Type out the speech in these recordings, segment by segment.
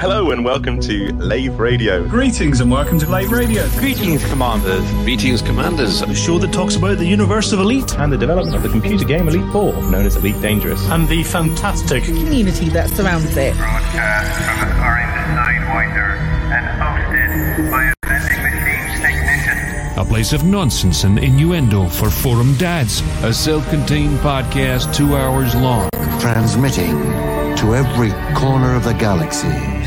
Hello and welcome to Lave Radio. Greetings and welcome to Lave Radio. Greetings, Commanders. Greetings, Commanders. The show that talks about the universe of Elite and the development of the computer game Elite 4, known as Elite Dangerous, and the fantastic community that surrounds it. Broadcast from a Sidewinder and hosted by a vending machine technician. A place of nonsense and innuendo for forum dads. A self-contained podcast two hours long. Transmitting to every corner of the galaxy.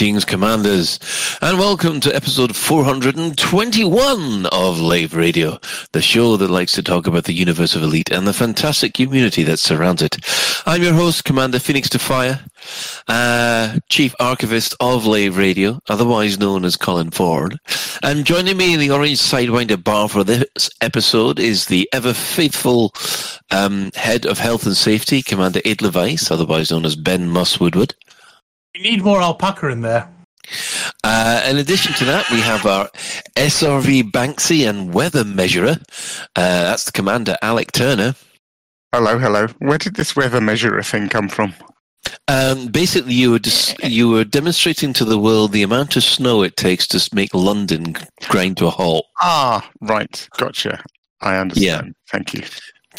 Greetings, Commanders, and welcome to episode 421 of Lave Radio, the show that likes to talk about the universe of Elite and the fantastic community that surrounds it. I'm your host, Commander Phoenix Defire, uh, Chief Archivist of Lave Radio, otherwise known as Colin Ford. And joining me in the Orange Sidewinder bar for this episode is the ever faithful um, Head of Health and Safety, Commander Ed Levice, otherwise known as Ben Moss Woodward. We need more alpaca in there. Uh, in addition to that, we have our SRV Banksy and weather measurer. Uh, that's the commander, Alec Turner. Hello, hello. Where did this weather measurer thing come from? Um, basically, you were dis- you were demonstrating to the world the amount of snow it takes to make London grind to a halt. Ah, right. Gotcha. I understand. Yeah. Thank you.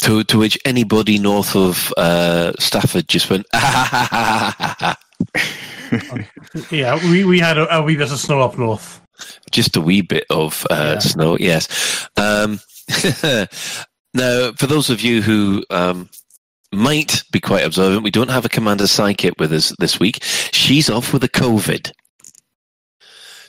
To to which anybody north of uh, Stafford just went. yeah, we, we had a, a wee bit of snow up north. Just a wee bit of uh, Yeah. snow, yes. Um, now, for those of you who um, might be quite observant, we don't have a Commander Psychic with us this week. She's off with a COVID.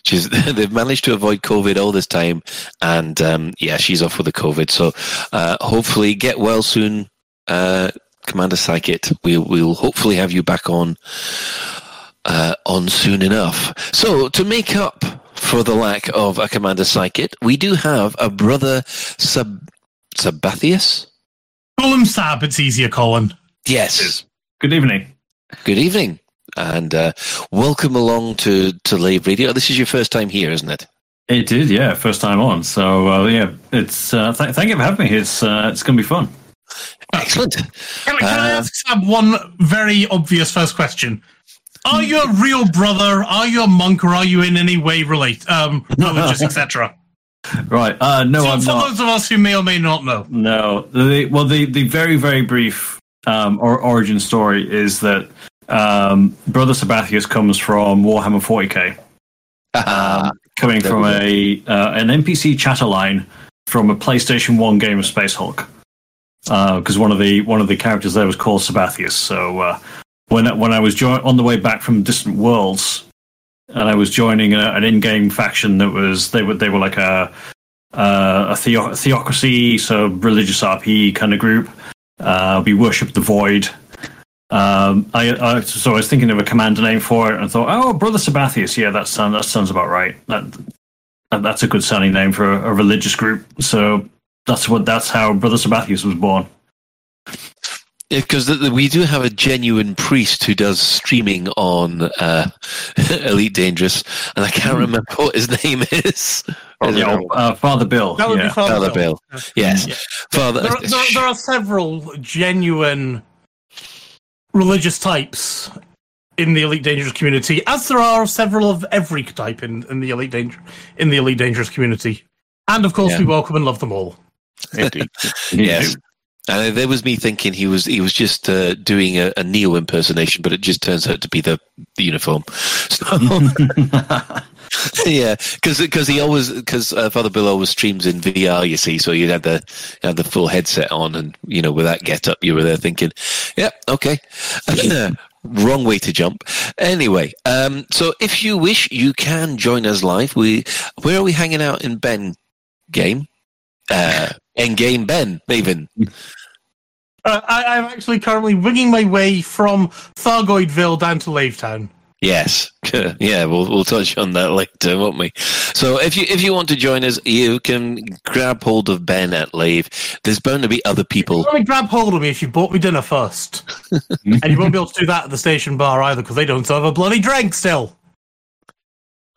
She's, they've managed to avoid COVID all this time, and um, yeah, she's off with the COVID. So uh, hopefully, get well soon, uh, Commander Psychic. We'll, we'll hopefully have you back on uh, on soon enough. So to make up for the lack of a Commander Psychic, we do have a brother Sab- Sabathius. Call him Sab, it's easier, Colin. Yes. Good evening. Good evening, and uh, welcome along to to Lave Radio. This is your first time here, isn't it? It did, yeah, first time on. So uh, yeah, it's uh, th- thank you for having me. It's uh, it's going to be fun. Excellent. Can, can I Uh, ask Sab one very obvious first question? Are you a real brother? Are you a monk, or are you in any way related, um, religious, etc.? Right? Uh, no, so I'm for not. those of us who may or may not know, No, the, well, the the very very brief um, or, origin story is that um, Brother Sabathius comes from Warhammer 40k, um, coming from a uh, an NPC chatter line from a PlayStation One game of Space Hulk, because one of the one of the characters there was called Sabathius. So uh, when when I was jo- on the way back from Distant Worlds, and I was joining a, an in-game faction that was they were they were like a uh, a theo- theocracy, so religious RP kind of group. Uh, we worship the void. Um, I, I so I was thinking of a commander name for it, and thought, oh, Brother Sabathius, yeah, that sounds that sounds about right. That that's a good sounding name for a, a religious group. So that's what that's how Brother Sabathius was born. Because we do have a genuine priest who does streaming on uh, Elite Dangerous, and I can't remember what his name is. Yeah, uh, Father Bill. That would be yeah. Father Father Bill. Yes, Yeah. Father. there, are- there, there are several genuine religious types in the Elite Dangerous community, as there are several of every type in, in the Elite Danger in the Elite Dangerous community. And of course, Yeah. we welcome and love them all. Indeed. Yes. And there was me thinking he was he was just uh, doing a, a Neo impersonation, but it just turns out to be the, the uniform. So, yeah, because he always because uh, Father Bill always streams in VR. You see, so you had the you had the full headset on, and you know with that get up, you were there thinking, yeah, okay. Wrong way to jump. Anyway, um, so if you wish, you can join us live. We where are we hanging out in Ben game? Uh, in game Ben, Maven. Uh, I, I'm actually currently winging my way from Thargoidville down to Lavetown. Yes, yeah, we'll we'll touch on that later, won't we? So if you if you want to join us, you can grab hold of Ben at Lave. There's bound to be other people. Only grab hold of me if you bought me dinner first. and you won't be able to do that at the station bar either because they don't serve a bloody drink still.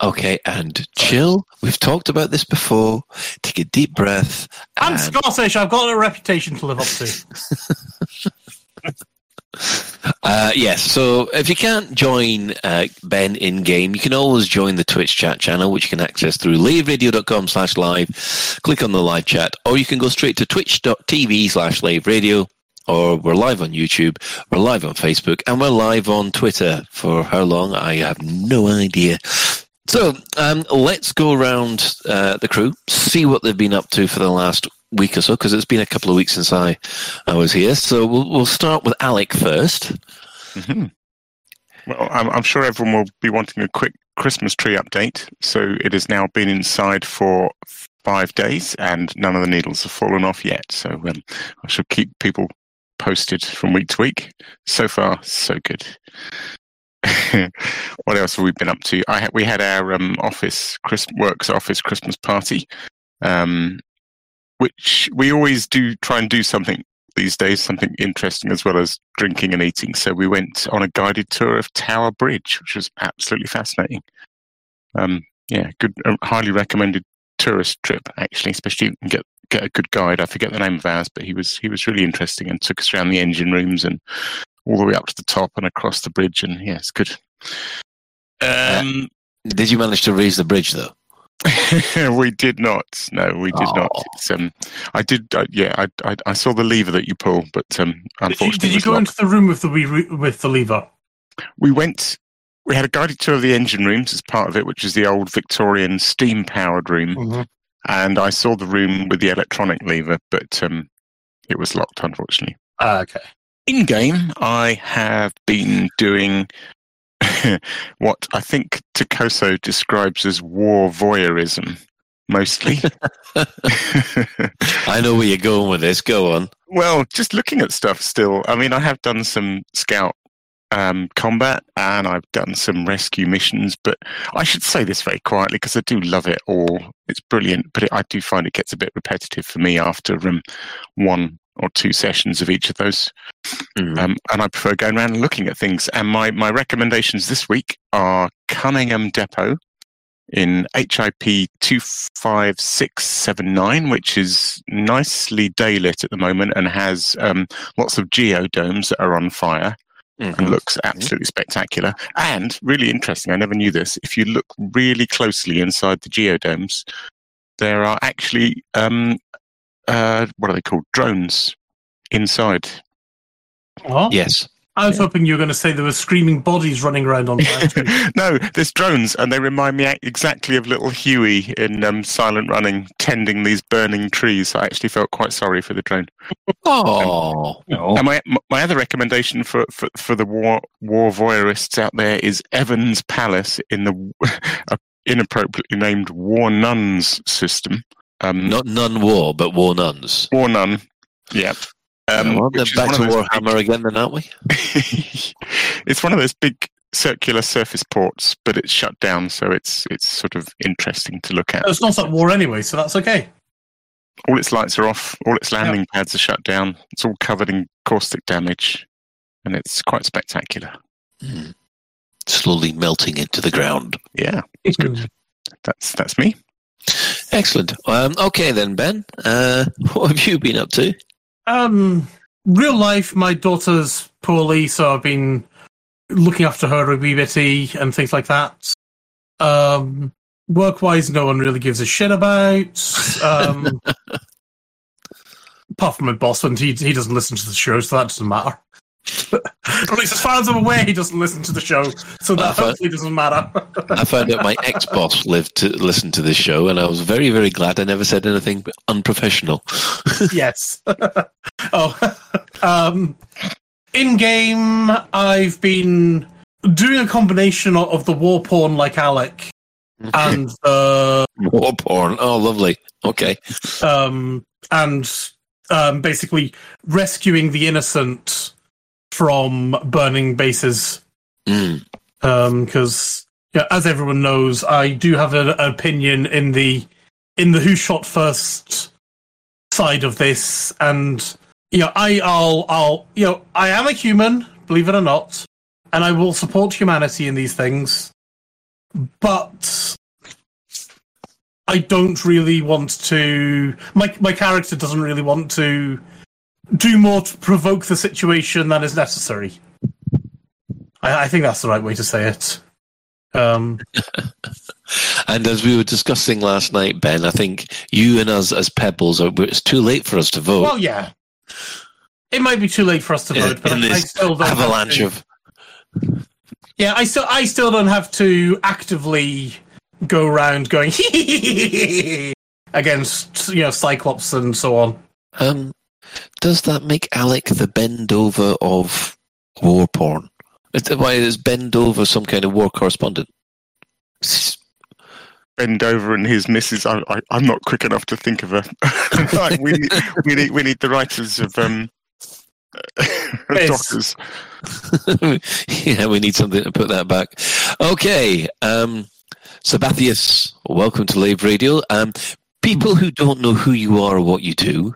Okay, and chill. We've talked about this before. Take a deep breath. I'm and- Scottish. I've got a reputation to live up to. Uh, yes, so if you can't join uh, Ben in game, you can always join the Twitch chat channel, which you can access through laveradio.com slash live. Click on the live chat, or you can go straight to twitch.tv slash laveradio, or we're live on YouTube, we're live on Facebook, and we're live on Twitter. For how long? I have no idea. So um, let's go around uh, the crew, see what they've been up to for the last week or so, because it's been a couple of weeks since I, I was here. So we'll, we'll start with Alec first. Mhm. Well, I'm, I'm sure everyone will be wanting a quick Christmas tree update. So it has now been inside for five days, and none of the needles have fallen off yet. So um, I shall keep people posted from week to week. So far, so good. what else have we been up to? I ha- we had our um, office Chris- works office Christmas party, um, which we always do try and do something these days, something interesting as well as drinking and eating. So we went on a guided tour of Tower Bridge, which was absolutely fascinating. Um, yeah, good, uh, highly recommended tourist trip actually, especially if you can get get a good guide. I forget the name of ours, but he was he was really interesting and took us around the engine rooms and all the way up to the top and across the bridge. And yeah, it's good. Um, Did you manage to raise the bridge though? we did not. No, we did not. It's, um, I did. Uh, yeah, I, I I saw the lever that you pull, but um, Did you, unfortunately, did you go locked. into the room with the wee, with the lever? we went we had a guided tour of the engine rooms as part of it which is the old victorian steam powered room and i saw the room with the electronic lever but um, it was locked unfortunately Ah, okay. In game i have been doing what i think Takoso describes as war voyeurism mostly I know where you're going with this. Go on. Well, just looking at stuff still. I mean, I have done some scout um, combat and I've done some rescue missions, but I should say this very quietly because I do love it all. It's brilliant, but it, I do find it gets a bit repetitive for me after um, one or two sessions of each of those. Um, and I prefer going around and looking at things. And my, my recommendations this week are Cunningham Depot in HIP 25679, which is nicely daylit at the moment and has um, lots of geodomes that are on fire and looks absolutely spectacular. And really interesting, I never knew this. If you look really closely inside the geodomes, there are actually, um, uh, what are they called? Drones inside. What? Yes. I was hoping you were going to say there were screaming bodies running around on fire. no, there's drones, and they remind me exactly of little Huey in um, Silent Running tending these burning trees. I actually felt quite sorry for the drone. Oh. And my my other recommendation for, for, for the war war voyeurists out there is Evans Palace in the uh, inappropriately named War Nuns system. Um, Not nun war, but war nuns. War Nun. Yep. Um, well, then back to of those Warhammer again, then, aren't we? it's one of those big circular surface ports, but it's shut down, so it's it's sort of interesting to look at. it's not at war anyway, so that's okay. All its lights are off, all its landing pads are shut down. It's all covered in caustic damage, and it's quite spectacular. Slowly melting into the ground. Yeah, it's good. That's that's me. Excellent. Um, okay, then, Ben. Uh, what have you been up to? Um, real life, my daughter's poorly, so I've been looking after her a wee bitty and things like that. Um, work wise, no one really gives a shit about. Um, apart from my boss, and he he doesn't listen to the show, so that doesn't matter. At least as far as I'm aware, he doesn't listen to the show, so that found- hopefully doesn't matter. I found out my ex boss lived to listen to this show, and I was very, very glad I never said anything unprofessional. yes. oh, um, in game, I've been doing a combination of, of the war porn like Alec and uh, War porn. Oh, lovely. Okay. um, and um, basically rescuing the innocent from burning bases. Mm. Because yeah, as everyone knows, I do have an, an opinion in the in the who shot first side of this, and you know, I, I'll, I'll, you know, I am a human, believe it or not, and I will support humanity in these things, but I don't really want to. My my character doesn't really want to do more to provoke the situation than is necessary. I, I think that's the right way to say it. Um, And as we were discussing last night, Ben, I think you and us as Pebbles are. It's too late for us to vote. well, yeah, it might be too late for us to in, vote, but in I, still don't have avalanche to- of. Yeah, I still I still don't have to actively go around going against you know Cyclops and so on. Um, does that make Alec the bend over of war porn? Why is bend over some kind of war correspondent? Bend over and his missus. I, I, I'm not quick enough to think of her. Right, we, need, we need we need the writers of um, Yes. Dockers. yeah, we need something to put that back. Okay, um, Sabathius, welcome to Lave Radio. Um, people who don't know who you are or what you do,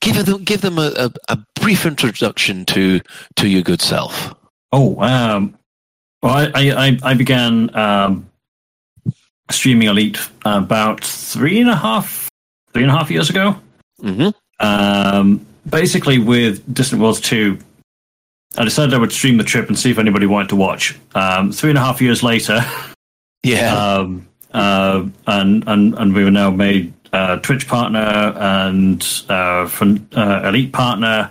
give them give them a, a, a brief introduction to to your good self. Oh, um, well, I, I, I- began um, streaming Elite about three and a half, three and a half years ago. hmm Um, basically, with Distant Worlds 2, I decided I would stream the trip and see if anybody wanted to watch. Um, three and a half years later, Yeah, um, uh, and, and, and we were now made uh, Twitch partner and uh, from, uh, Elite partner,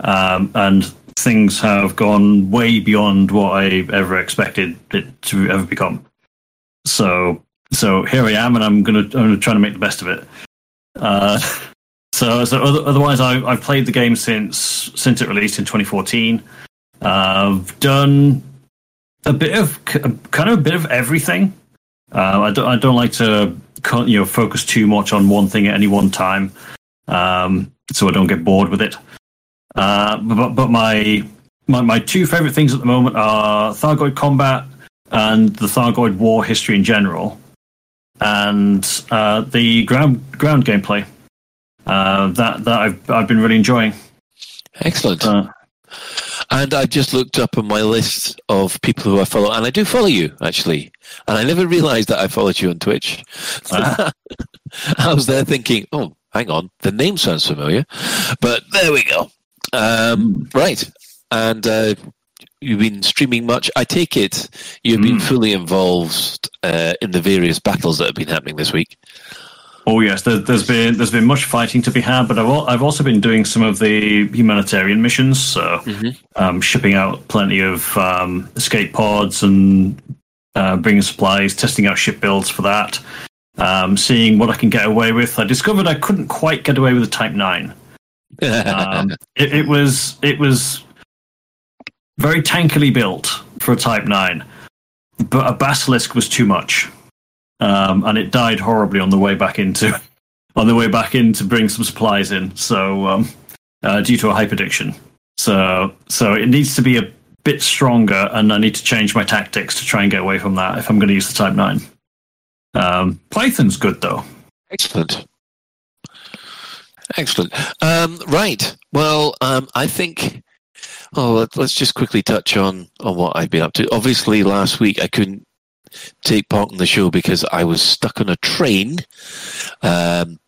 um, and things have gone way beyond what I ever expected it to ever become. So, so here I am, and I'm gonna I'm gonna try to make the best of it. Uh, so, so other, otherwise, I, I've played the game since since it released in 2014. I've done a bit of kind of a bit of everything. Uh, I don't I don't like to you know focus too much on one thing at any one time, um, so I don't get bored with it. Uh, but but my, my my two favorite things at the moment are Thargoid combat and the Thargoid war history in general, and uh, the ground ground gameplay. Uh, that that I've I've been really enjoying. excellent. Uh, And I just looked up on my list of people who I follow, and I do follow you actually. And I never realised that I followed you on Twitch. Ah. I was there thinking, "Oh, hang on, the name sounds familiar," but there we go. Um, right, and uh, you've been streaming much. I take it you've been Mm. fully involved uh, in the various battles that have been happening this week. Oh yes, there, there's been there's been much fighting to be had, but I've al- I've also been doing some of the humanitarian missions, so um, shipping out plenty of um, escape pods and uh, bringing supplies, testing out ship builds for that, um, seeing what I can get away with. I discovered I couldn't quite get away with a Type Nine. Um, it, it was it was very tankily built for a Type Nine, but a Basilisk was too much, um, and it died horribly on the way back into on the way back in to bring some supplies in. So um, uh, due to a hyperdiction, so so it needs to be a bit stronger, and I need to change my tactics to try and get away from that if I'm going to use the Type Nine. Um, Python's good though. Excellent. Excellent. Um, right. Well, um, I think. Oh, let's just quickly touch on on what I've been up to. Obviously, last week I couldn't take part in the show because I was stuck on a train um,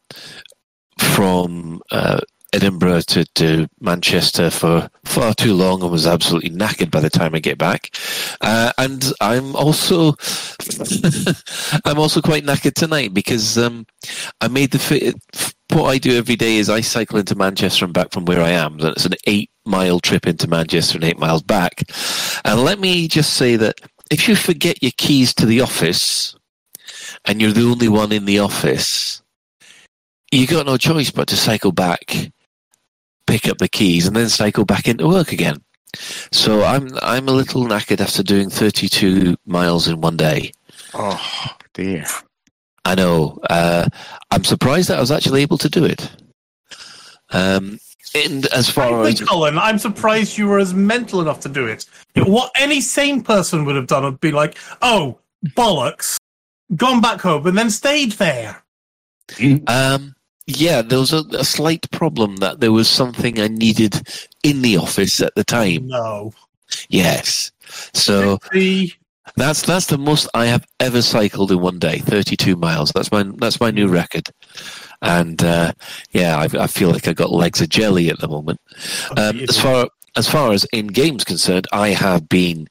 from uh, Edinburgh to, to Manchester for far too long and was absolutely knackered by the time I get back. Uh, and I'm also I'm also quite knackered tonight because um, I made the fit. What I do every day is I cycle into Manchester and back from where I am. And it's an eight mile trip into Manchester and eight miles back. And let me just say that if you forget your keys to the office and you're the only one in the office, you've got no choice but to cycle back pick up the keys and then cycle back into work again. So I'm I'm a little knackered after doing 32 miles in one day. Oh dear. I know. Uh, I'm surprised that I was actually able to do it. Um, and as far as Colin, I'm surprised you were as mental enough to do it. What any sane person would have done would be like, "Oh, bollocks!" Gone back home and then stayed there. Um, yeah, there was a, a slight problem that there was something I needed in the office at the time. No. Yes. So that's that's the most I have ever cycled in one day, thirty-two miles. That's my that's my new record. And uh, yeah, I, I feel like I got legs of jelly at the moment. Um, as far as far as in games concerned, I have been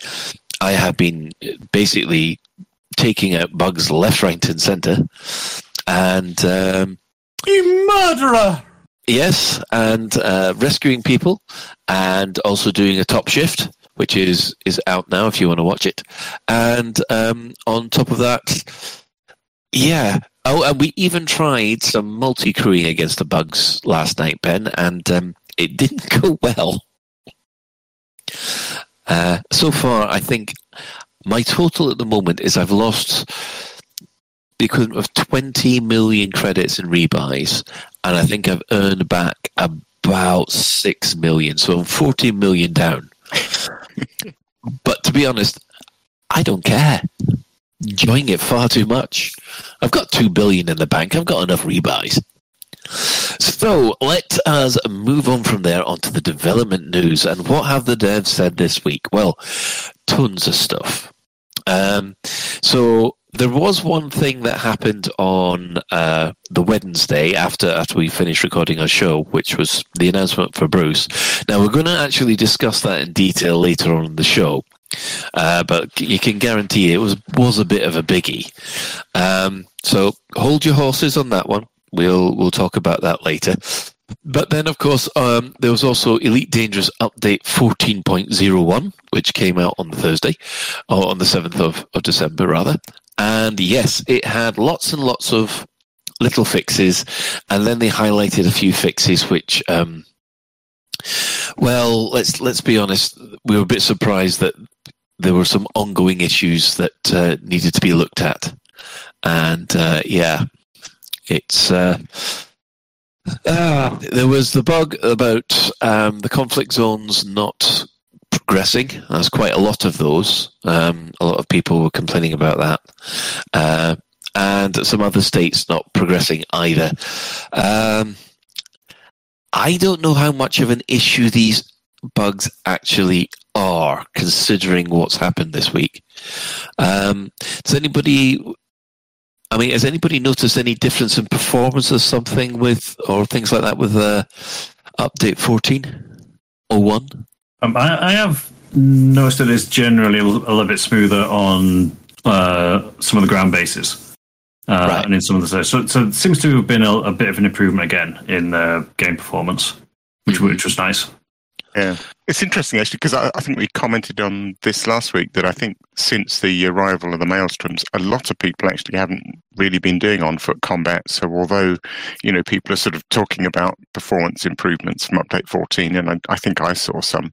I have been basically taking out bugs left, right, and centre, and um, you murderer! Yes, and uh, rescuing people, and also doing a top shift, which is is out now if you want to watch it. And um, on top of that, yeah. Oh, and we even tried some multi crewing against the bugs last night, Ben, and um, it didn't go well. Uh, so far, I think my total at the moment is I've lost the equivalent of 20 million credits in rebuys, and I think I've earned back about 6 million. So I'm 14 million down. but to be honest, I don't care. Enjoying it far too much. I've got 2 billion in the bank, I've got enough rebuys. So let us move on from there onto the development news. And what have the devs said this week? Well, tons of stuff. Um, so there was one thing that happened on uh, the Wednesday after after we finished recording our show, which was the announcement for Bruce. Now we're going to actually discuss that in detail later on in the show, uh, but you can guarantee it was was a bit of a biggie. Um, so hold your horses on that one. We'll we'll talk about that later. But then, of course, um, there was also Elite Dangerous Update 14.01, which came out on Thursday, or on the 7th of, of December, rather. And yes, it had lots and lots of little fixes, and then they highlighted a few fixes which, um, well, let's let's be honest, we were a bit surprised that there were some ongoing issues that uh, needed to be looked at, and uh, yeah, it's. Uh, uh, there was the bug about um, the conflict zones not progressing. There's quite a lot of those. Um, a lot of people were complaining about that. Uh, and some other states not progressing either. Um, I don't know how much of an issue these bugs actually are, considering what's happened this week. Um, does anybody I mean, has anybody noticed any difference in performance or something with, or things like that with uh, update 14 or 1? Um, I, I have noticed that it's generally a little, bit smoother on uh, some of the ground bases. Uh, Right. And in some of the so, so it seems to have been a, a bit of an improvement again in uh, game performance, which which was nice. Yeah, it's interesting actually because I, I think we commented on this last week that I think since the arrival of the maelstroms, a lot of people actually haven't really been doing on foot combat. So although you know people are sort of talking about performance improvements from update 14, and I, I think I saw some,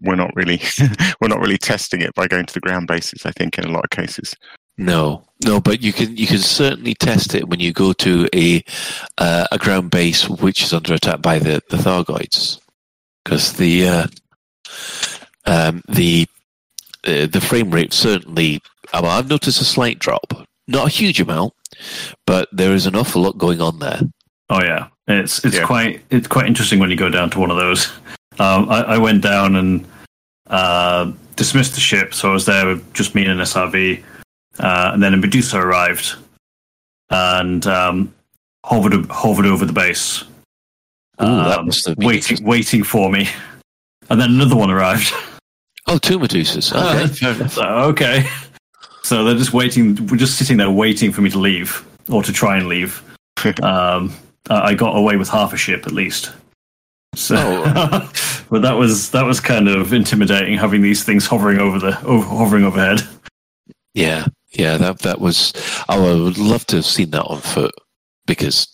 we're not really we're not really testing it by going to the ground bases. I think in a lot of cases. No, no, but you can you can certainly test it when you go to a uh, a ground base which is under attack by the the Thargoids, because the uh, um, the uh, the frame rate certainly. Well, I've noticed a slight drop, not a huge amount, but there is an awful lot going on there. Oh yeah, it's it's Yeah. quite it's quite interesting when you go down to one of those. Um, I, I went down and uh, dismissed the ship, so I was there with just me and an SRV, uh, and then a Medusa arrived and um, hovered hovered over the base, Ooh, um, waiting, waiting for me. And then another one arrived. Oh, two Medusas. Okay. So, okay. So they're just waiting. We're just sitting there waiting for me to leave or to try and leave. um, I got away with half a ship at least. So, but that was that was kind of intimidating having these things hovering over the over, hovering overhead. Yeah, yeah, that that was. Oh, I would love to have seen that on foot because,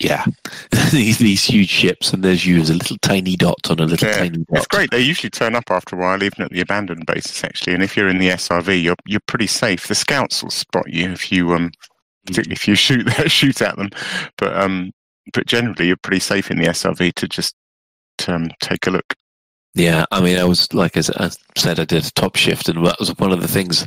yeah, these these huge ships and there's you as a little tiny dot on a little Yeah, tiny it's dot. great. They usually turn up after a while, even at the abandoned bases, actually. And if you're in the SRV, you're you're pretty safe. The scouts will spot you if you um, particularly if you shoot shoot at them. But um, but generally, you're pretty safe in the SRV to just um, take a look. Yeah, I mean, I was like as I said, I did a top shift, and that was one of the things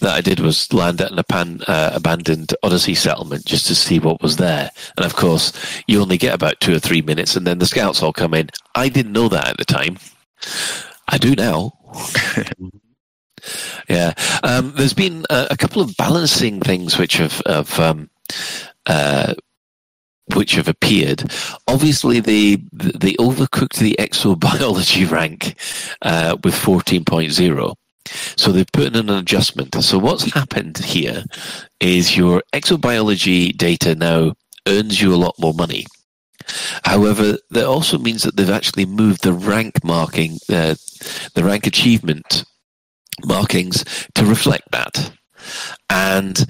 that I did was land at an uh, abandoned Odyssey settlement just to see what was there. And of course, you only get about two or three minutes, and then the scouts all come in. I didn't know that at the time. I do now. yeah, um, there's been a, a couple of balancing things which have, have um, uh, which have appeared. Obviously, they they overcooked the exobiology rank uh, with 14.0. So they've put in an adjustment. So what's happened here is your exobiology data now earns you a lot more money. However, that also means that they've actually moved the rank marking, uh, the rank achievement markings to reflect that. And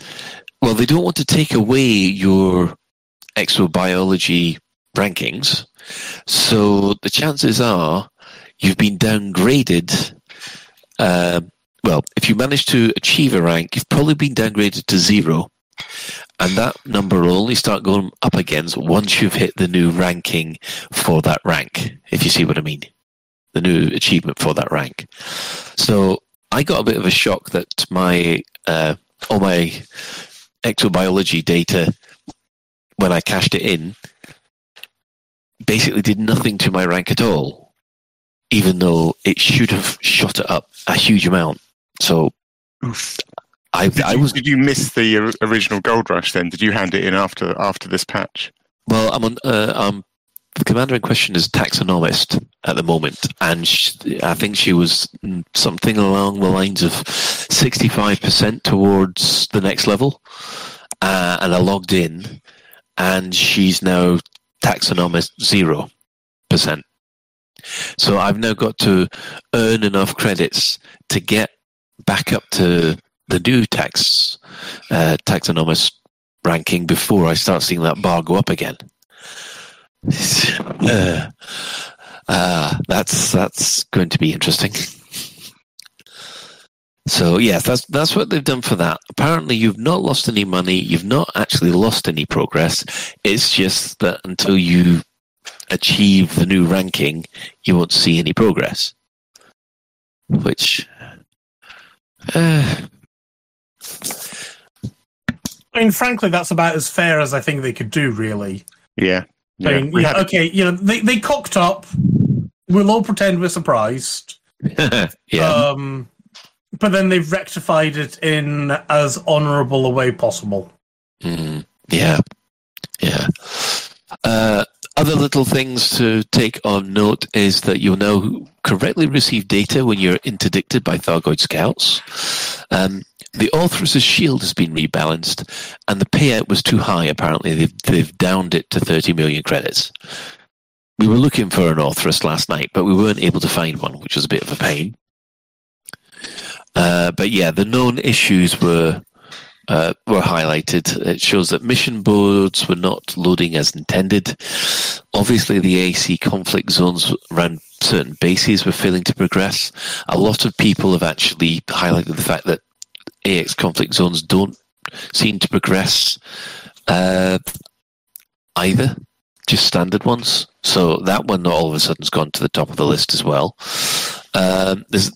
well, they don't want to take away your exobiology rankings. So the chances are you've been downgraded. Uh, well, if you manage to achieve a rank, you've probably been downgraded to zero. And that number will only start going up again once you've hit the new ranking for that rank, if you see what I mean. The new achievement for that rank. So I got a bit of a shock that my uh, all my exobiology data when I cashed it in, basically did nothing to my rank at all, even though it should have shot it up a huge amount. So, I, Did I you, was did you miss the original gold rush? Then did you hand it in after after this patch? well. I'm on. Uh, um, the commander in question is taxonomist at the moment, and sh I think she was something along the lines of sixty-five percent towards the next level. Uh, and I logged in, and she's now taxonomist zero percent. So I've now got to earn enough credits to get back up to the new tax uh, taxonomist ranking before I start seeing that bar go up again. uh, uh, that's that's going to be interesting. So yes, that's that's what they've done for that. Apparently, you've not lost any money. You've not actually lost any progress. It's just that until you achieve the new ranking, you won't see any progress. Which, uh, I mean, frankly, that's about as fair as I think they could do, really. Yeah. I Yeah. mean, yeah, had- okay, you know, they, they cocked up. We'll all pretend we're surprised. yeah, Um, but then they've rectified it in as honourable a way possible. Mm, yeah, yeah. Uh, other little things to take on note is that you'll now correctly receive data when you're interdicted by Thargoid scouts. Um, the Orthrus's shield has been rebalanced, and the payout was too high. Apparently, they've they've downed it to 30 million credits. We were looking for an Orthrus last night, but we weren't able to find one, which was a bit of a pain. Uh, but yeah, the known issues were uh, were highlighted. It shows that mission boards were not loading as intended. Obviously, the AC conflict zones around certain bases were failing to progress. A lot of people have actually highlighted the fact that AX conflict zones don't seem to progress uh, either, just standard ones. So that one all of a sudden has gone to the top of the list as well. Um, there's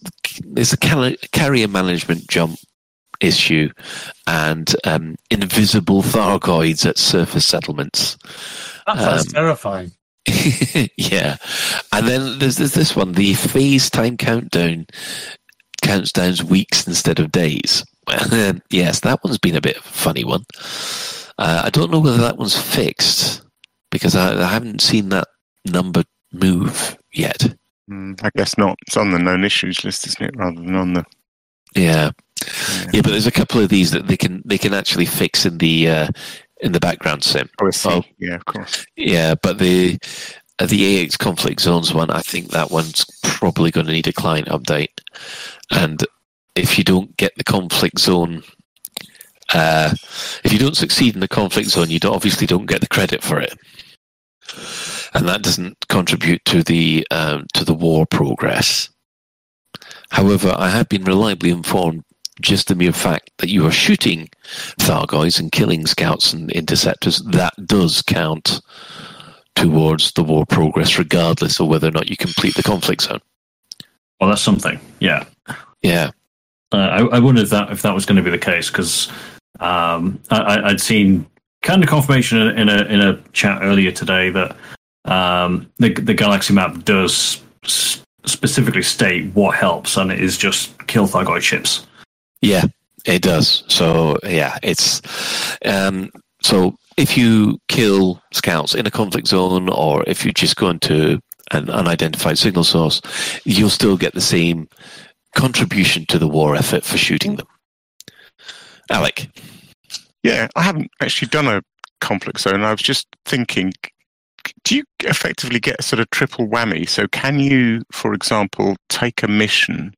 there's a car- carrier management jump issue and um, invisible Thargoids at surface settlements. That sounds Um, terrifying. yeah, and then there's, there's this one: the phase time countdown counts down weeks instead of days. Yes, that one's been a bit of a funny one. Uh, I don't know whether that one's fixed because I, I haven't seen that number move yet. Mm, I guess not. It's on the known issues list, isn't it, rather than on the. Yeah. yeah, but there's a couple of these that they can they can actually fix in the uh, in the background sim. Oh. Oh. Yeah, of course. Yeah, but the uh, the AX conflict zones one, I think that one's probably going to need a client update. And if you don't get the conflict zone, uh, if you don't succeed in the conflict zone, you don't, obviously don't get the credit for it, and that doesn't contribute to the um, to the war progress. However, I have been reliably informed just the mere fact that you are shooting Thargoids and killing scouts and interceptors, that does count towards the war progress, regardless of whether or not you complete the conflict zone. Well, that's something. Yeah. Yeah. Uh, I, I wondered if that if that was going to be the case because um, I, I'd seen kind of confirmation in a in a chat earlier today that um, the the galaxy map does s- specifically state what helps, and it is just kill Thargoid ships. Yeah, it does. So yeah, it's um, so if you kill scouts in a conflict zone, or if you just go into an unidentified signal source, you'll still get the same contribution to the war effort for shooting them. Alec, Yeah, I haven't actually done a conflict zone. I was just thinking, do you effectively get a sort of triple whammy? So, can you, for example, take a mission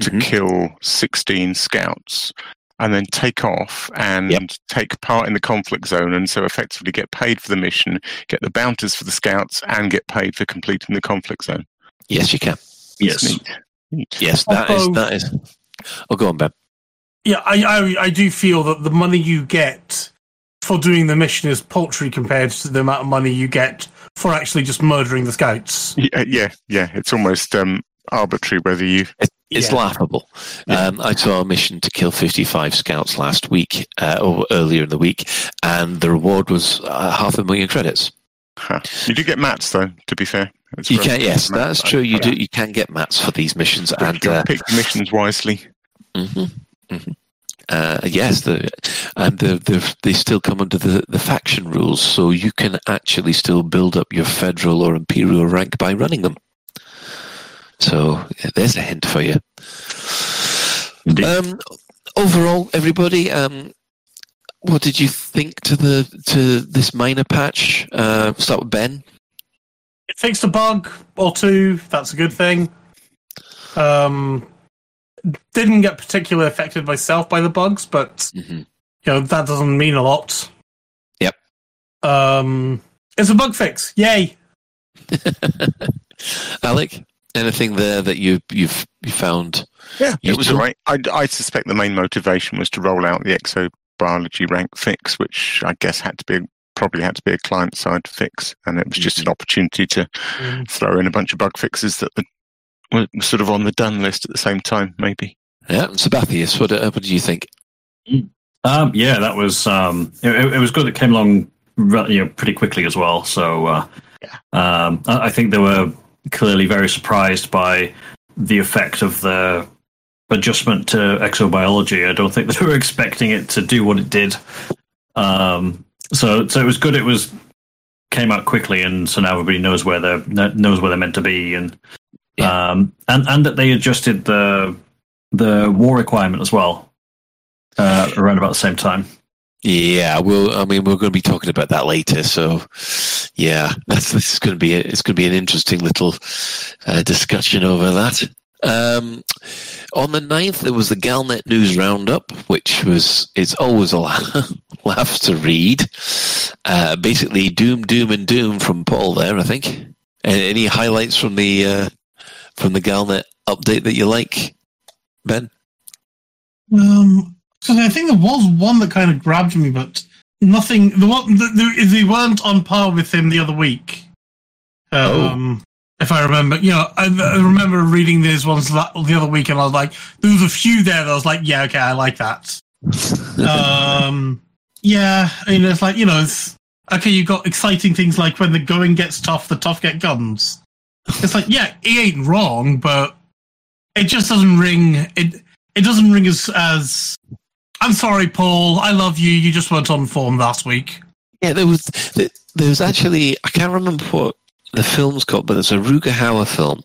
to Mhm. kill 16 scouts and then take off and take part in the conflict zone and so effectively get paid for the mission, get the bounties for the scouts, and get paid for completing the conflict zone? yes, you can. Yes. Neat. Neat. Yes, that is Although- that is. Oh, go on, Ben. Yeah, I, I I do feel that the money you get for doing the mission is paltry compared to the amount of money you get for actually just murdering the scouts. Yeah, yeah, yeah. It's almost um, arbitrary whether you. It's Yeah. laughable. Um, I saw a mission to kill 55 scouts last week, uh, or earlier in the week, and the reward was uh, half a million credits. Huh. You do get mats, though. To be fair, It's You can, yes, that's I- true. You I- do, you can get mats for these missions, and you uh, pick missions wisely. mhm, mhm. Uh, yes, the, and the, the, they still come under the, the faction rules, so you can actually still build up your federal or imperial rank by running them. So yeah, there's a hint for you. Um, overall, everybody, um, what did you think to the to this minor patch? Uh, start with Ben. It fixed a bug or two. That's a good thing. Um, didn't get particularly affected myself by the bugs, but Mhm. you know that doesn't mean a lot. Yep. Um, it's a bug fix. Yay! Alec, anything there that you you've you found? Yeah, it was Useful. all right. I, I suspect the main motivation was to roll out the exobiology rank fix, which I guess had to be probably had to be a client side fix, and it was just an opportunity to Mm. throw in a bunch of bug fixes that were sort of on the done list at the same time, maybe. Yeah, Sabathius, what, uh, what do you think? Um, yeah, that was um, it, it it was good. It came along you know, pretty quickly as well. So uh, um, I, I think they were clearly very surprised by the effect of the adjustment to exobiology. I don't think they were expecting it to do what it did. Um, so so it was good. It was came out quickly, and so now everybody knows where they're knows where they're meant to be, and um, and and that they adjusted the the war requirement as well uh, around about the same time. Yeah, well, I mean, we're going to be talking about that later. So, yeah, that's this is going to be a, it's going to be an interesting little uh, discussion over that. Um, on the 9th, there was the Galnet News Roundup, which was it's always a laugh, laugh to read. Uh, basically, doom, doom, and doom from Paul there. I think. Any highlights from the uh, from the Galnet update that you like, Ben? Um, so I think there was one that kind of grabbed me, but nothing. The one the, the, they weren't on par with him the other week. Um, if I remember, you know, I, I remember reading these ones la- the other week, and I was like, there was a few there that I was like, yeah, okay, I like that. um, yeah, I mean, it's like you know, it's okay. you've got exciting things like when the going gets tough, the tough get guns. It's like, yeah, he ain't wrong, but it just doesn't ring. It it doesn't ring as as. I'm sorry, Paul. I love you. You just weren't on form last week. Yeah, there was there was actually I can't remember what the film's called, but it's a Rutger Hauer film,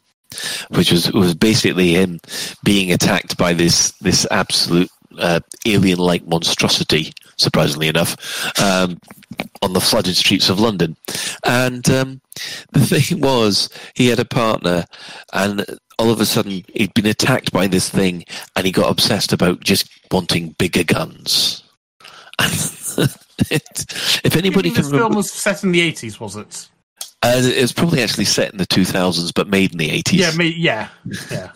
which was was basically him being attacked by this this absolute uh, alien-like monstrosity. Surprisingly enough, um, on the flooded streets of London, and um, the thing was, he had a partner, and all of a sudden he'd been attacked by this thing, and he got obsessed about just wanting bigger guns. it, if anybody this can film was set in the eighties, was it? uh, it's probably actually set in the 2000s, but made in the 80s. Yeah, me, yeah, yeah.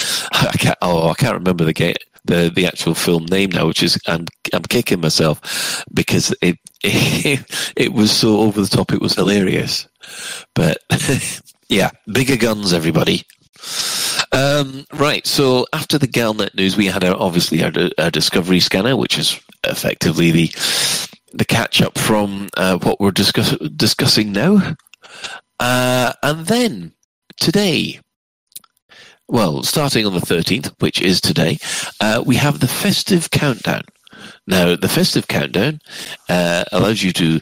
I can't. Oh, I can't remember the game, the the actual film name now, which is I'm I'm kicking myself because it it, it was so over the top. It was hilarious, but yeah, bigger guns, everybody. Um, right. So after the Galnet news, we had our, obviously our, our Discovery scanner, which is effectively the the catch up from uh, what we're discuss- discussing now, uh, and then today well, starting on the 13th, which is today, uh, we have the festive countdown. Now, the festive countdown uh, allows you to,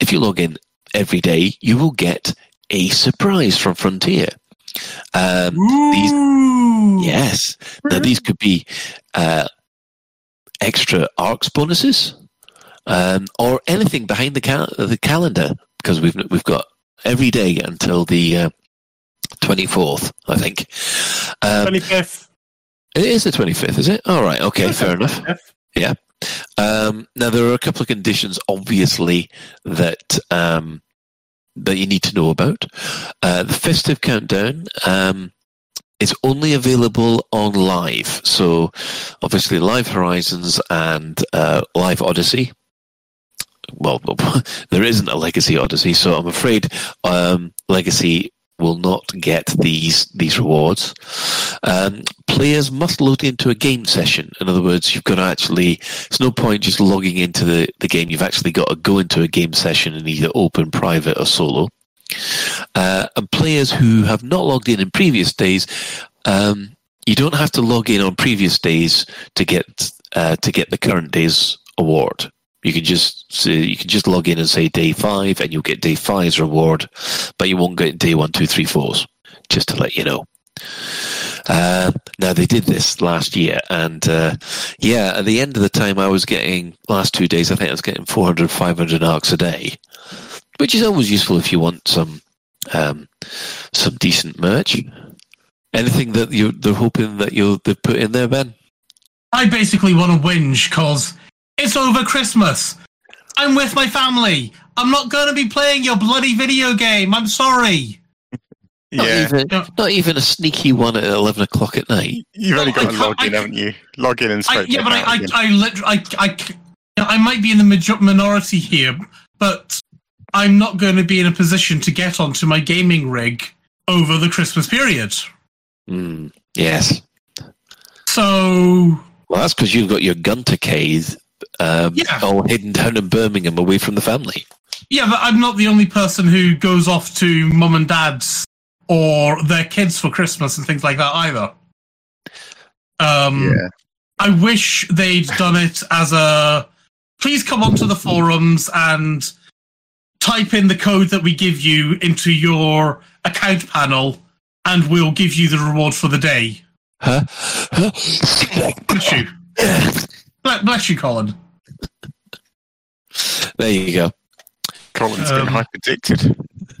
if you log in every day, you will get a surprise from Frontier. Um, these, yes. Now, these could be uh, extra ARCs bonuses um, or anything behind the, cal- the calendar because we've, we've got every day until the uh, 24th, I think. Um, Twenty fifth. it is the 25th, is it? All right, okay, fair enough. Yeah. Um, now, there are a couple of conditions, obviously, that um, that you need to know about. Uh, the festive countdown um, is only available on live. So, obviously, Live Horizons and uh, Live Odyssey. Well, there isn't a Legacy Odyssey, so I'm afraid um, Legacy will not get these these rewards. Um, players must load into a game session. In other words, you've got to actually. It's no point just logging into the, the game. You've actually got to go into a game session and either open, private, or solo. Uh, and players who have not logged in in previous days, um, you don't have to log in on previous days to get uh, to get the current day's award. You can just say, you can just log in and say day five, and you'll get day five's reward, but you won't get day one, two, three, fours. Just to let you know. Uh, now they did this last year, and uh, yeah, at the end of the time, I was getting last two days. I think I was getting 400, 500 arcs a day, which is always useful if you want some um, some decent merch. Anything that you they're hoping that you'll they put in there, Ben? I basically want to whinge because it's over Christmas. I'm with my family. I'm not going to be playing your bloody video game. I'm sorry. Not even not even a sneaky one at eleven o'clock at night. You've only got I to log in, I- haven't you? Log in and I, straight yeah, but out I, I, again. I, lit- I, I, c- you I might be in the major- minority here, but I'm not going to be in a position to get onto my gaming rig over the Christmas period. Mm, yes. So Well, that's because you've got your Gunter cave um, all hidden down in Birmingham, away from the family. Yeah, but I'm not the only person who goes off to mum and dad's or their kids for Christmas and things like that either. Um, Yeah. I wish they'd done it as a please come onto the forums and type in the code that we give you into your account panel and we'll give you the reward for the day. Huh? Bless you. Bless bless you, Colin. There you go. Colin's Um, been hyper addicted.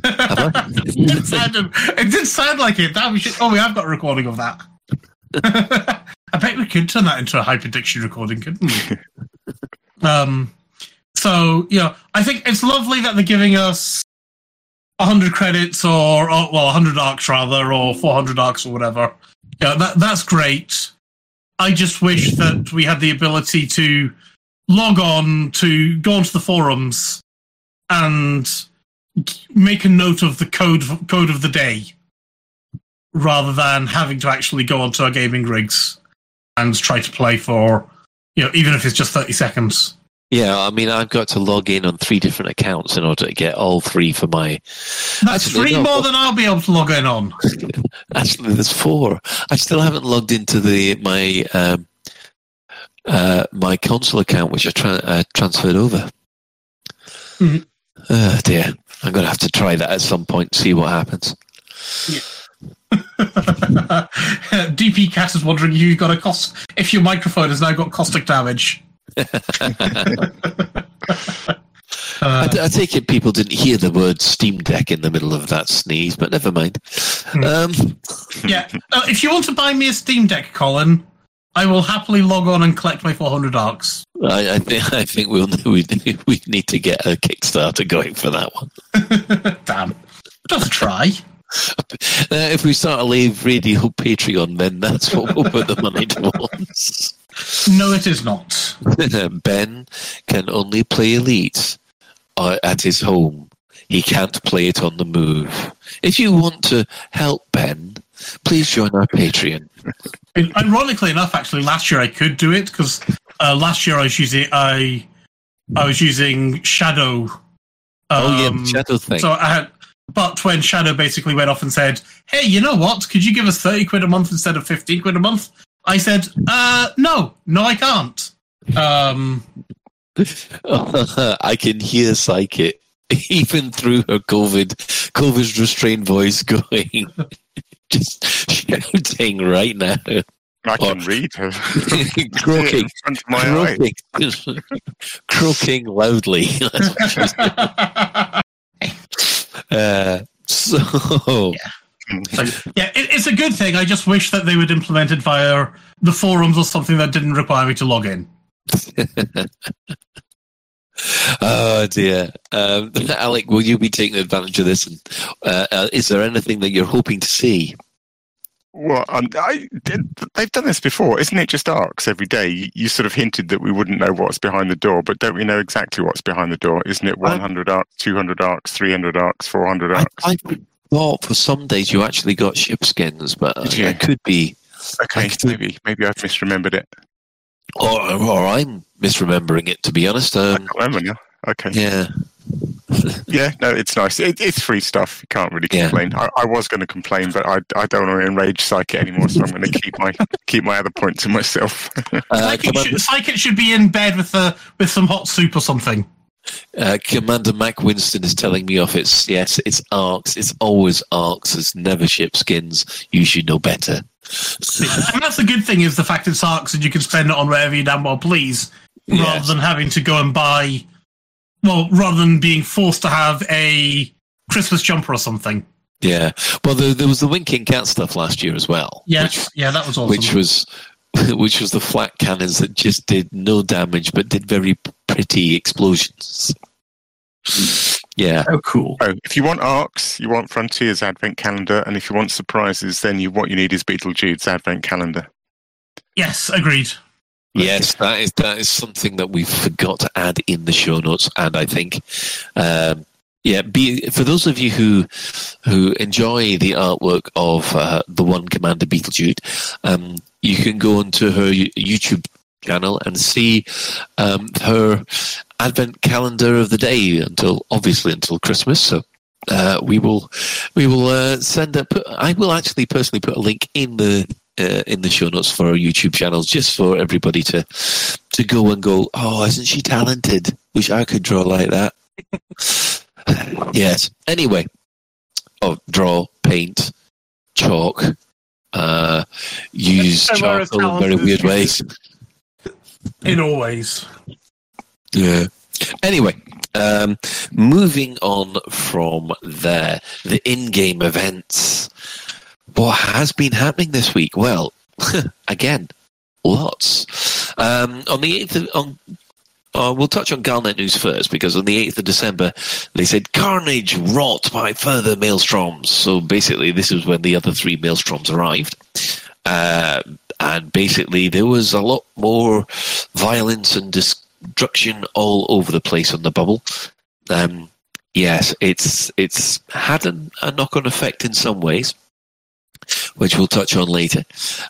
it, did sound, it did sound like it. That we should, oh, we have got a recording of that. I bet we could turn that into a hyperdiction recording, couldn't we? um, so yeah, I think it's lovely that they're giving us 100 credits or, or well, 100 arcs rather, or 400 arcs or whatever. Yeah, that that's great. I just wish that we had the ability to log on to go onto the forums and make a note of the code code of the day rather than having to actually go onto our gaming rigs and try to play for you know even if it's just 30 seconds Yeah, I mean, I've got to log in on three different accounts in order to get all three for my. that's Actually, three no, more than i'll be able to log in on Actually, there's four. I still haven't logged into the my um, uh, my console account, which I tra- uh, transferred over. Mhm. Oh dear. I'm going to have to try that at some point, see what happens. DP Cat is wondering if you've got a cost if your microphone has now got caustic damage. I, I take it people didn't hear the word Steam Deck in the middle of that sneeze, but never mind. Um, yeah, uh, if you want to buy me a Steam Deck, Colin, I will happily log on and collect my 400 arcs. I, I think I think we'll we we need to get a Kickstarter going for that one. Damn, just try. Uh, if we start a Lave Radio Patreon, then that's what we'll put the money towards. No, it is not. ben can only play Elite uh, at his home. He can't play it on the move. If you want to help Ben, please join our Patreon. Ironically enough, actually, last year I could do it because uh, last year I was using I I was using Shadow. oh yeah, um, Shadow thing. So I had, but when Shadow basically went off and said, "Hey, you know what? Could you give us thirty quid a month instead of fifteen quid a month?" I said, "Uh, no, no, I can't." Um, I can hear Psychic even through her COVID COVID restrained voice going just shouting right now. I can read her. croaking, In front my croaking, croaking loudly. That's what she's doing. uh, so so, yeah, it, it's a good thing. I just wish that they would implement it via the forums or something that didn't require me to log in. Oh dear, um, Alec, will you be taking advantage of this? And uh, uh, is there anything that you're hoping to see? Well, um, I, they've done this before, isn't it? Just arcs every day. You, you sort of hinted that we wouldn't know what's behind the door, but don't we know exactly what's behind the door? Isn't it 100 arcs, 200 arcs, 300 arcs, 400 arcs? I thought for some days you actually got ship skins, but uh, Did you? I could be, okay, could- maybe maybe I've misremembered it. or, or I'm misremembering it. To be honest, um, can't. Okay. yeah. Yeah, no, it's nice. It, it's free stuff. You can't really Yeah. complain. I, I was going to complain, but I, I don't want to enrage Psyche anymore, so I'm going to keep my keep my other point to myself. Uh, Psychic, should, Psychic should be in bed with the with some hot soup or something. uh, Commander Mac Winston is telling me off. It's yes, it's arcs. It's always arcs. It's never ship skins. You should know better. and that's the good thing is the fact it's arcs and you can spend it on whatever you damn well please, rather Yes. than having to go and buy. Well, rather than being forced to have a Christmas jumper or something. Yeah. Well, there, there was the winking cat stuff last year as well. Yes, yeah, that was awesome. which was which was the flat cannons that just did no damage but did very pretty explosions. Yeah, Oh, cool. oh, if you want arcs, you want Frontiers Advent Calendar, and if you want surprises, then you what you need is Beetlejuice's Advent Calendar. yes, agreed. Yes, that is that is something that we forgot to add in the show notes, and I think, um, yeah, be for those of you who who enjoy the artwork of uh, the one Commander Beetlejuice, um, you can go onto her YouTube channel and see um, her advent calendar of the day until obviously until Christmas. So uh, we will we will uh, send. Put, I will actually personally put a link in the uh, in the show notes for our YouTube channels, just for everybody to to go and go. Oh, isn't she talented? Wish I could draw like that. yes. Anyway, oh, draw, paint, chalk, uh, use charcoal in very weird ways. In all ways. Yeah. Anyway, um, moving on from there, the in-game events. What has been happening this week? Well, again, lots. Um, on the eighth, of, on uh, we'll touch on Galnet news first because on the eighth of December they said carnage wrought by further maelstroms. So basically, this is when the other three maelstroms arrived. Uh, and basically, there was a lot more violence and destruction all over the place on the bubble. Um, yes, it's it's had an, a knock-on effect in some ways, which we'll touch on later.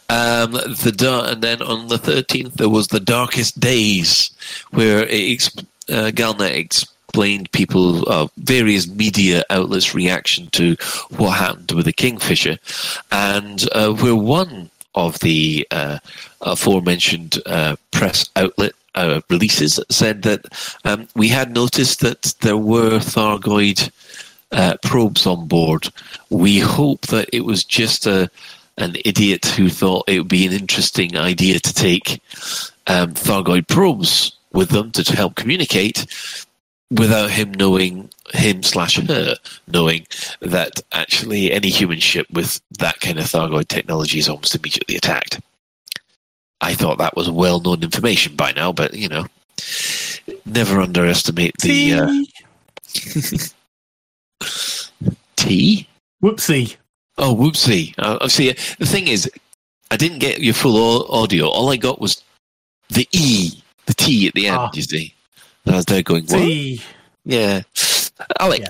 Um, the and then on the thirteenth there was the darkest days, where it exp- uh, Galnet explained people, uh, various media outlets' reaction to what happened with the Kingfisher, and uh, where one of the uh, aforementioned uh, press outlet uh, releases said that um, we had noticed that there were Thargoid uh, probes on board. We hope that it was just a an idiot who thought it would be an interesting idea to take um, Thargoid probes with them to help communicate without him knowing him slash her knowing that actually any human ship with that kind of Thargoid technology is almost immediately attacked. I thought that was well known information by now, but you know, never underestimate the uh, T. Whoopsie. Oh, whoopsie! Uh, see, the thing is, I didn't get your full au- audio. All I got was the E, the T at the end. Ah. You see, and I was there going, "What?" See. Yeah, I like.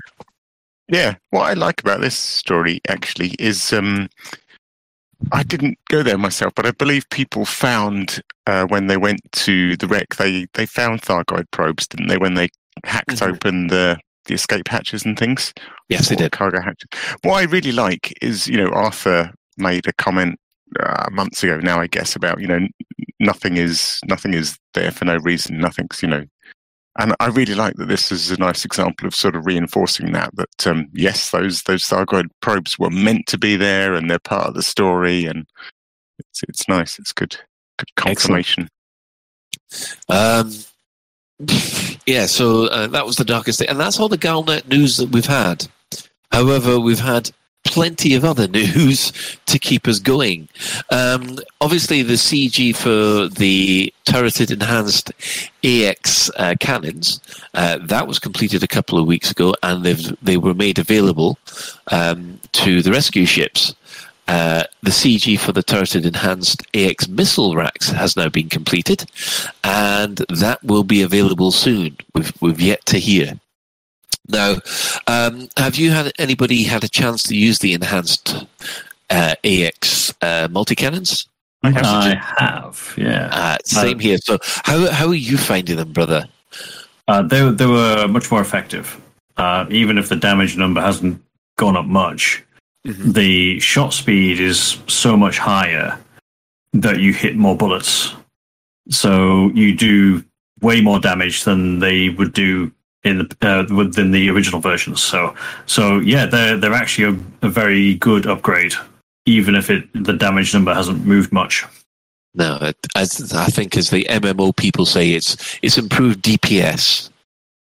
Yeah, what I like about this story actually is um, I didn't go there myself, but I believe people found uh, when they went to the wreck, they they found Thargoid probes, didn't they? When they hacked Mhm. open the the escape hatches and things. Yes, they did. Cargo hatches. What I really like is, you know, Arthur made a comment uh, months ago now, I guess, about you know nothing is nothing is there for no reason. Nothing's you know and I really like that this is a nice example of sort of reinforcing that that um, yes, those those Thargoid probes were meant to be there and they're part of the story, and it's it's nice. It's good, good confirmation. Um, yeah, so uh, that was the darkest thing, and that's all the Galnet news that we've had. However, we've had plenty of other news to keep us going. Um, obviously, the CG for the turreted enhanced AX uh, cannons uh, that was completed a couple of weeks ago, and they've they were made available um, to the rescue ships. Uh, the CG for the turreted enhanced AX missile racks has now been completed, and that will be available soon. We've, we've yet to hear. Now, um, have you had anybody had a chance to use the enhanced uh, AX uh, multi cannons? I have I have, yeah. Uh, same here. So, how how are you finding them, brother? Uh, they, they were much more effective. Uh, even if the damage number hasn't gone up much, Mhm. the shot speed is so much higher that you hit more bullets. So you do way more damage than they would do in the uh, within the original versions. So so yeah, they're they're actually a, a very good upgrade, even if it the damage number hasn't moved much. No, as I think as the MMO people say, it's it's improved DPS.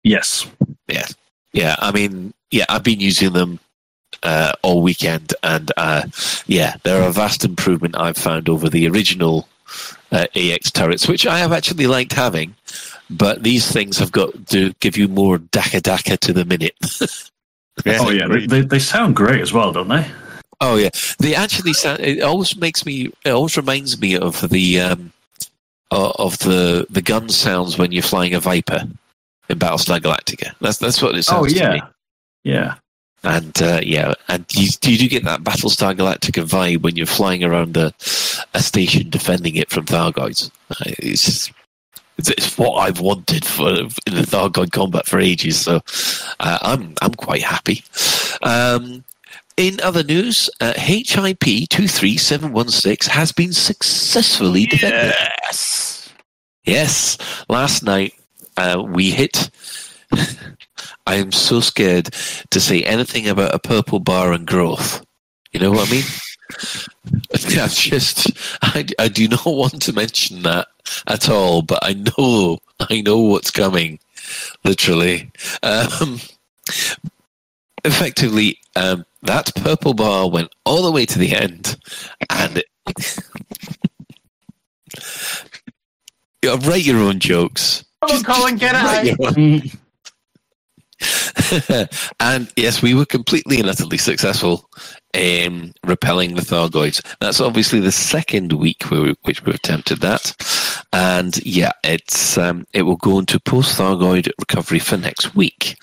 Yes. Yeah, yeah. I mean, yeah, I've been using them uh, all weekend, and uh, yeah, they're a vast improvement I've found over the original uh, AX turrets, which I have actually liked having. But these things have got to give you more daka daka to the minute. yeah, Oh yeah, they, they, they sound great as well, don't they? Oh yeah, they actually sound. It always makes me. It always reminds me of the um, of the the gun sounds when you're flying a Viper in Battlestar Galactica. That's that's what it Oh sounds to yeah, me. yeah. And uh, yeah, and you, you do get that Battlestar Galactica vibe when you're flying around a, a station defending it from Thargoids. Uh, It's, just- it's it's what I've wanted for in the Thargoid combat for ages. So uh, I'm I'm quite happy. Um, in other news, uh, HIP two three seven one six has been successfully defended. Yes. Yes, last night uh, we hit. I am so scared to say anything about a purple bar and growth. You know what I mean? I just, I, I do not want to mention that at all, but I know, I know what's coming. Literally, um, effectively, um, that purple bar went all the way to the end, and it, write your own jokes. Come on, Colin, get it out. and yes, we were completely and utterly successful in repelling the Thargoids. That's obviously the second week we, which we've attempted that, and yeah, it's um, it will go into post Thargoid recovery for next week.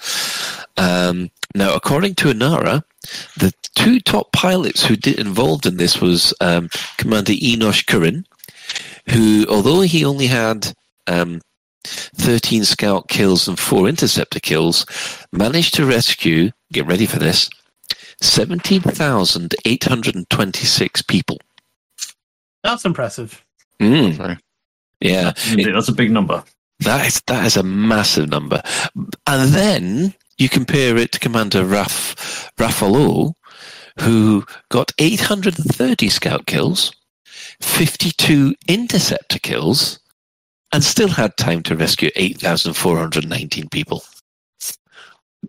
Um, now, according to Inara, the two top pilots who did involved in this was um, Commander Enosh Curran, who, although he only had um, 13 scout kills and 4 interceptor kills, managed to rescue, get ready for this, 17,826 people. That's impressive. Mm, Sorry. yeah. Indeed, That's a big number. That is that is a massive number. And then you compare it to Commander Raf Raffalo, who got 830 scout kills, 52 interceptor kills, and still had time to rescue 8,419 people.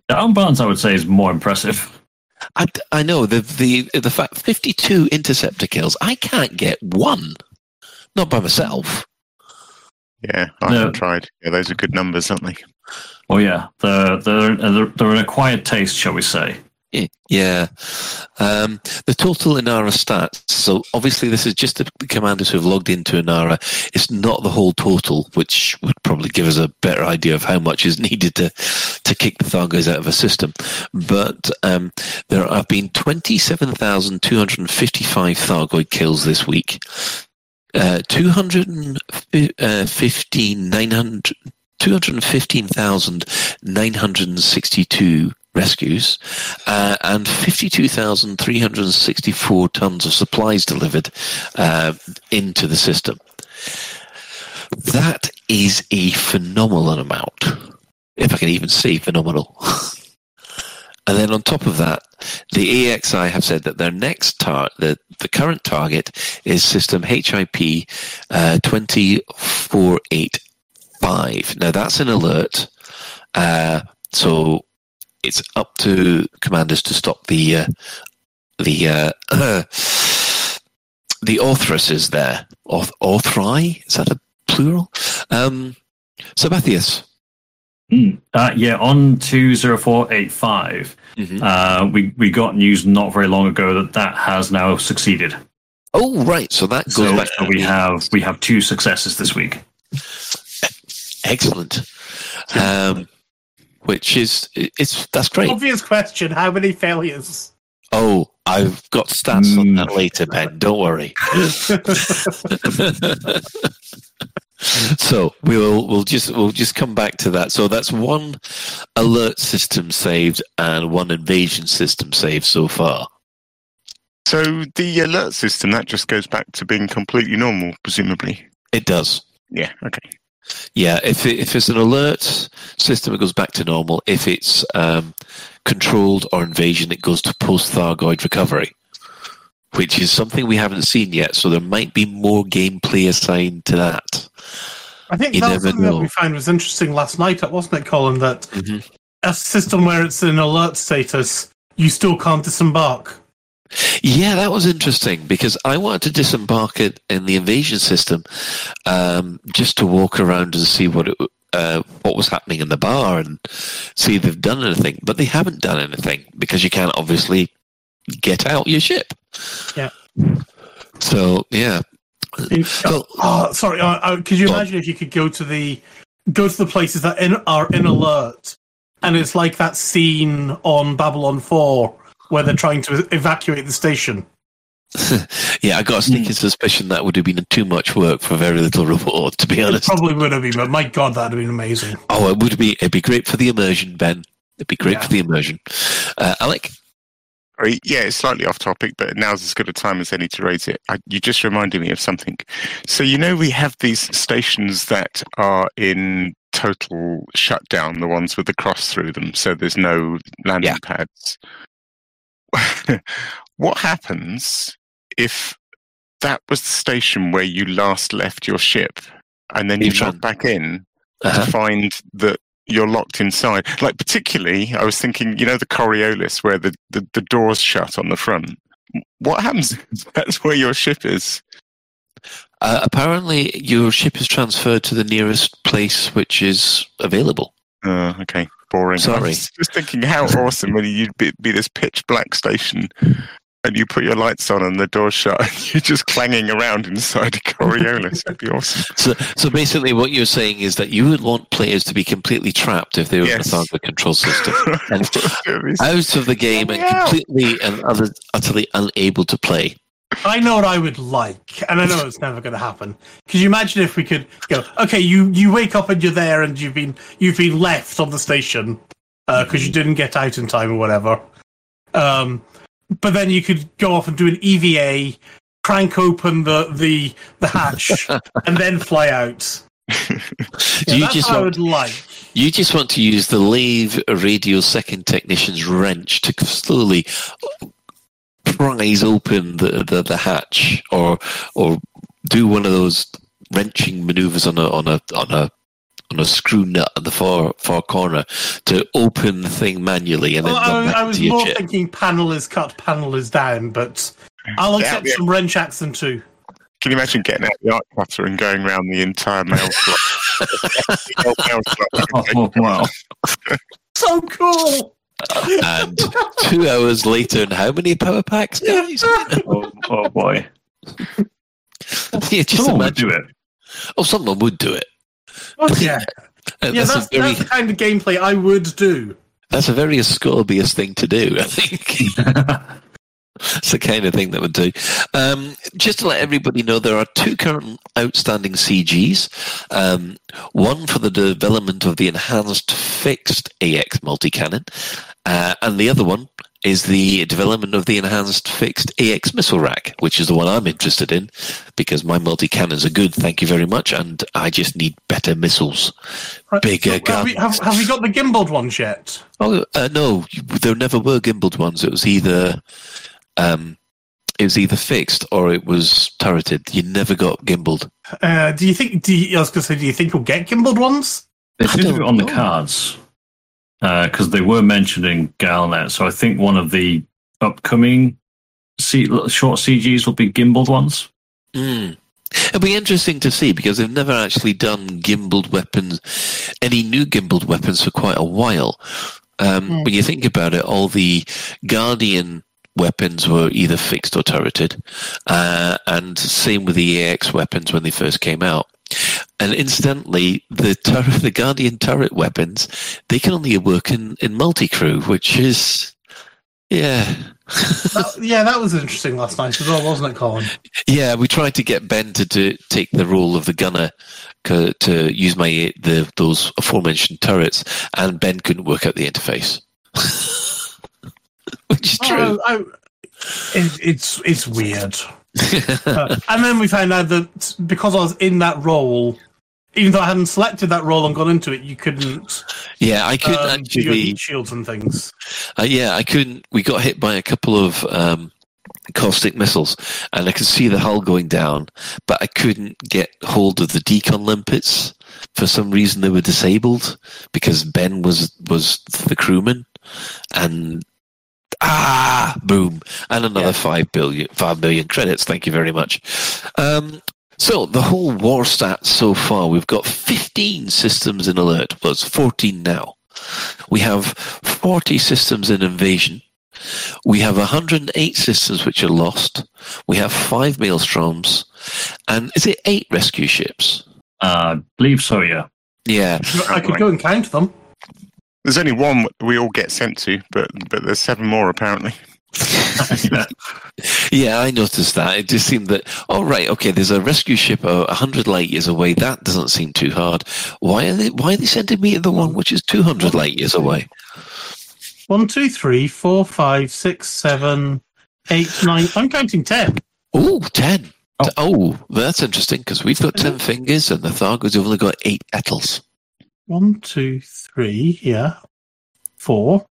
Down Barnes, I would say, is more impressive. I, I know the the the fact 52 interceptor kills. I can't get one, not by myself. Yeah, I No. have tried. Yeah, those are good numbers, aren't they? Oh yeah, they're they're they're, they're an acquired taste, shall we say? Yeah. Um, the total Inara stats. So obviously, this is just the commanders who have logged into Inara. It's not the whole total, which would probably give us a better idea of how much is needed to to kick the Thargoids out of a system. But um, there have been twenty-seven thousand two hundred and fifty-five Thargoid kills this week. Uh, 215, 900 215,962 rescues uh, and 52,364 tons of supplies delivered uh, into the system. That is a phenomenal amount, if I can even say phenomenal. and then on top of that, the AXI have said that their next target, the, the current target is system HIP uh, 248 Now that's an alert. Uh, so it's up to commanders to stop the uh, the uh, the Orthrus there. Orthri is that a plural? Um, Sabathius. Mm. Uh, yeah, on two zero four eight five. Mhm. Uh, we we got news not very long ago that that has now succeeded. Oh right, so that goes So, back. so we have we have two successes this week. Excellent. Um, which is it's that's great. Obvious question: How many failures? Oh, I've got stats on that later, Ben. Don't worry. so we'll we'll just we'll just come back to that. So that's one alert system saved and one invasion system saved so far. So the alert system that just goes back to being completely normal, presumably. It does. Yeah. Okay. Yeah, if it, if it's an alert system, it goes back to normal. If it's um, controlled or invasion, it goes to post Thargoid recovery, which is something we haven't seen yet. So there might be more gameplay assigned to that. I think You that's something that we found was interesting last night, wasn't it, Colin? That Mhm. a system where it's in alert status, you still can't disembark. Yeah, that was interesting because I wanted to disembark it in the invasion system um, just to walk around and see what it, uh, what was happening in the bar and see if they've done anything. But they haven't done anything because you can't obviously get out your ship. Yeah. So yeah. Well, Oh, sorry. Uh, could you imagine if you could go to the go to the places that in, are in alert, and it's like that scene on Babylon Four where they're trying to evacuate the station. yeah, I got a sneaking suspicion that would have been too much work for very little reward. To be It honest. probably would have been, but my god, that'd have been amazing. Oh, it would be. It'd be great for the immersion, Ben. It'd be great Yeah. for the immersion. Uh, Alec. Yeah, it's slightly off topic, but now's as good a time as any to raise it. I, you just reminded me of something. So you know we have these stations that are in total shutdown, the ones with the cross through them, so there's no landing Yeah. pads. what happens if that was the station where you last left your ship, and then you log back in Uh-huh. to find that you're locked inside. Like particularly, I was thinking, you know, the Coriolis where the, the, the doors shut on the front. What happens? if That's where your ship is. Uh, apparently, your ship is transferred to the nearest place which is available. Uh, okay, boring. I Sorry. was just thinking how awesome when you'd be, be this pitch black station and you put your lights on and the door shut and you're just clanging around inside a Coriolis. It'd be awesome. So, so basically, what you're saying is that you would want players to be completely trapped if they were Yes. without the control system and out of the game and completely and utterly unable to play. I know what I would like, and I know it's never going to happen. Because you imagine if we could go? Okay, you you wake up and you're there, and you've been you've been left on the station because you didn't get out in time or whatever. Um, but then you could go off and do an EVA, crank open the the the hatch, and then fly out. Yeah, you that's just what I want, would like. you just want to use the Lave Radio second technician's wrench to slowly prise open the, the, the hatch, or or do one of those wrenching maneuvers on a on a on a on a screw nut at the far far corner to open the thing manually and then Well, run I, back I was to your more chip. thinking panel is cut, panel is down, but I'll Yeah, accept yeah. some wrench action too. Can you imagine getting out the arc cutter and going around the entire mail slot? Mail slot. Oh, wow. So cool! And two hours later, and how many power packs, guys? Oh, oh boy. yeah, just Someone would imagine. do it. Oh, someone would do it. Oh, yeah, Uh, yeah, that's, that's, a very that's the kind of gameplay I would do. that's a very Ascorbius thing to do. I think it's the kind of thing that would do. Um, just to let everybody know, there are two current outstanding CGs. Um, one for the development of the enhanced fixed AX multi cannon, uh, and the other one is the development of the enhanced fixed AX missile rack, which is the one I'm interested in because my multi cannons are good, thank you very much, and I just need better missiles, Right, bigger so have, we, guns. have, have we got the gimbaled ones yet? Oh uh, no, there never were gimbaled ones. It was either um, it was either fixed or it was turreted. You never got gimbaled. Uh, do you think? Do you, I was going to say, do you think we'll get gimbaled ones? They I did don't on the cards because they were mentioning Galnet. So I think one of the upcoming C- short CGs will be gimbaled ones. Mm. It'll be interesting to see because they've never actually done gimbaled weapons, any new gimbaled weapons for quite a while. Um, Mm. When you think about it, all the Guardian weapons were either fixed or turreted, uh, and same with the AX weapons when they first came out. And incidentally, the turret, the Guardian turret weapons, they can only work in, in multi-crew, which is, yeah. That- yeah, that was interesting last night as well, wasn't it, Colin? Yeah, we tried to get Ben to do, take the role of the gunner co- to use my the those aforementioned turrets, and Ben couldn't work out the interface, which is true. Oh, I, it, it's it's weird. Uh, and then we found out that because I was in that role, even though I hadn't selected that role and gone into it, you couldn't yeah, I couldn't um, actually. shields and things. Uh, yeah, I couldn't. We got hit by a couple of um, caustic missiles, and I could see the hull going down, but I couldn't get hold of the decon limpets. For some reason, they were disabled because Ben was was the crewman, and ah, boom, and another five billion, five million credits. Thank you very much. Um, so the whole war stats so far, we've got 15 systems in alert. Well, it's 14 now. We have 40 systems in invasion. We have 108 systems which are lost. We have five maelstroms. And is it eight rescue ships? Uh, believe so, yeah. Yeah. I could go and count them. There's only one we all get sent to, but but there's seven more apparently. yeah. Yeah, I noticed that. It just seemed that, oh, right, okay, there's a rescue ship a 100 light years away. That doesn't seem too hard. Why are they, why are they sending me to the one which is 200 light years away? One, two, three, four, five, six, seven, eight, nine. I'm counting ten. Oh, 10. Oh, that's interesting because we've got 10 fingers and the Thargo's have only got eight petals. One, two, three. Yeah, four.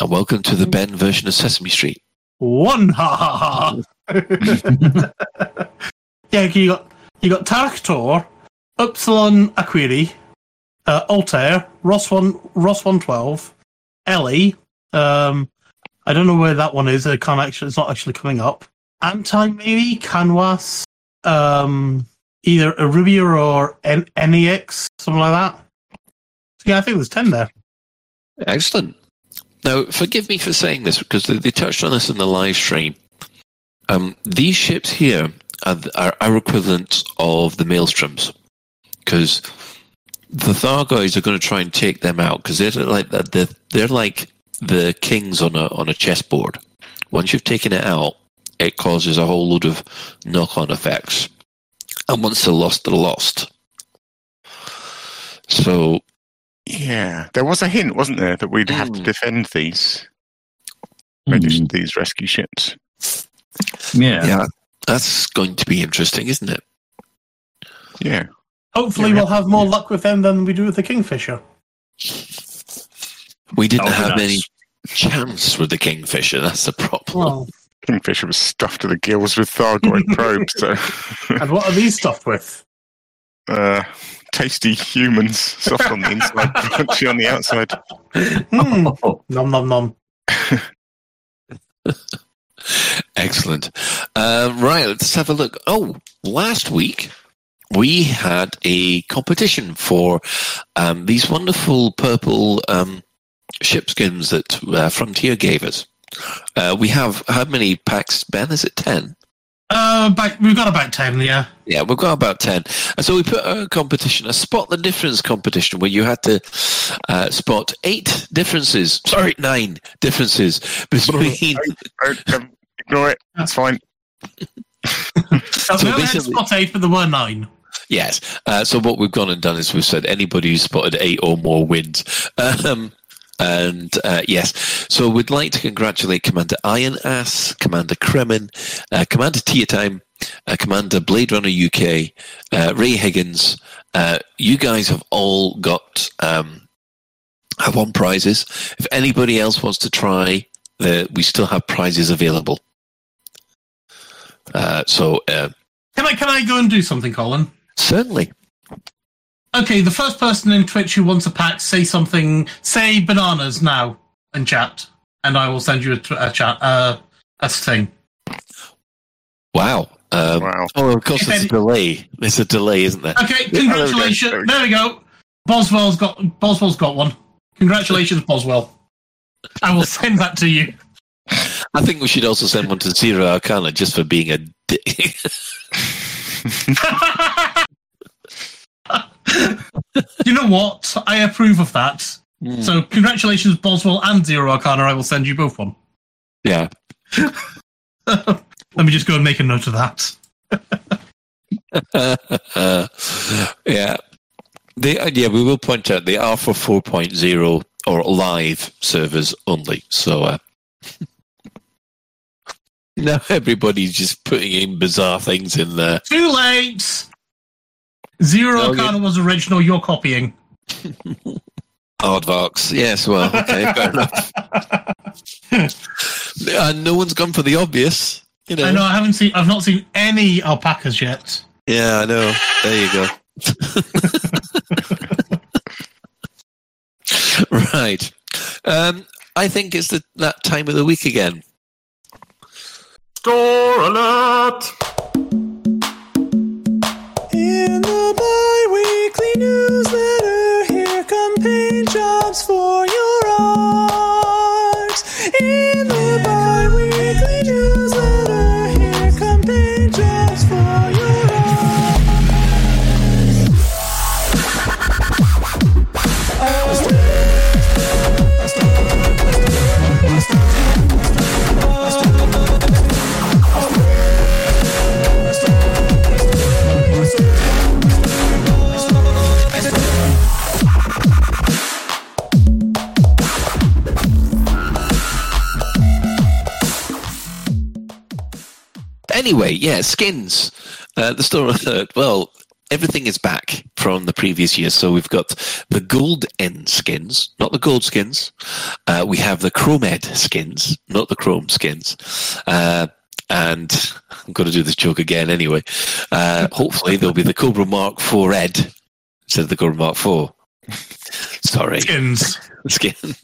And welcome to the Ben version of Sesame Street. One. Ha ha ha. yeah, you got you got Taraktor, Upsilon Aquarii, uh, Altair, Ross one Ross one twelve, Ellie. Um, I don't know where that one is. I can't actually. It's not actually coming up. Anti maybe Canvas. Um, either Arubia or N- NEX, something like that. Yeah, I think there's ten there. Excellent. Now, forgive me for saying this because they, they touched on this in the live stream. Um, these ships here are, are our equivalent of the Maelstroms because the Thargoids are going to try and take them out because they're like they're, they're like the kings on a on a chessboard. Once you've taken it out, it causes a whole load of knock-on effects, and once they're lost, they're lost. So Yeah, there was a hint, wasn't there, that we'd have to Mm. defend these regis- these rescue ships. Yeah. yeah, that's going to be interesting, isn't it? Yeah, Hopefully, Yeah, we we'll have more luck with them than we do with the Kingfisher. We didn't That would have nice. any chance with the Kingfisher. That's the problem. Well, Kingfisher was stuffed to the gills with Thargoid probes, so and what are these stuffed with? uh, tasty humans, soft on the inside, crunchy on the outside. Hmm. Oh, nom nom nom. Excellent. Um, right, let's have a look. Oh, last week we had a competition for um, these wonderful purple um, ship skins that uh, Frontier gave us. Uh, we have how many packs, Ben? Is it 10? Uh, back, we've got about ten. Yeah. Yeah, we've got about 10. And so we put a competition, a spot the difference competition, where you had to uh, spot eight differences, sorry, nine differences between. Ignore it. that's fine. So So we only had basically- spot eight, but there were nine. Yes. Uh, so what we've gone and done is we've said anybody who spotted eight or more wins. Um, and uh, yes, so we'd like to congratulate Commander Iron Ass, Commander Kremen, uh, Commander Tia Time, uh, Commander Blade Runner UK, uh, Ray Higgins. Uh, you guys have all got um, have won prizes. If anybody else wants to try, the, we still have prizes available. Uh, so uh, Can I can I go and do something, Colin? certainly. Okay, the first person in Twitch who wants a pack, say something. Say bananas now and chat, and I will send you a, a chat uh, a thing. Wow. Um, Wow. Oh, of course, there's a delay. There's a delay, isn't there? Okay, there we go, congratulations. there There we we, go. go. Boswell's got Boswell's got one. Congratulations, Boswell. I will send that to you. I think we should also send one to Zero Arcana just for being a dick. you know what? I approve of that. Hmm. So congratulations, Boswell and Zero Arcana. I will send you both one. yeah. Let me just go and make a note of that. yeah. They, uh, yeah, we will point out they are for 4.0 or live servers only. So uh, now everybody's just putting in bizarre things in there. Too late. Zero Oh, Arcana was original. You're copying. Aardvarks. Yes, well, okay, fair enough. Uh, no one's gone for the obvious. You know. I know. I haven't seen. I've not seen any alpacas yet. Yeah, I know. There you go. right. Um, I think it's the, that time of the week again. Store alert! For your art. In the bi-weekly Anyway, yeah, skins. Uh, the store alert. Well, everything is back from the previous year. So we've got the gold end skins, not the gold skins. Uh, we have the chromed skins, not the chrome skins. Uh, and I'm going to do this joke again anyway. Uh, hopefully there'll be the Cobra Mark 4 ed instead of the Cobra Mark 4. Sorry. Skins. Skin.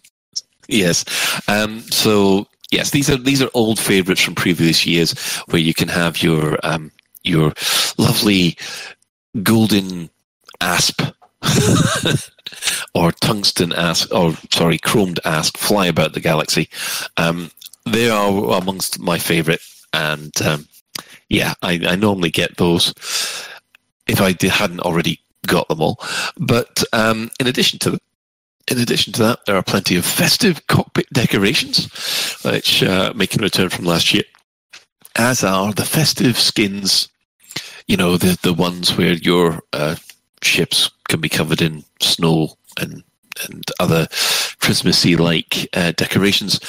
yes. Um, so yes, these are these are old favourites from previous years, where you can have your um, your lovely golden asp or tungsten asp, or sorry, chromed asp fly about the galaxy. Um, they are amongst my favourite, and um, yeah, I, I normally get those if I hadn't already got them all. But um, in addition to in addition to that, there are plenty of festive cockpit decorations, which uh, make a return from last year, as are the festive skins. You know, the the ones where your uh, ships can be covered in snow and and other Christmassy like uh, decorations,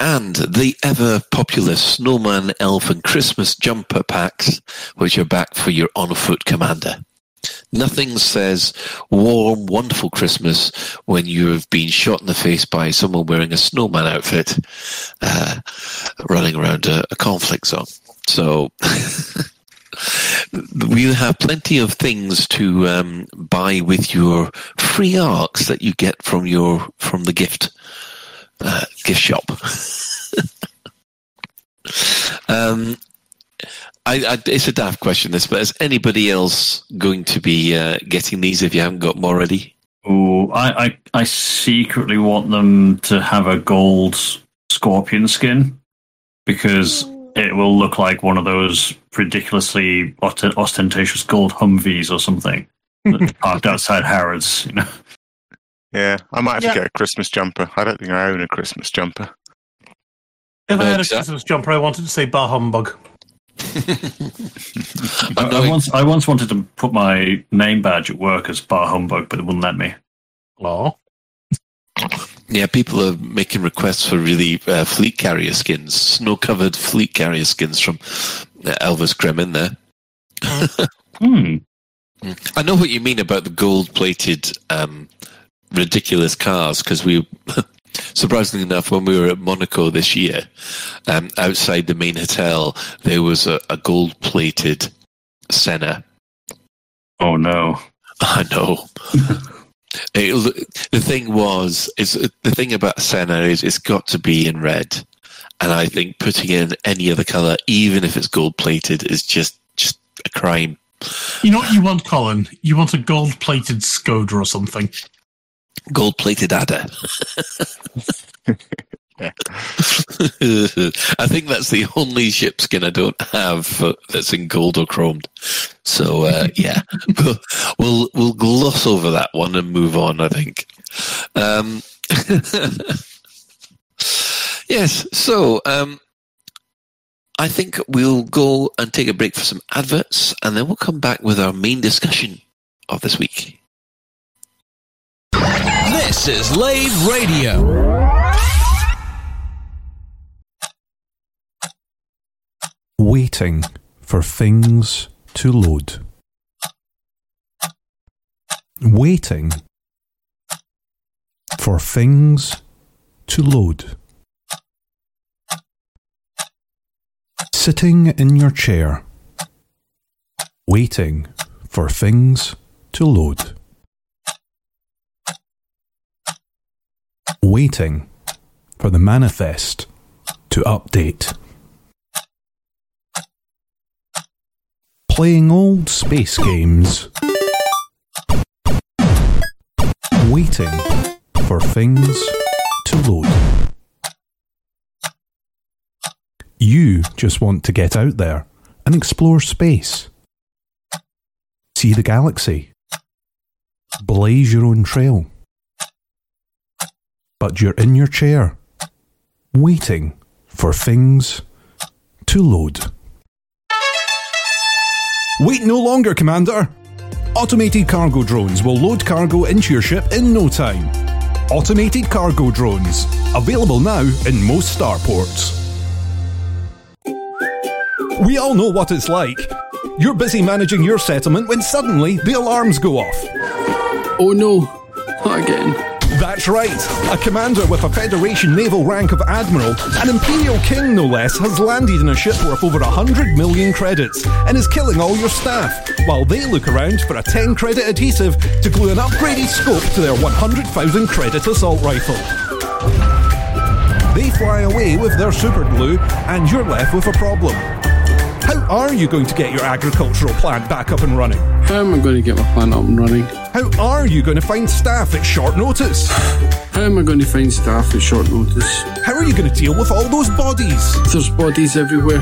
and the ever popular snowman, elf, and Christmas jumper packs, which are back for your on foot commander. Nothing says warm, wonderful Christmas when you have been shot in the face by someone wearing a snowman outfit, uh, running around a, a conflict zone. So we have plenty of things to um, buy with your free arcs that you get from your from the gift uh, gift shop. um, I, I, it's a daft question, this, but is anybody else going to be uh, getting these if you haven't got them already? Oh, I, I, I secretly want them to have a gold scorpion skin because it will look like one of those ridiculously ost- ostentatious gold Humvees or something parked outside Harrods. You know, Yeah, I might have Yeah. to get a Christmas jumper. I don't think I own a Christmas jumper. If I had a Christmas jumper, I wanted to say bar humbug. I, I once I once wanted to put my name badge at work as bar humbug, but it wouldn't let me. Oh. Yeah, people are making requests for really uh, fleet carrier skins, snow covered fleet carrier skins from uh, Elvis Grim in there. Hmm. I know what you mean about the gold plated, um, ridiculous cars because we, surprisingly enough, when we were at Monaco this year, um, outside the main hotel, there was a, a gold plated Senna. Oh no! I know. It, the thing was, is the thing about Senna is it's got to be in red, and I think putting in any other color, even if it's gold plated, is just just a crime. You know what you want, Colin? You want a gold plated Skoda or something. Gold plated adder. I think that's the only ship skin I don't have that's in gold or chromed. So uh, yeah, we'll, we'll we'll gloss over that one and move on. I think. Um, yes. So um, I think we'll go and take a break for some adverts, and then we'll come back with our main discussion of this week. This is Lave Radio. Waiting for things to load. Waiting for things to load. Sitting in your chair. Waiting for things to load. Waiting for the manifest to update. Playing old space games. Waiting for things to load. You just want to get out there and explore space. See the galaxy. Blaze your own trail. But you're in your chair, waiting for things to load. Wait no longer, Commander! Automated cargo drones will load cargo into your ship in no time. Automated cargo drones, available now in most starports. We all know what it's like. You're busy managing your settlement when suddenly the alarms go off. Oh no, not again. That's right. A commander with a Federation naval rank of Admiral, an Imperial King no less, has landed in a ship worth over 100 million credits and is killing all your staff, while they look around for a 10 credit adhesive to glue an upgraded scope to their 100,000 credit assault rifle. They fly away with their super glue, and you're left with a problem. How are you going to get your agricultural plant back up and running? How am I going to get my plant up and running? How are you going to find staff at short notice? How am I going to find staff at short notice? How are you going to deal with all those bodies? There's bodies everywhere.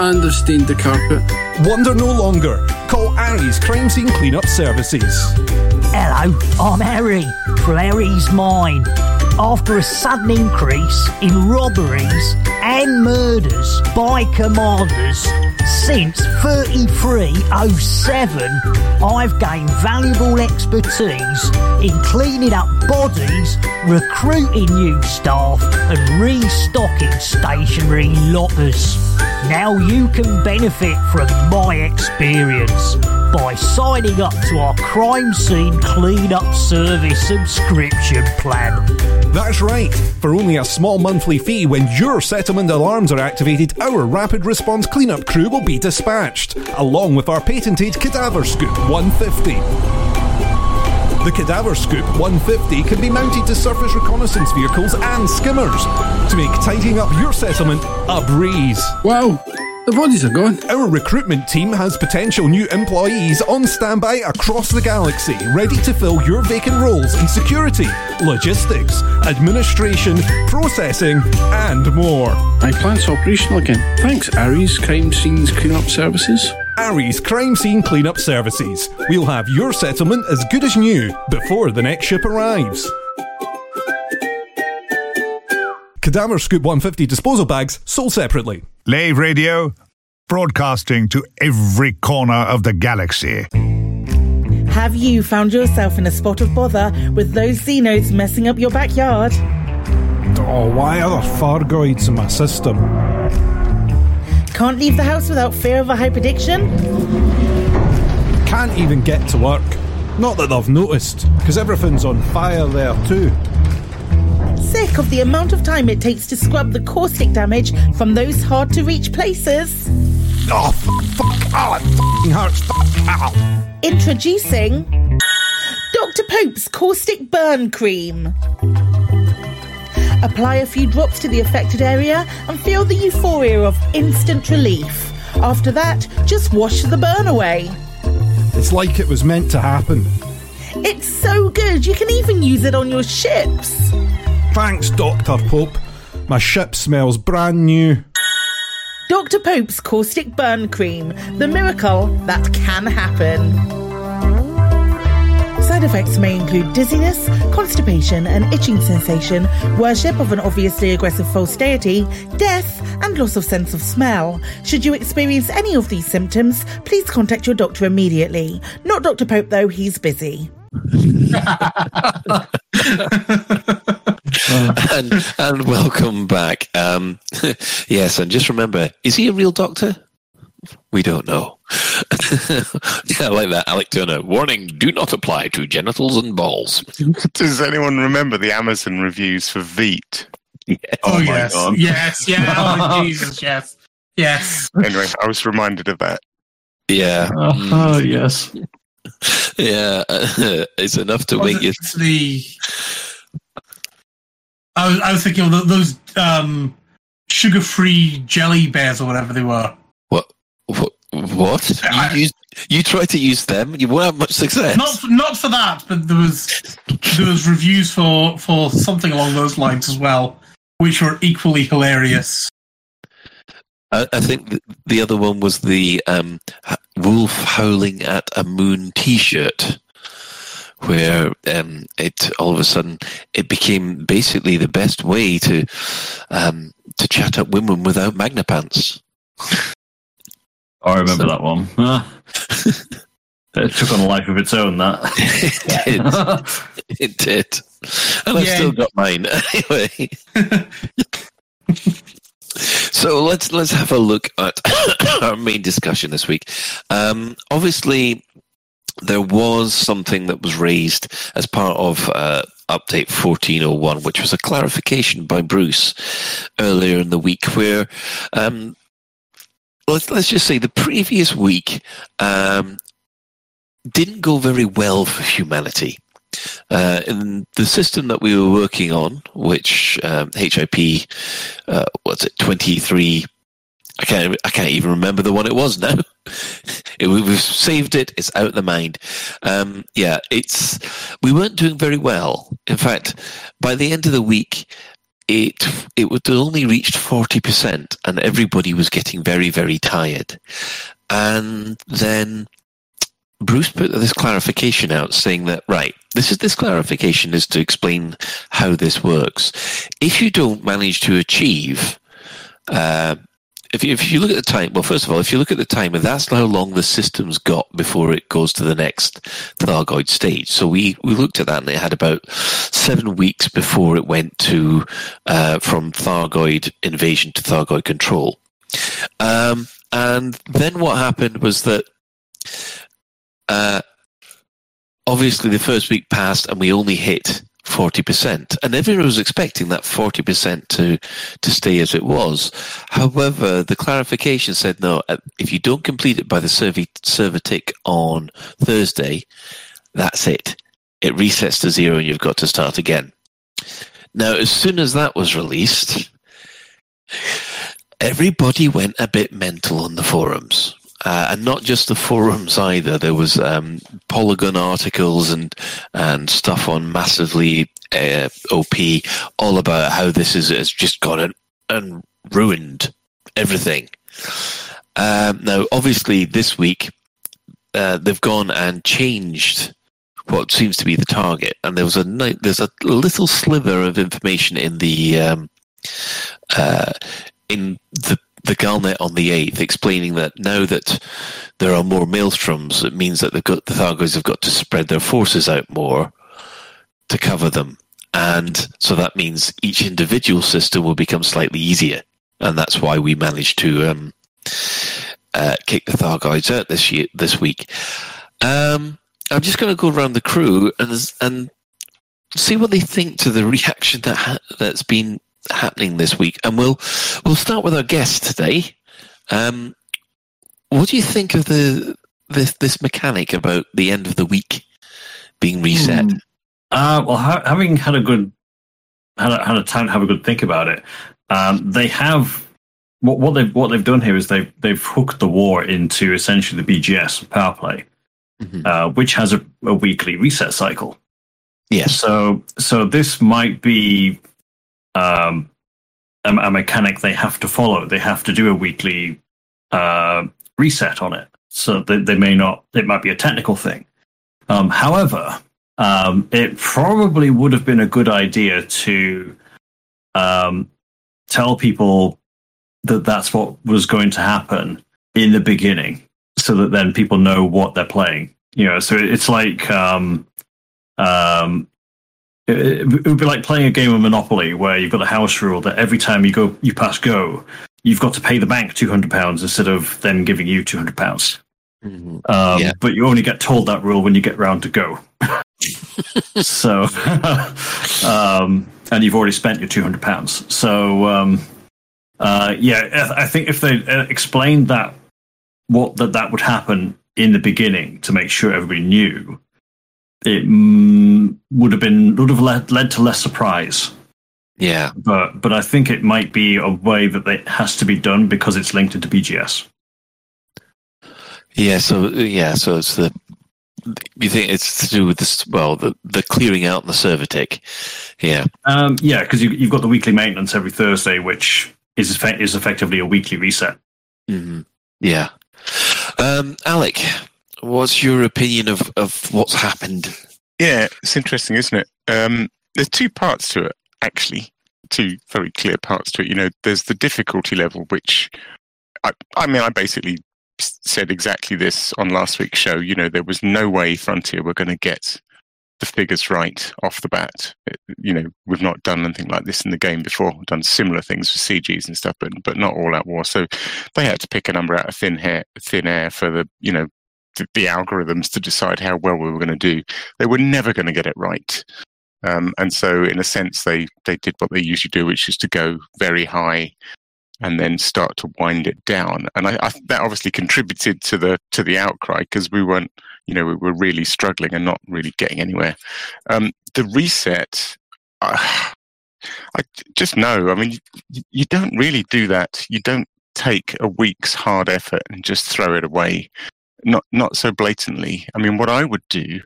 And they've stained the carpet. Wonder no longer. Call Aries Crime Scene Cleanup Services. Hello, I'm Harry from Harry's Mine. After a sudden increase in robberies and murders by commanders since 3307, I've gained valuable expertise in cleaning up bodies, recruiting new staff, and restocking stationary lockers. Now you can benefit from my experience by signing up to our crime scene cleanup service subscription plan. That's right. For only a small monthly fee, when your settlement alarms are activated, our rapid response cleanup crew will be dispatched, along with our patented Cadaver Scoop 150. The Cadaver Scoop 150 can be mounted to surface reconnaissance vehicles and skimmers to make tidying up your settlement a breeze. Wow, the bodies are gone. Our recruitment team has potential new employees on standby across the galaxy, ready to fill your vacant roles in security, logistics, administration, processing, and more. My plant's operational again. Thanks, Aries Crime Scenes Cleanup Services. Aries Crime Scene Cleanup Services. We'll have your settlement as good as new before the next ship arrives. Cadaver Scoop 150 disposal bags sold separately. Lave Radio, broadcasting to every corner of the galaxy. Have you found yourself in a spot of bother with those Xenos messing up your backyard? Oh, why are there Fargoids in my system? Can't leave the house without fear of a hyperdiction? Can't even get to work. Not that they've noticed, because everything's on fire there too. Sick of the amount of time it takes to scrub the caustic damage from those hard to reach places? Oh, fuck, fuck, oh, it fucking hurts, fuck, ow. Introducing Dr. Pope's Caustic Burn Cream. Apply a few drops to the affected area and feel the euphoria of instant relief. After that, just wash the burn away. It's like it was meant to happen. It's so good, you can even use it on your ships. Thanks, Dr. Pope. My ship smells brand new. Dr. Pope's Caustic Burn Cream, the miracle that can happen. Side effects may include dizziness, constipation, an itching sensation, worship of an obviously aggressive false deity, death, and loss of sense of smell. Should you experience any of these symptoms, please contact your doctor immediately. Not Dr. Pope, though, he's busy. and and welcome back. Um, yes, and just remember, is he a real doctor? We don't know. yeah, I like that, Alec Turner. Warning: Do not apply to genitals and balls. Does anyone remember the Amazon reviews for Veet? Oh, yes, yes, yeah. Oh, Jesus, yes, yes. Anyway, I was reminded of that. Yeah. Oh, yes. Yeah, it's enough to Was make you. the. I was, I was thinking of those um, sugar-free jelly bears or whatever they were. What? What? What? You, used, you tried to use them. You won't have much success. Not for, not for that, but there was there was reviews for for something along those lines as well, which were equally hilarious. I, I think th- the other one was the um, wolf howling at a moon T-shirt, where um, it all of a sudden it became basically the best way to um, to chat up women without magna pants. I remember that one. it took on a life of its own. That it did. it did. And I've still got mine anyway. so let's let's have a look at our main discussion this week. Um, obviously, there was something that was raised as part of uh, update 1401, which was a clarification by Bruce earlier in the week, where um, let's let's just say the previous week um, didn't go very well for humanity. Uh, in the system that we were working on, which um, HIP, uh, what's it, twenty three. I can't. I can't even remember the one it was now. It, we- we've saved it. It's out of the mind. Um, yeah, it's. We weren't doing very well. In fact, by the end of the week, it it would only reached forty percent, and everybody was getting very very tired. And then Bruce put this clarification out saying that, right, this is this clarification is to explain how this works. If you don't manage to achieve, uh, if you, if you look at the time, well, first of all, if you look at the timer, that's how long the system's got before it goes to the next Thargoid stage. So we, we looked at that and it had about seven weeks before it went to, uh, from Thargoid invasion to Thargoid control. Um, and then what happened was that uh, obviously the first week passed and we only hit 40%. And everyone was expecting that 40% to, to stay as it was. However, the clarification said no, uh, if you don't complete it by the survey, server tick on Thursday, that's it. It resets to zero and you've got to start again. Now, as soon as that was released, everybody went a bit mental on the forums. Uh, and not just the forums either. There was um, Polygon articles and and stuff on massively uh, OP, all about how this is has just gone and, and ruined everything. Um, now, obviously, this week uh, they've gone and changed what seems to be the target, and there was a there's a little sliver of information in the um, uh, in the the Galnet on the 8th explaining that now that there are more maelstroms, it means that got, the Thargoids have got to spread their forces out more to cover them. And so that means each individual system will become slightly easier. And that's why we managed to um, uh, kick the Thargoids out this year, this week. Um, I'm just going to go around the crew and and see what they think to the reaction that ha- that's been happening this week, and we'll we'll start with our guest today. Um, what do you think of the this this mechanic about the end of the week being reset? Hmm. Uh, well, ha- having had a good had a, had a time to have a good think about it, um, they have what what they've what they've done here is they've they've hooked the war into essentially the BGS power play, uh, which has a, a weekly reset cycle. Yes. So so this might be um, a, a mechanic they have to follow. They have to do a weekly uh, reset on it. So they, they may not. It might be a technical thing. Um, however, um, it probably would have been a good idea to um, tell people that that's what was going to happen in the beginning, so that then people know what they're playing. You know, so it's like um, um, it, would be like playing a game of Monopoly where you've got a house rule that every time you go, you pass go, you've got to pay the bank two hundred pounds instead of them giving you two hundred pounds. Um, But you only get told that rule when you get round to go. so, um, and you've already spent your two hundred pounds. So, um, uh, yeah, I I think if they uh, explained that what that that would happen in the beginning to make sure everybody knew, it mm, would have been would have led, led to less surprise. Yeah, But but I think it might be a way that it has to be done because it's linked into BGS. Yeah, so yeah, so it's the you think it's to do with this? Well, the the clearing out the server tick. Yeah, Um, yeah, because you, you've got the weekly maintenance every Thursday, which is effect, is effectively a weekly reset. hmm yeah. Um, Alec, what's your opinion of of what's happened? Yeah, it's interesting, isn't it? Um, there's two parts to it, actually. Two very clear parts to it. You know, there's the difficulty level, which I, I mean, I basically said exactly this on last week's show. You know, there was no way Frontier were going to get the figures right off the bat. It- you know, we've not done anything like this in the game before. We've done similar things for CGs and stuff, but but not all out war. So they had to pick a number out of thin hair, thin air for the you know the, algorithms to decide how well we were going to do. They were never going to get it right. Um, and so, in a sense, they, they did what they usually do, which is to go very high and then start to wind it down. And I, I that obviously contributed to the to the outcry because we weren't, you know, we were really struggling and not really getting anywhere. Um, the reset, uh, I just know. I mean, you, you don't really do that. You don't take a week's hard effort and just throw it away. Not not so blatantly. I mean, what I would do,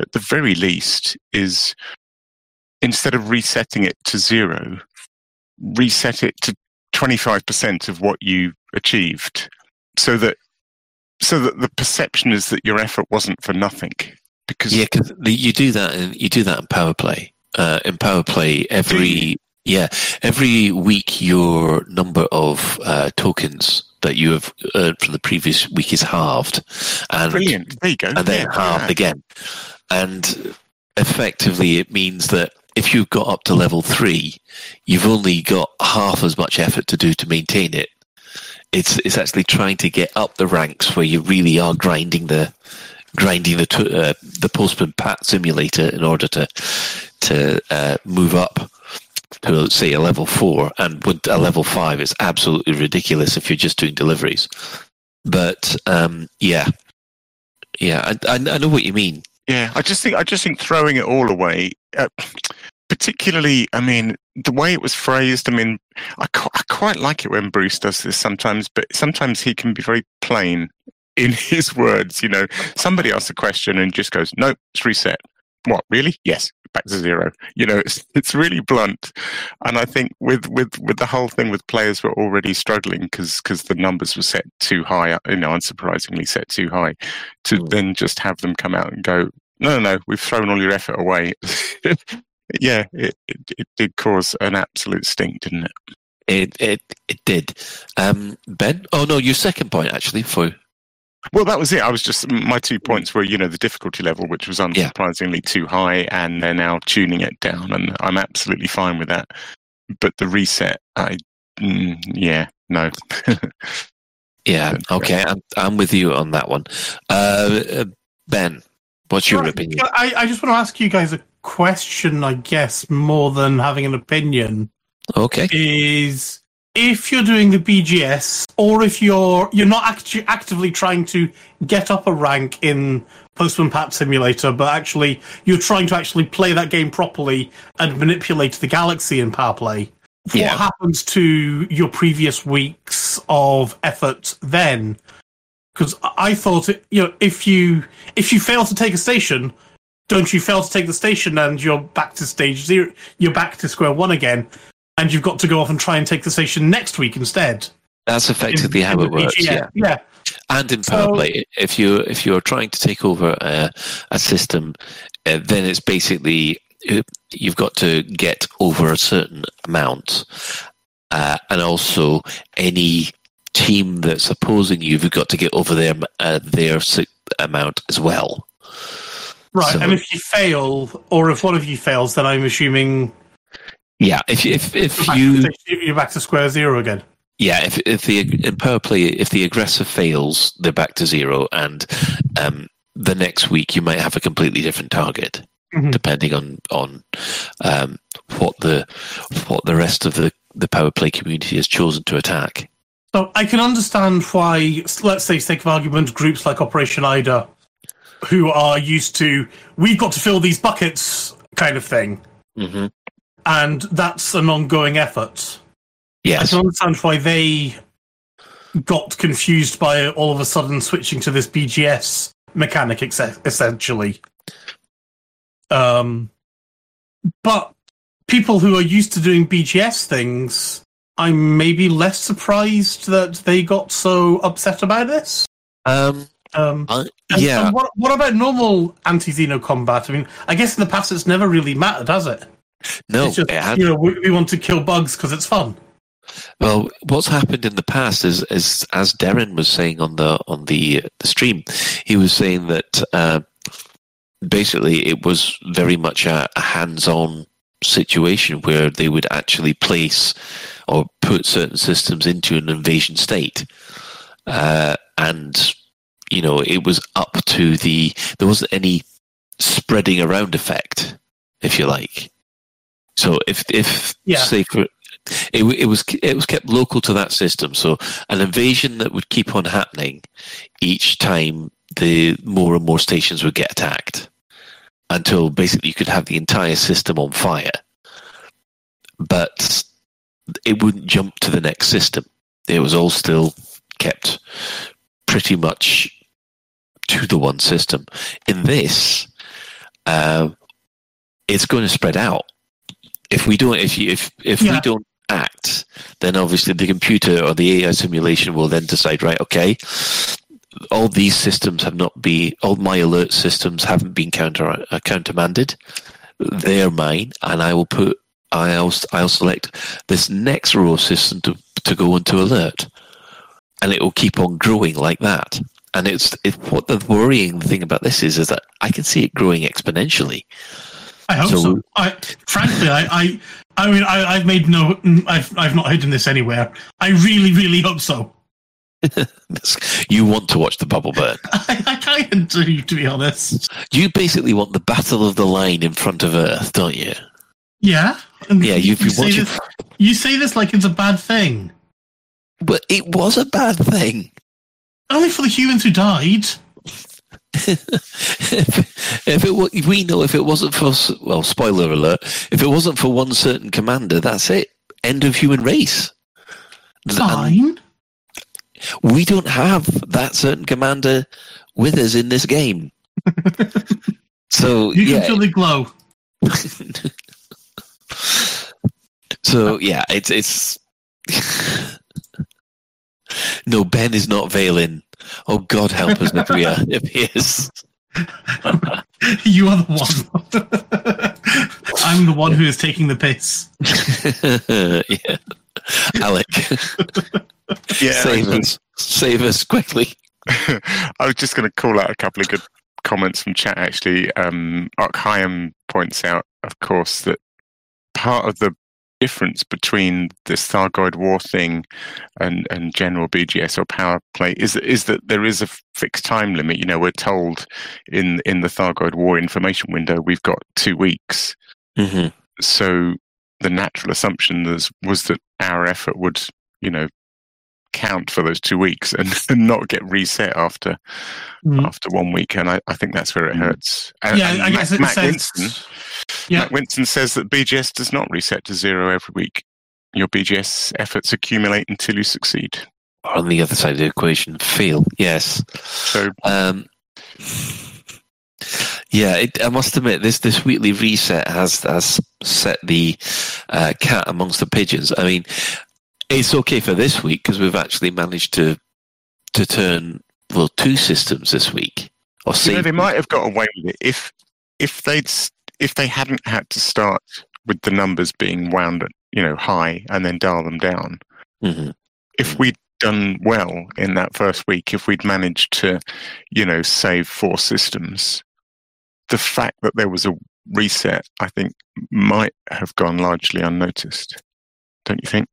at the very least, is instead of resetting it to zero, reset it to 25% of what you achieved so that so that the perception is that your effort wasn't for nothing because Yeah, because you do that. In, you do that in Power Play. Uh, in Power Play, every yeah, every week your number of uh, tokens that you have earned from the previous week is halved, and Brilliant. There you go. and then Yeah, halved again. And effectively, it means that if you've got up to level three, you've only got half as much effort to do to maintain it. It's it's actually trying to get up the ranks where you really are grinding the grinding the uh, the postman pat simulator in order to to uh, move up to say a level four, and with a level five, it's absolutely ridiculous if you're just doing deliveries. But um, yeah, yeah, I, I, know what you mean. Yeah, I just think I just think throwing it all away, uh, particularly, I mean, the way it was phrased. I mean, I, I quite like it when Bruce does this sometimes, but sometimes he can be very plain in his words. You know, somebody asks a question and just goes, "Nope, it's reset." What really? Yes, back to zero. You know, it's it's really blunt, and I think with with with the whole thing with players were already struggling because because the numbers were set too high. You know, unsurprisingly set too high, to then just have them come out and go, "No, no, no, we've thrown all your effort away." yeah, it, it it did cause an absolute stink, didn't it? It it it did. Um, ben, oh no, your second point actually for Well, that was it. I was just my two points were, you know, the difficulty level, which was unsurprisingly too high, and they're now tuning it down, and I'm absolutely fine with that. But the reset, I, mm, yeah, no. Yeah, okay, I'm I'm with you on that one. Uh, uh, ben, what's your opinion? I, I just want to ask you guys a question, I guess, more than having an opinion. Okay. Is if you're doing the BGS, or if you're you're not actually actively trying to get up a rank in Postman Pat Simulator, but actually you're trying to actually play that game properly and manipulate the galaxy in Power Play. What happens to your previous weeks of effort then? Because I thought, it, you know, if you if you fail to take a station, don't you fail to take the station and you're back to stage zero? You're back to square one again, and you've got to go off and try and take the station next week instead. That's effectively In- how in it works. Yeah. yeah. And in Power So- Play, if you if you're trying to take over a, a system, uh, then it's basically uh, you've got to get over a certain amount, uh, and also any team that's opposing you, you've got to get over their uh, their amount as well. Right, So- and if you fail, or if one of you fails, then I'm assuming Yeah, if if if you're you to, you're back to square zero again. Yeah, if if the in power play, if the aggressor fails, they're back to zero, and um, the next week you might have a completely different target, Mhm. depending on on um, what the what the rest of the the power play community has chosen to attack. So I can understand why, let's say, sake of argument, groups like Operation Ida, who are used to we've got to fill these buckets kind of thing, Mm-hmm. And that's an ongoing effort. I can understand why they got confused by all of a sudden switching to this BGS mechanic, ex- essentially. Um, but people who are used to doing BGS things, I'm maybe less surprised that they got so upset about this. um, Um, and- yeah, and what, what about normal anti-Xeno combat? I mean, I guess in the past it's never really mattered, has it? No, just, you know, we, we want to kill bugs because it's fun. Well, what's happened in the past is, is as Darren was saying on the on the, the stream, he was saying that uh, basically it was very much a, a hands-on situation where they would actually place or put certain systems into an invasion state, uh, and you know it was up to the there wasn't any spreading around effect, if you like. So if if Yeah. say for it, it was it was kept local to that system. So an invasion that would keep on happening each time the more and more stations would get attacked until basically you could have the entire system on fire. But it wouldn't jump to the next system. It was all still kept pretty much to the one system. In this, uh, it's going to spread out. If we don't, if you, if if we don't act, then obviously the computer or the AI simulation will then decide, right? Okay, all these systems have not been, all my alert systems haven't been counter uh, countermanded. They're mine, and I will put, I'll I'll select this next row system to to go into alert, and it will keep on growing like that. And it's it, what the worrying thing about this is is that I can see it growing exponentially. I hope So- so. I, frankly, I, I, I mean, I, I've made no, I've, I've not hidden this anywhere. I really, really hope so. you want to watch the bubble burn. I, I kind of do, to be honest. You basically want the battle of the line in front of Earth, don't you? Yeah. And Yeah, you've been watching- This, you say this like it's a bad thing. But it was a bad thing. Only for the humans who died. If it we know if it wasn't for well, spoiler alert, if it wasn't for one certain commander, that's it. End of human race. Th- and Fine. we don't have that certain commander with us in this game. so You can yeah, feel the glow. so yeah, it's it's. no, Ben is not Valen. Oh God, help us if we are. If he is. You are the one. I'm the one who is taking the piss. yeah. Alec. Yeah, Save us. Save us quickly. I was just going to call out a couple of good comments from chat. Actually, um, Archiam points out, of course, that part of the difference between this Thargoid War thing and and general BGS or power play is is that there is a fixed time limit. You know, we're told in in the Thargoid War information window we've got two weeks. Mm-hmm. So the natural assumption was was that our effort would, you know, count for those two weeks and, and not get reset after Mm. after one week. And I, I think that's where it hurts. And, Yeah, and I guess Matt, it Matt says- Winston, Yeah. Matt Winston says that BGS does not reset to zero every week. Your BGS efforts accumulate until you succeed. On the other side of the equation, fail. Yes. So Um, yeah, it, I must admit this this weekly reset has has set the uh, cat amongst the pigeons. I mean, it's okay for this week because we've actually managed to to turn well two systems this week. Or you know, they might have got away with it if if they'd if they hadn't had to start with the numbers being wound you know high and then dial them down. Mhm. If we'd done well in that first week, if we'd managed to, you know, save four systems, the fact that there was a reset, I think, might have gone largely unnoticed. Don't you think?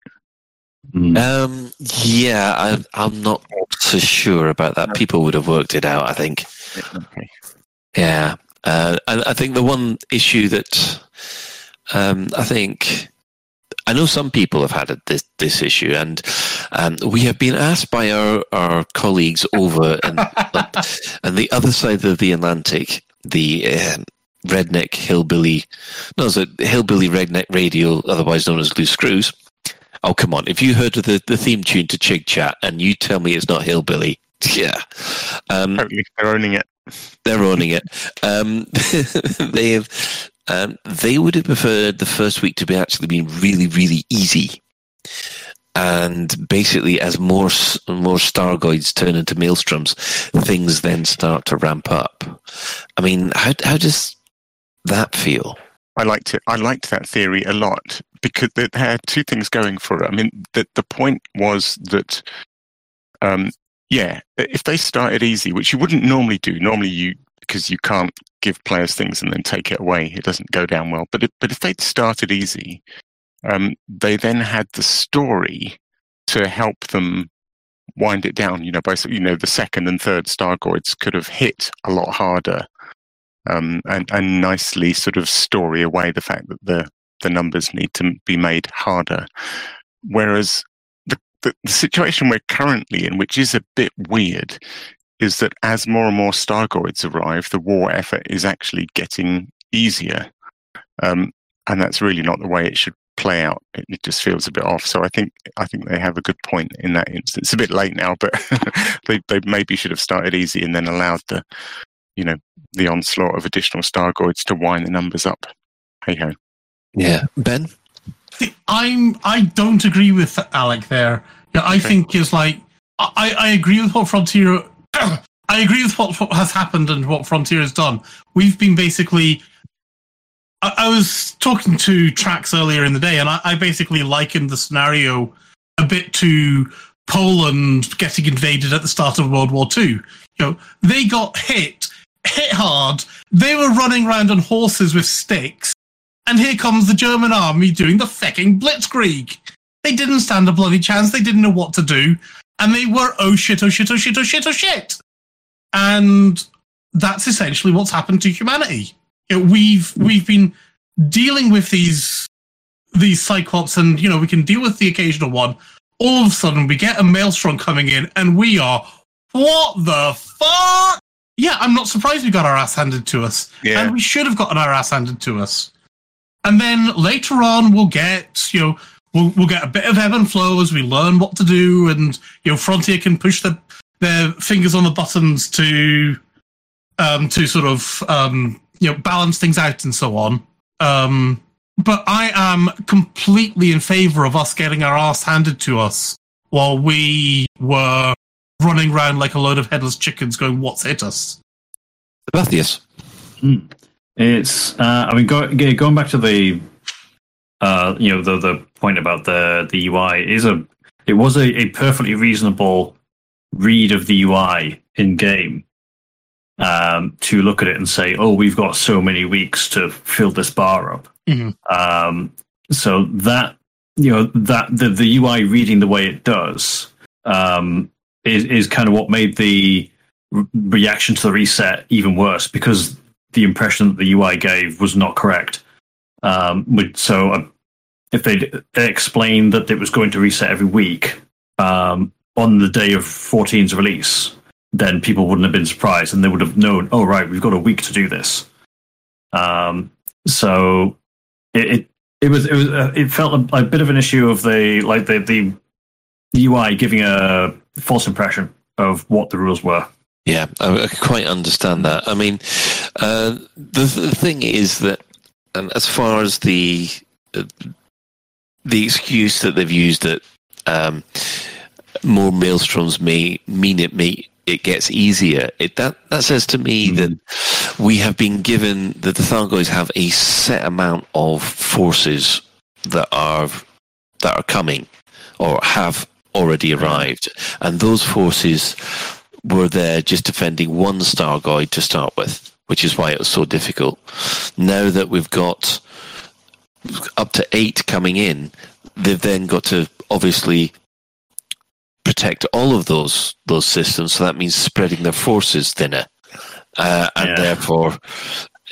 Um, yeah, I, I'm not so sure about that. People would have worked it out, I think. Okay. Yeah, uh, and I think the one issue that um, I think I know some people have had this this issue, and um, we have been asked by our, our colleagues over and and the other side of the Atlantic, the um redneck hillbilly, no, it's a hillbilly redneck radio, otherwise known as Loose Screws. Oh come on! If you heard of the, the theme tune to Chig Chat and you tell me it's not hillbilly, yeah, um, they're owning it. they're owning it. Um, they have. Um, they would have preferred the first week to be actually been really, really easy, and basically, as more more Stargoids turn into maelstroms, things then start to ramp up. I mean, how how does that feel? I liked it. I liked that theory a lot because it had two things going for it. I mean, the the point was that, um, yeah, if they started easy, which you wouldn't normally do. Normally, you because you can't give players things and then take it away. It doesn't go down well. But if, but if they'd started easy, um, they then had the story to help them wind it down. You know, basically, you know, the second and third Stargoids could have hit a lot harder um, and, and nicely sort of story away the fact that the, the numbers need to be made harder. Whereas the, the, the situation we're currently in, which is a bit weird, is that as more and more Stargoids arrive, the war effort is actually getting easier. Um, and that's really not the way it should play out. It, it just feels a bit off. So I think I think they have a good point in that instance. It's a bit late now, but they they maybe should have started easy and then allowed the you know the onslaught of additional Stargoids to wind the numbers up. Hey ho. Yeah, Ben. See, I'm I don't agree with Alec there. Yeah, I think is like I, I agree with what Frontier. I agree with what, what has happened and what Frontier has done. We've been basically. I, I was talking to Trax earlier in the day, and I, I basically likened the scenario a bit to Poland getting invaded at the start of World War Two. You know, they got hit, hit hard. They were running around on horses with sticks, and here comes the German army doing the fecking blitzkrieg. They didn't stand a bloody chance. They didn't know what to do. and they were oh shit, oh shit, oh shit, oh shit, oh shit, and that's essentially what's happened to humanity. We've we've been dealing with these these cyclops, and you know we can deal with the occasional one. All of a sudden, we get a maelstrom coming in, and we are what the fuck? Yeah, I'm not surprised we got our ass handed to us, Yeah. and we should have gotten our ass handed to us. And then later on, we'll get you know we'll we'll get a bit of ebb and flow as we learn what to do, and you know Frontier can push the, their fingers on the buttons to um, to sort of um, you know balance things out and so on. Um, but I am completely in favor of us getting our ass handed to us while we were running around like a load of headless chickens, going, "What's hit us?" Matthias. It's. Uh, I mean, go, going back to the, uh, you know, the the point about the the UI is a. It was a, a perfectly reasonable read of the UI in game. Um, to look at it and say, "Oh, we've got so many weeks to fill this bar up." Um, so that you know that the the UI reading the way it does um, is is kind of what made the re- reaction to the reset even worse because the impression that the UI gave was not correct. Um, so uh, if they explained that it was going to reset every week um, on the day of 14's release, then people wouldn't have been surprised and they would have known, oh right, we've got a week to do this. Um, so it, it it was it was uh, it felt a, a bit of an issue of the like the the UI giving a false impression of what the rules were. Yeah, I, I quite understand that. I mean, uh, the, the thing is that, um, as far as the uh, the excuse that they've used that um, more maelstroms may mean it may it gets easier. It that that says to me that we have been given that the Thargoids have a set amount of forces that are that are coming or have already arrived, and those forces were there just defending one Stargoid to start with, which is why it was so difficult. Now that we've got up to eight coming in, they've then got to obviously protect all of those those systems. So that means spreading their forces thinner, uh, and Yeah. therefore,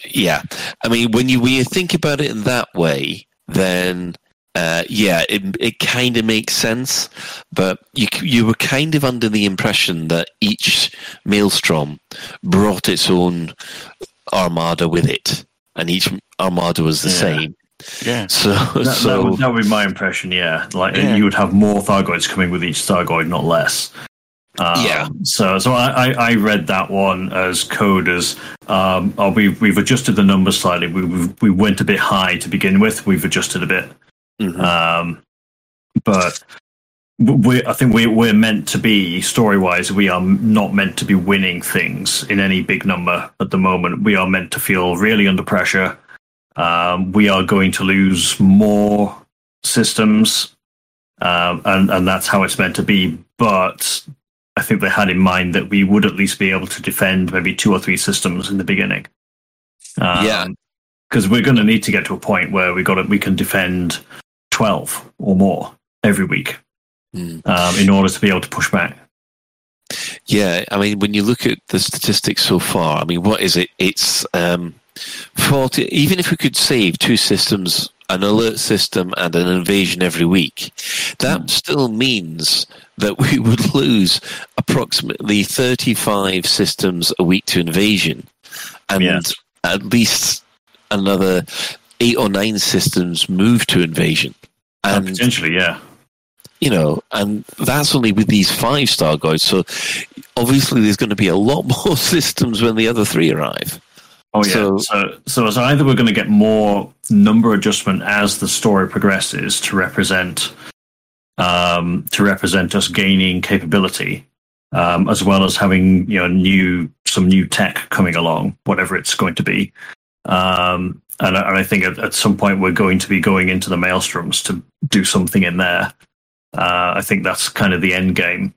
yeah. I mean, when you when you think about it in that way, then. Uh, yeah, it it kind of makes sense, but you you were kind of under the impression that each maelstrom brought its own armada with it, and each armada was the Yeah. same. Yeah. So That, that, would, that would be my impression. Yeah, like Yeah. you would have more Thargoids coming with each Thargoid, not less. Um, Yeah. So, so I, I, read that one as code as um, oh, we we've adjusted the numbers slightly. We we went a bit high to begin with. We've adjusted a bit. Mm-hmm. Um, but we I think we we're meant to be story wise. We are not meant to be winning things in any big number at the moment. We are meant to feel really under pressure. Um, we are going to lose more systems, um, and and that's how it's meant to be. But I think they had in mind that we would at least be able to defend maybe two or three systems in the beginning. Um, Yeah. because we're going to need to get to a point where we got to, we can defend twelve or more every week Mm. um, in order to be able to push back. Yeah, I mean, when you look at the statistics so far, I mean, what is it? It's um, 40. Even if we could save two systems, an alert system and an invasion every week, that still means that we would lose approximately 35 systems a week to invasion and at least another eight or nine systems move to invasion. And potentially, yeah. you know, and that's only with these five star guys. So obviously, there's going to be a lot more systems when the other three arrive. Oh yeah. So- So, so, so, either we're going to get more number adjustment as the story progresses to represent, um, to represent us gaining capability, um, as well as having you know new some new tech coming along, whatever it's going to be. Um, and, I- and I think at, at some point we're going to be going into the maelstroms to do something in there. Uh, I think that's kind of the end game.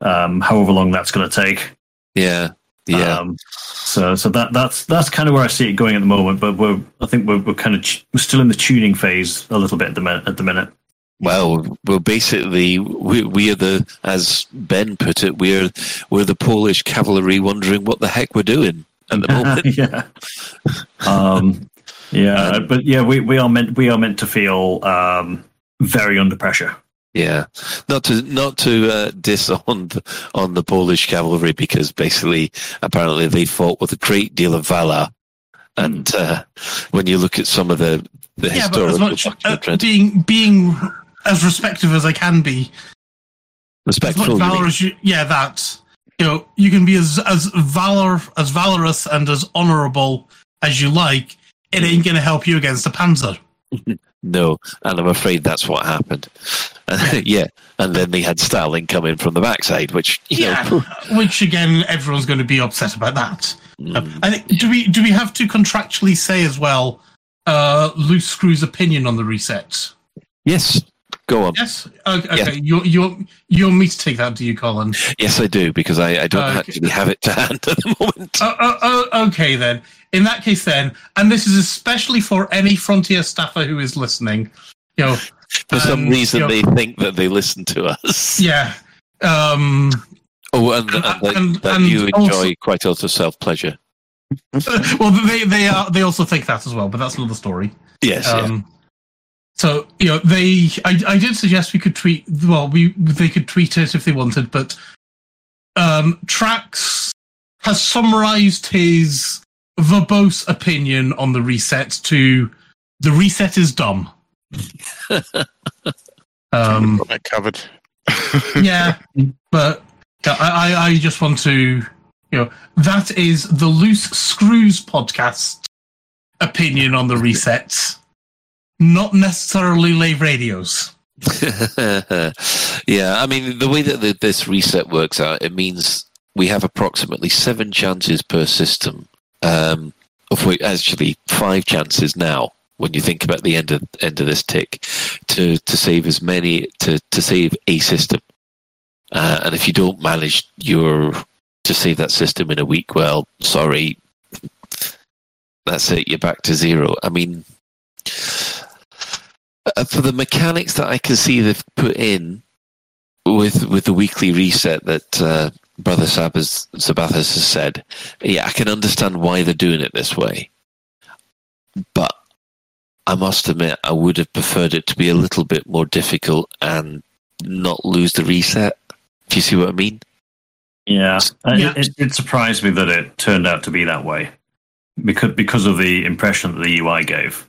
Um, however long that's going to take. Yeah, yeah. Um, so so that that's that's kind of where I see it going at the moment. But we're I think we're we're kind of ch- we're still in the tuning phase a little bit at the minute. At the minute. Well, well, basically, we, we are the, as Ben put it, we're we're the Polish cavalry, wondering what the heck we're doing at the moment. yeah. Um, yeah, but yeah, we, we are meant we are meant to feel um, very under pressure. Yeah, not to not to uh, diss on the, on the Polish cavalry because basically, apparently, they fought with a great deal of valor, and uh, when you look at some of the the yeah, but as historical much uh, documents- being being as respectful as I can be, as much respectful, valor as you, yeah, that you know, you can be as as valor as valorous and as honourable as you like. It ain't going to help you against the Panzer. No, and I'm afraid that's what happened. yeah, and then they had Stalin come in from the backside, which you Yeah, know, which again, everyone's going to be upset about that. Mm. Um, I think. Do we do we have to contractually say as well? Uh, Loose Screw's opinion on the reset. yes, go on. Yes. Okay. Okay. You you you want me to take that? Do you, Colin? Yes, I do because I, I don't Okay. actually have it to hand at the moment. Uh, uh, uh, okay then. In that case, then, and this is especially for any Frontier staffer who is listening. You know, For some um, reason, you know, they think that they listen to us. yeah. Um, Oh, and, and, that, and- that and you enjoy also- quite a lot of self pleasure. well, they they are they also think that as well, but that's another story. Yes, yeah. So you know, they I, I did suggest we could tweet. Well, we they could tweet it if they wanted, but um, Trax has summarized his verbose opinion on the reset to the reset is dumb. Um, that covered. yeah, but I, I, I just want to, you know, that is the Loose Screws podcast opinion on the resets, not necessarily Lave Radio's. yeah, I mean, the way that the, this reset works out, it means we have approximately seven chances per system, um, of which actually five chances now. When you think about the end of end of this tick, to to save as many to to save a system, uh, and if you don't manage your to save that system in a week, well, sorry, that's it. You're back to zero. I mean, uh, for the mechanics that I can see they've put in with with the weekly reset that uh, Brother Sabas, Sabathis has said, yeah, I can understand why they're doing it this way. But I must admit, I would have preferred it to be a little bit more difficult and not lose the reset. Do you see what I mean? Yeah, Uh, Yeah. It, it, it surprised me that it turned out to be that way because because of the impression that the UI gave.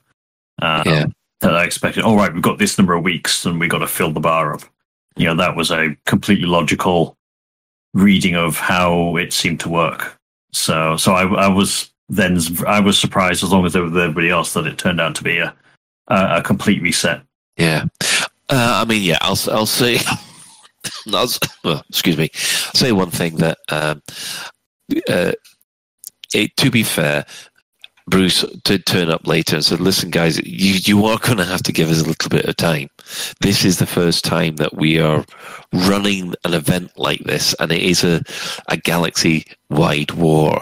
Um, Yeah. That I expected. All right, we've got this number of weeks, and we've got to fill the bar up. You know, that was a completely logical reading of how it seemed to work. So, so I, I was then I was surprised, as long as there was everybody else, that it turned out to be a a, a complete reset. Yeah. Uh, I mean, yeah, I'll, I'll say, I'll, well, excuse me, I'll say one thing that, um, uh, it, to be fair, Bruce did turn up later and said, listen, guys, you, you are going to have to give us a little bit of time. This is the first time that we are running an event like this, and it is a, a galaxy wide war.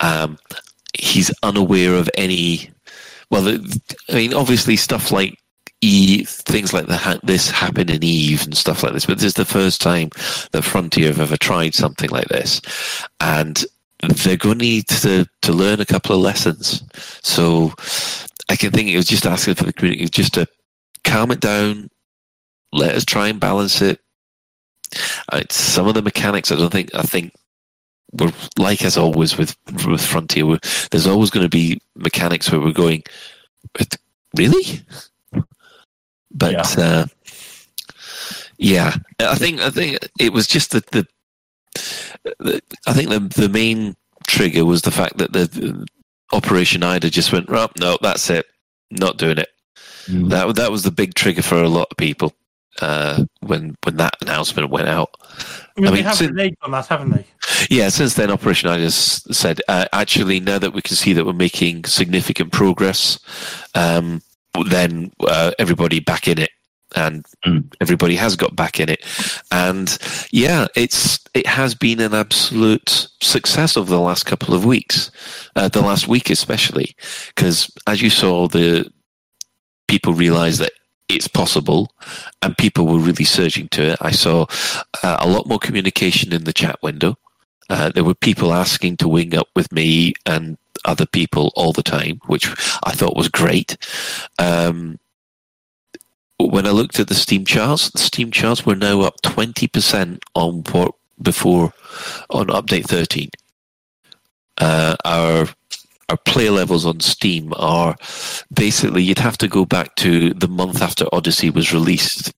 Um, he's unaware of any well, I mean, obviously stuff like E, things like the, this happen in Eve and stuff like this, but this is the first time that Frontier have ever tried something like this, and they're going to need to to learn a couple of lessons. So I can think it was just asking for the community just to calm it down, let us try and balance it. Uh, some of the mechanics, I don't think, I think we're like as always with with Frontier. We're, there's always going to be mechanics where we're going, "But really, but yeah. Uh, yeah, I think I think it was just that the, the I think the the main trigger was the fact that the, the Operation Ida just went, oh, no, that's it, not doing it. Mm. That that was the big trigger for a lot of people uh, when when that announcement went out. I mean, I mean they have since, reneged on that, haven't they? Yeah, since then, Operation Ida has said, uh, actually, now that we can see that we're making significant progress, um, then uh, everybody back in it. And mm. everybody has got back in it, and yeah, it's it has been an absolute success over the last couple of weeks, uh, the last week especially, because as you saw, the people realised that it's possible, and people were really surging to it. I saw uh, a lot more communication in the chat window. Uh, there were people asking to wing up with me and other people all the time, which I thought was great. Um, when I looked at the Steam charts, the Steam charts were now up 20% on what before on update 13. Uh, our our player levels on Steam are basically you'd have to go back to the month after Odyssey was released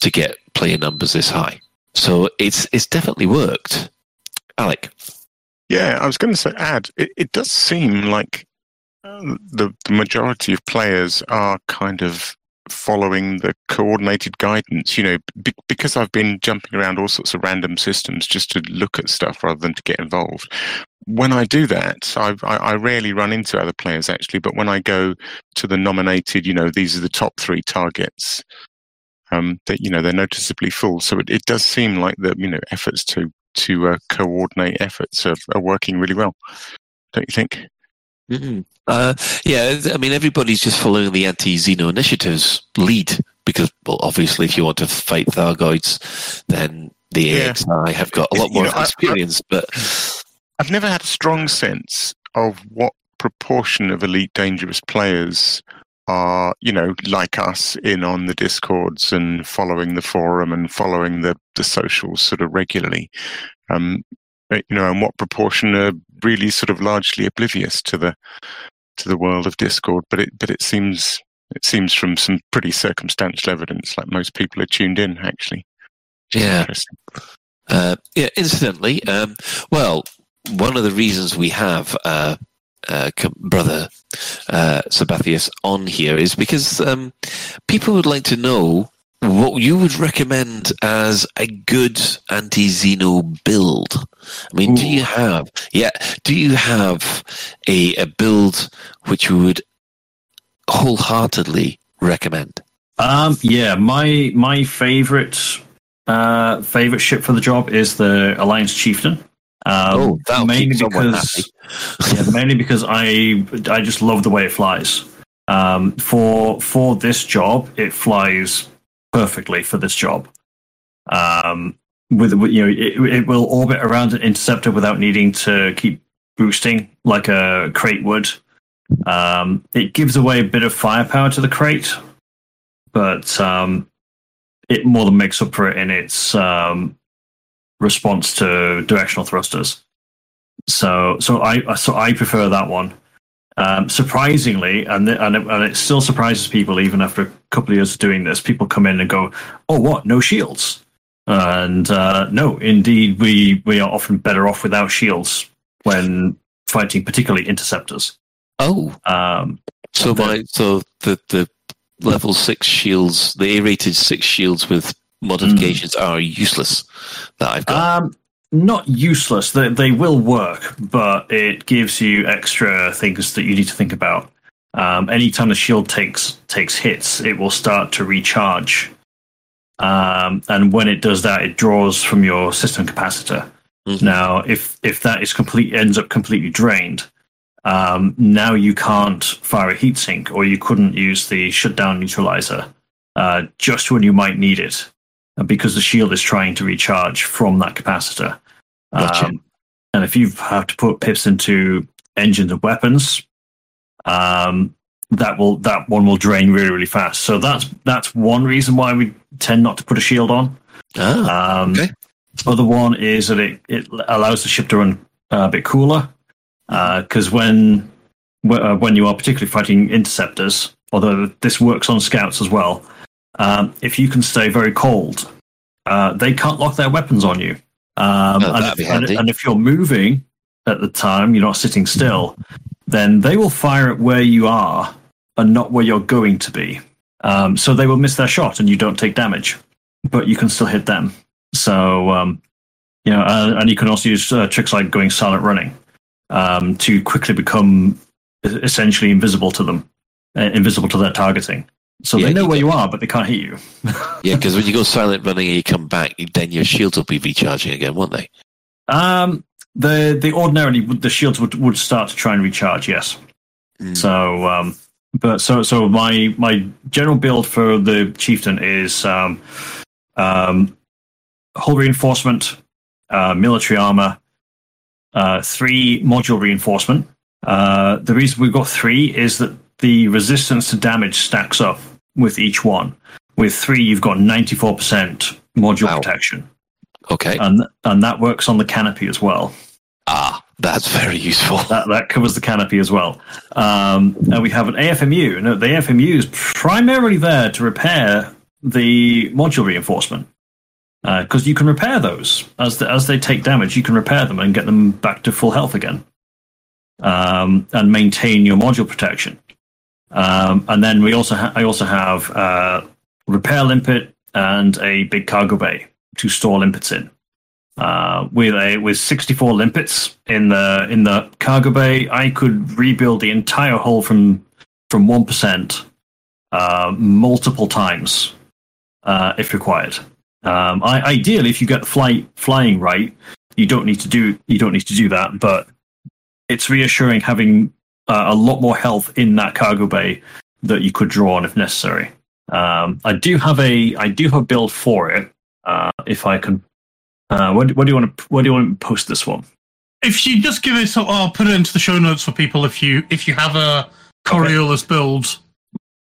to get player numbers this high. So it's it's definitely worked. Alec. Yeah, I was going to say, add, it, it does seem like uh, the, the majority of players are kind of following the coordinated guidance, you know, be, because I've been jumping around all sorts of random systems just to look at stuff rather than to get involved. When I do that, I, I, I rarely run into other players actually, but when I go to the nominated, you know, these are the top three targets, um, that, you know, they're noticeably full. So it, it does seem like the, you know, efforts to, to uh, coordinate efforts are, are working really well. Don't you think? Mm-hmm. Uh, yeah, I mean, everybody's just following the anti-Xeno initiatives lead because, well, obviously, if you want to fight Thargoids, then the Yeah. AXI have got a lot You more know, I- I- experience. but I've never had a strong sense of what proportion of elite dangerous players are, you know, like us in on the discords and following the forum and following the, the socials sort of regularly. Um, you know, and what proportion are really sort of largely oblivious to the to the world of Discord. But it but it seems it seems from some pretty circumstantial evidence like most people are tuned in actually. Yeah. Uh, yeah, incidentally, um, well, one of the reasons we have uh, uh, brother uh, Sabathius on here is because um, people would like to know what you would recommend as a good anti-Xeno build. I mean, do you have, yeah, do you have a, a build which you would wholeheartedly recommend? Um, yeah, my my favorite uh, favorite ship for the job is the Alliance Chieftain. Um, Oh, mainly because yeah, mainly because I I just love the way it flies. Um, for for this job, it flies perfectly for this job. Um, with you know, it, it will orbit around an interceptor without needing to keep boosting like a Krait would. Um, it gives away a bit of firepower to the Krait, but um, it more than makes up for it in its um, response to directional thrusters. So, so I so I prefer that one. Um, surprisingly, and th- and it, and it still surprises people even after a couple of years of doing this. People come in and go, "Oh, what? No shields?" And uh, no, indeed, we we are often better off without shields when fighting, particularly interceptors. Oh, um, so my so the the level six shields, the A-rated six shields with modifications are useless. That I've got. Um, not useless. They they will work, but it gives you extra things that you need to think about. Um, anytime the shield takes takes hits, it will start to recharge, um, and when it does that, it draws from your system capacitor. Now, if if that is complete ends up completely drained, um, now you can't fire a heatsink, or you couldn't use the shutdown neutralizer uh, just when you might need it, because the shield is trying to recharge from that capacitor. Gotcha. Um, and if you have to put pips into engines and weapons, um, that will that one will drain really really fast. So that's that's one reason why we tend not to put a shield on. Ah, um, okay. Other one is that it, it allows the ship to run uh, a bit cooler because when uh, when you are particularly fighting interceptors, although this works on scouts as well, um, if you can stay very cold, uh, they can't lock their weapons on you. Um, Oh, and, if, and, and if you're moving at the time, you're not sitting still, then they will fire at where you are and not where you're going to be. Um, so they will miss their shot and you don't take damage, but you can still hit them. So, um, you know, uh, and you can also use uh, tricks like going silent running um, to quickly become essentially invisible to them, uh, invisible to their targeting. So Yeah, they know where you are, but they can't hit you. Yeah, because when you go silent running and you come back, then your shields will be recharging again, won't they? Um, the the ordinarily the shields would, would start to try and recharge. Yes. So, um, but so so my my general build for the chieftain is um, um, hull reinforcement, uh, military armor, uh, three module reinforcement. Uh, the reason we've got three is that the resistance to damage stacks up with each one. With three, you've got ninety four percent module protection. Okay, and and that works on the canopy as well. Ah, that's very useful. That, that covers the canopy as well. Um, and we have an AFMU. Now, the AFMU is primarily there to repair the module reinforcement because you can repair those as the, as they take damage. You can repair them and get them back to full health again, um, and maintain your module protection. Um, and then we also ha- I also have uh, repair limpet and a big cargo bay to store limpets in uh, with a with 64 limpets in the in the cargo bay, I could rebuild the entire hull from from one percent uh, multiple times uh, if required. Um, I, ideally, if you get the flight flying right, you don't need to do you don't need to do that. But it's reassuring having uh, a lot more health in that cargo bay that you could draw on if necessary. Um, I do have a I do have a build for it. Uh, if I can uh, what, what do you want to what do you want to post this one? If you just give it, so I'll put it into the show notes for people. If you if you have a Coriolis build,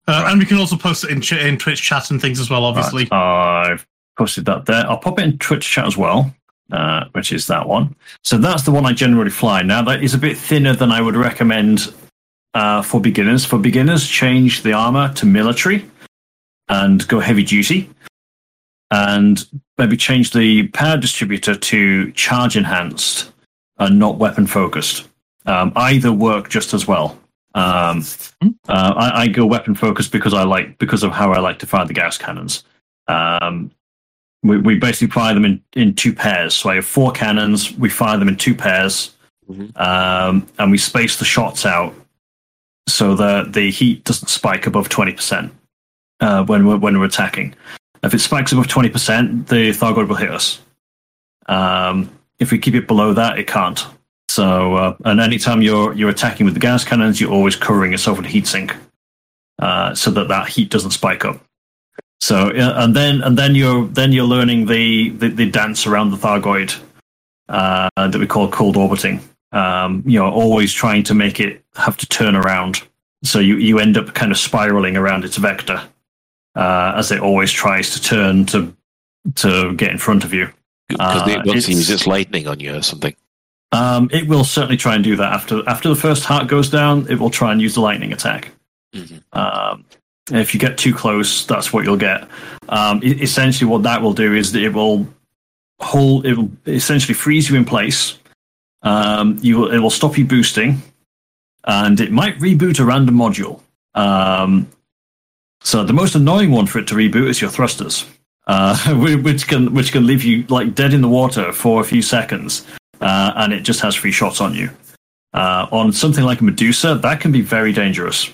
uh, and we can also post it in ch- in Twitch chat and things as well. Obviously, Right, I've posted that there. I'll pop it in Twitch chat as well, uh, which is that one. So that's the one I generally fly. Now that is a bit thinner than I would recommend uh, for beginners. For beginners, change the armor to military and go heavy duty and maybe change the power distributor to charge enhanced and not weapon focused. Um, either work just as well. Um, uh, I, I go weapon focused because I like because of how I like to fire the Gauss cannons. Um, we, we basically fire them in, in two pairs. So I have four cannons. We fire them in two pairs, um, and we space the shots out so that the heat doesn't spike above twenty percent uh, when we're when we're attacking. If it spikes above twenty percent, the Thargoid will hit us. Um, if we keep it below that, it can't. So, uh, and anytime you're you're attacking with the Gauss cannons, you're always covering yourself with a heat sink, uh, so that that heat doesn't spike up. So, uh, and then and then you're then you're learning the the, the dance around the Thargoid uh, that we call cold orbiting. Um, you know, always trying to make it have to turn around. So you you end up kind of spiraling around its vector uh, as it always tries to turn to to get in front of you. Because Uh, it it's- use its lightning on you or something. um, it will certainly try and do that after after the first heart goes down. It will try and use the lightning attack. Um, if you get too close, that's what you'll get. Um, essentially, what that will do is that it will hold. It will essentially freeze you in place. Um, you will, it will stop you boosting, and it might reboot a random module. Um, so the most annoying one for it to reboot is your thrusters, uh, which can which can leave you like dead in the water for a few seconds, uh, and it just has free shots on you. Uh, on something like Medusa, that can be very dangerous.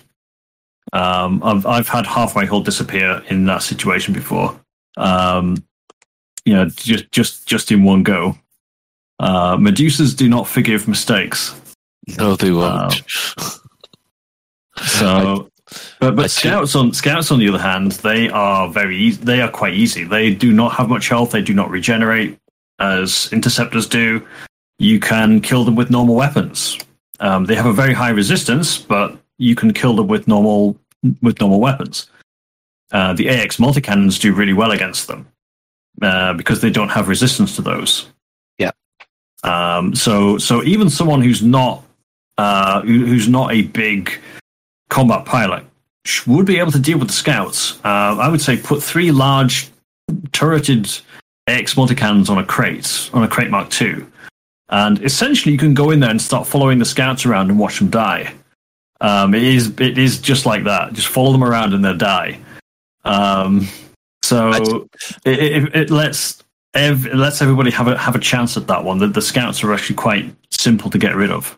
Um, I've I've had half my hull disappear in that situation before. Um, you know, just just just in one go. Uh, Medusas do not forgive mistakes. No, they won't. so, but but scouts on scouts on the other hand, they are very easy. They are quite easy. They do not have much health. They do not regenerate as interceptors do. You can kill them with normal weapons. Um, they have a very high resistance, but you can kill them with normal with normal weapons. Uh, the AX multi-cannons do really well against them uh, because they don't have resistance to those. Yeah. Um, so so even someone who's not uh, who, who's not a big combat pilot would be able to deal with the scouts. Uh, I would say put three large turreted AX multi-cannons on a Krait on a Krait Mark II, and essentially you can go in there and start following the scouts around and watch them die. Um, it is it is just like that. Just follow them around and they'll die. Um, so it, it, it lets ev- it lets everybody have a have a chance at that one. The, the scouts are actually quite simple to get rid of.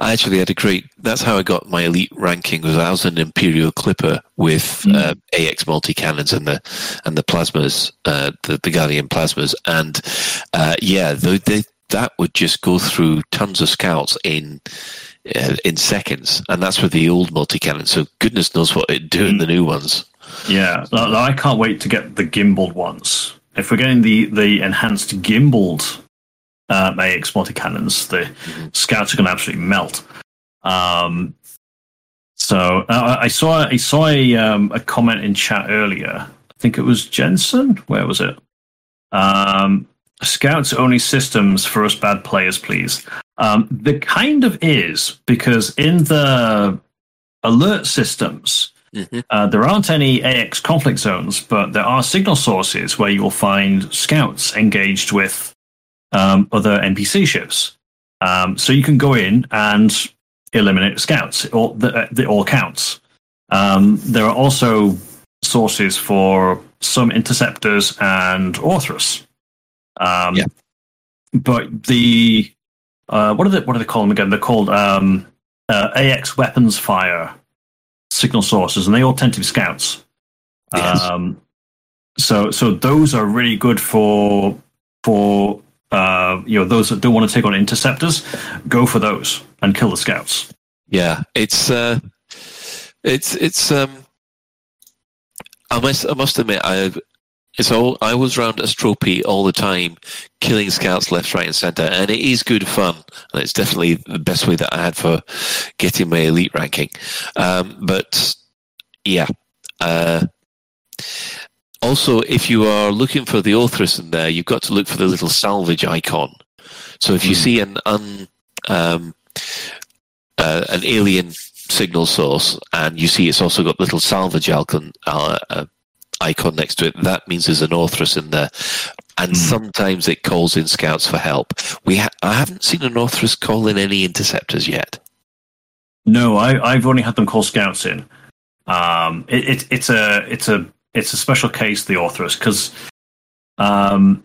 I actually had a great. That's how I got my elite ranking. Was I was an Imperial Clipper with uh, AX multi cannons and the and the plasmas, uh, the the Galleon plasmas, and uh, yeah, they, they, that would just go through tons of scouts in in seconds, and that's with the old multi cannon. So goodness knows what it do in the new ones. Yeah, I can't wait to get the gimbaled ones. If we're getting the the enhanced gimbaled um, AX multi cannons, the scouts are going to absolutely melt. Um, so uh, I saw I saw a um, a comment in chat earlier. I think it was Jensen. Where was it? Um, scouts only systems for us bad players, please. Um, the kind of is because in the alert systems, uh, there aren't any AX conflict zones, but there are signal sources where you will find scouts engaged with um, other NPC ships. Um, so you can go in and eliminate scouts. It all, the, the, all counts. Um, there are also sources for some interceptors and Orthrus. Um, But the uh, what are they what do they call them again? They're called um, uh, AX weapons fire signal sources, and they all tend to be scouts. Um, so so those are really good for for uh, you know those that don't want to take on interceptors. Go for those and kill the scouts. Yeah, it's uh, it's it's um. I must I must admit I it's all I was around Astropy all the time, killing scouts left, right, and center, and it is good fun. And it's definitely the best way that I had for getting my elite ranking. Um, but yeah. Uh, also, if you are looking for the Orthrus in there, you've got to look for the little salvage icon. So if you see an un, um, uh, an alien signal source, and you see it's also got little salvage icon, uh, uh, icon next to it, that means there's an Orthrus in there. And sometimes it calls in scouts for help. We ha- I haven't seen an Orthrus call in any interceptors yet. No, I, I've only had them call scouts in. Um, it, it, it's a it's a it's a special case, the Orthrus, because um,